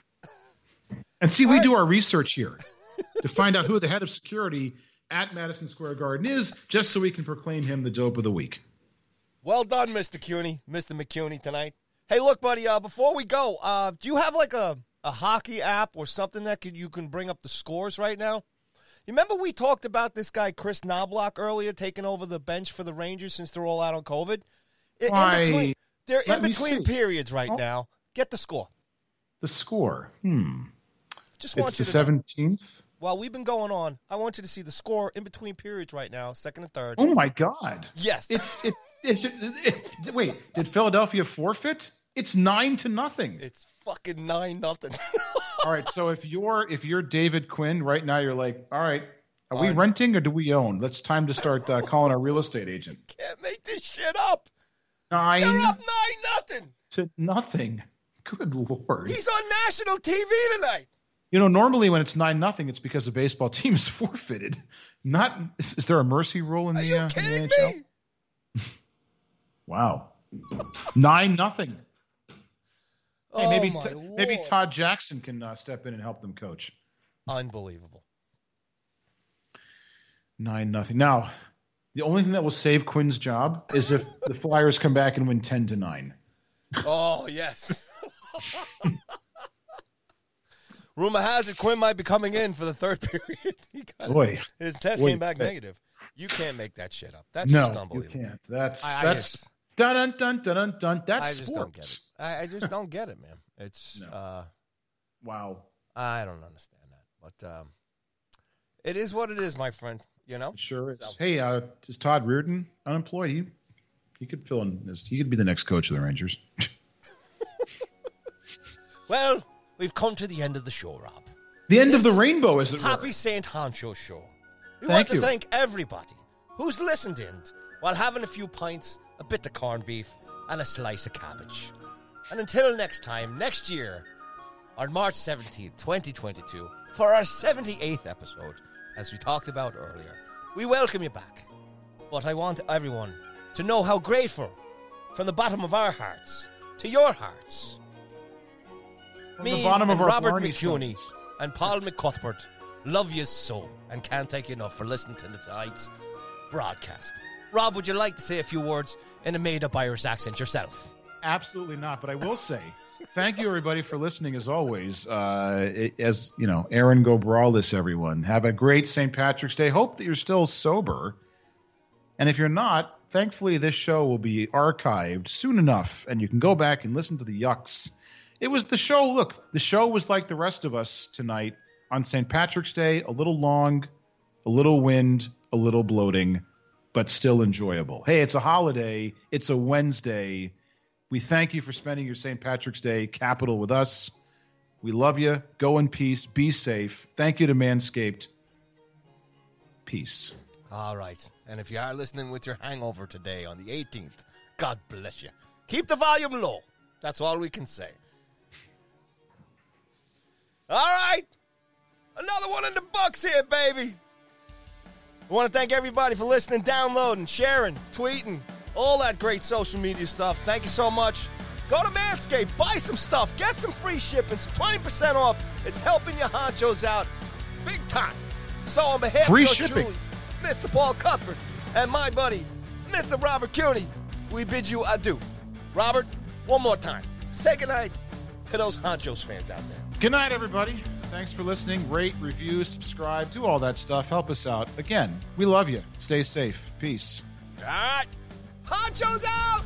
D: And see, we do our research here to find out who the head of security at Madison Square Garden is, just so we can proclaim him the dope of the week.
C: Well done, Mr. Cooney, Mr. McCooney tonight. Hey, look, buddy. Uh, before we go, uh, do you have like a, a hockey app or something that could, you can bring up the scores right now? You remember we talked about this guy Kris Knoblauch earlier taking over the bench for the Rangers since they're all out on COVID. In
D: Why?
C: between, they're in between periods right
D: Oh.
C: now. Get the score.
D: The score. Hmm.
C: Just want
D: It's
C: you
D: the seventeenth.
C: While we've been going on, I want you to see the score in between periods right now, second and third.
D: Oh my God!
C: Yes.
D: It's it, it's it, it- wait. Did Philadelphia forfeit? It's nine to nothing.
C: It's fucking nine nothing.
D: All right. So if you're if you're David Quinn right now, you're like, all right, are we renting or do we own? Let's time to start uh, calling our real estate agent.
C: Can't make this shit up. 9
D: They're
C: up nine nothing.
D: to nothing. Good lord.
C: He's on national TV tonight.
D: You know, normally when it's nine nothing, it's because the baseball team is forfeited. Not is, is there a mercy rule in
C: Are
D: the, uh, in the NHL?
C: me?
D: Wow, nine nothing. Hey,
C: oh
D: maybe T- maybe Todd Jackson can uh, step in and help them coach.
C: Unbelievable.
D: Nine nothing. Now, the only thing that will save Quinn's job is if the Flyers come back and win ten to nine.
C: Oh yes. Rumor has it Quinn might be coming in for the third period.
D: Boy,
C: his test
D: boy,
C: came back negative. You can't make that shit up. That's
D: no,
C: just
D: you
C: unbelievable.
D: can't. That's
C: I-
D: that's
C: just-
D: dun dun dun dun dun dun. That's
C: I just don't get
D: sports.
C: it. I, I just don't get it, man. It's
D: No.
C: uh,
D: Wow,
C: I don't understand that, but um, it is what it is, my friend. You know.
D: it sure is.
C: So-
D: Hey, uh, is Todd Reirden unemployed? He he could fill in. As, he could be the next coach of the Rangers.
C: Well, we've come to the end of the show, Rob.
D: the end of the rainbow, as it were.
C: Happy Saint Honcho Show. We
D: Thank
C: want to
D: you.
C: thank everybody who's listened in while having a few pints, a bit of corned beef, and a slice of cabbage. And until next time, next year, on March 17th, 2022, for our 78th episode, as we talked about earlier, we welcome you back. But I want everyone to know how grateful, from the bottom of our hearts, to your hearts,
D: From
C: me
D: the bottom of our
C: Robert McCooney
D: stones.
C: and Paul McCuthbert Love you so, and can't thank you enough for listening to tonight's broadcast. Rob, would you like to say a few words in a made up Irish accent yourself?
D: Absolutely not. But I will say, thank you everybody for listening as always. Uh, it- as you know, Aaron go brawless, everyone. Have a great St. Patrick's Day. Hope that you're still sober. And if you're not, thankfully this show will be archived soon enough, and you can go back and listen to the yucks. It was the show. Look, the show was like the rest of us tonight on St. Patrick's Day. A little long, a little wind, a little bloating, but still enjoyable. Hey, it's a holiday. It's a Wednesday. We thank you for spending your St. Patrick's Day capital with us. We love you. Go in peace. Be safe. Thank you to Manscaped. Peace.
C: All right. And if you are listening with your hangover today on the 18th, God bless you. Keep the volume low. That's all we can say. All right. Another one in the books here, baby. I want to thank everybody for listening, downloading, sharing, tweeting, all that great social media stuff. Thank you so much. Go to Manscaped, buy some stuff, get some free shipping, some 20% off. It's helping your honchos out big time. So, on behalf
D: Free
C: of
D: shipping.
C: truly, Mr. Paul Cuthbert, and my buddy, Mr. Robert Cooney, we bid you adieu. Robert, one more time. Say goodnight to those honchos fans out there.
D: Good night, everybody. Thanks for listening. Rate, review, subscribe, do all that stuff. Help us out. Again, we love you. Stay safe. Peace.
C: All right. Honchos out!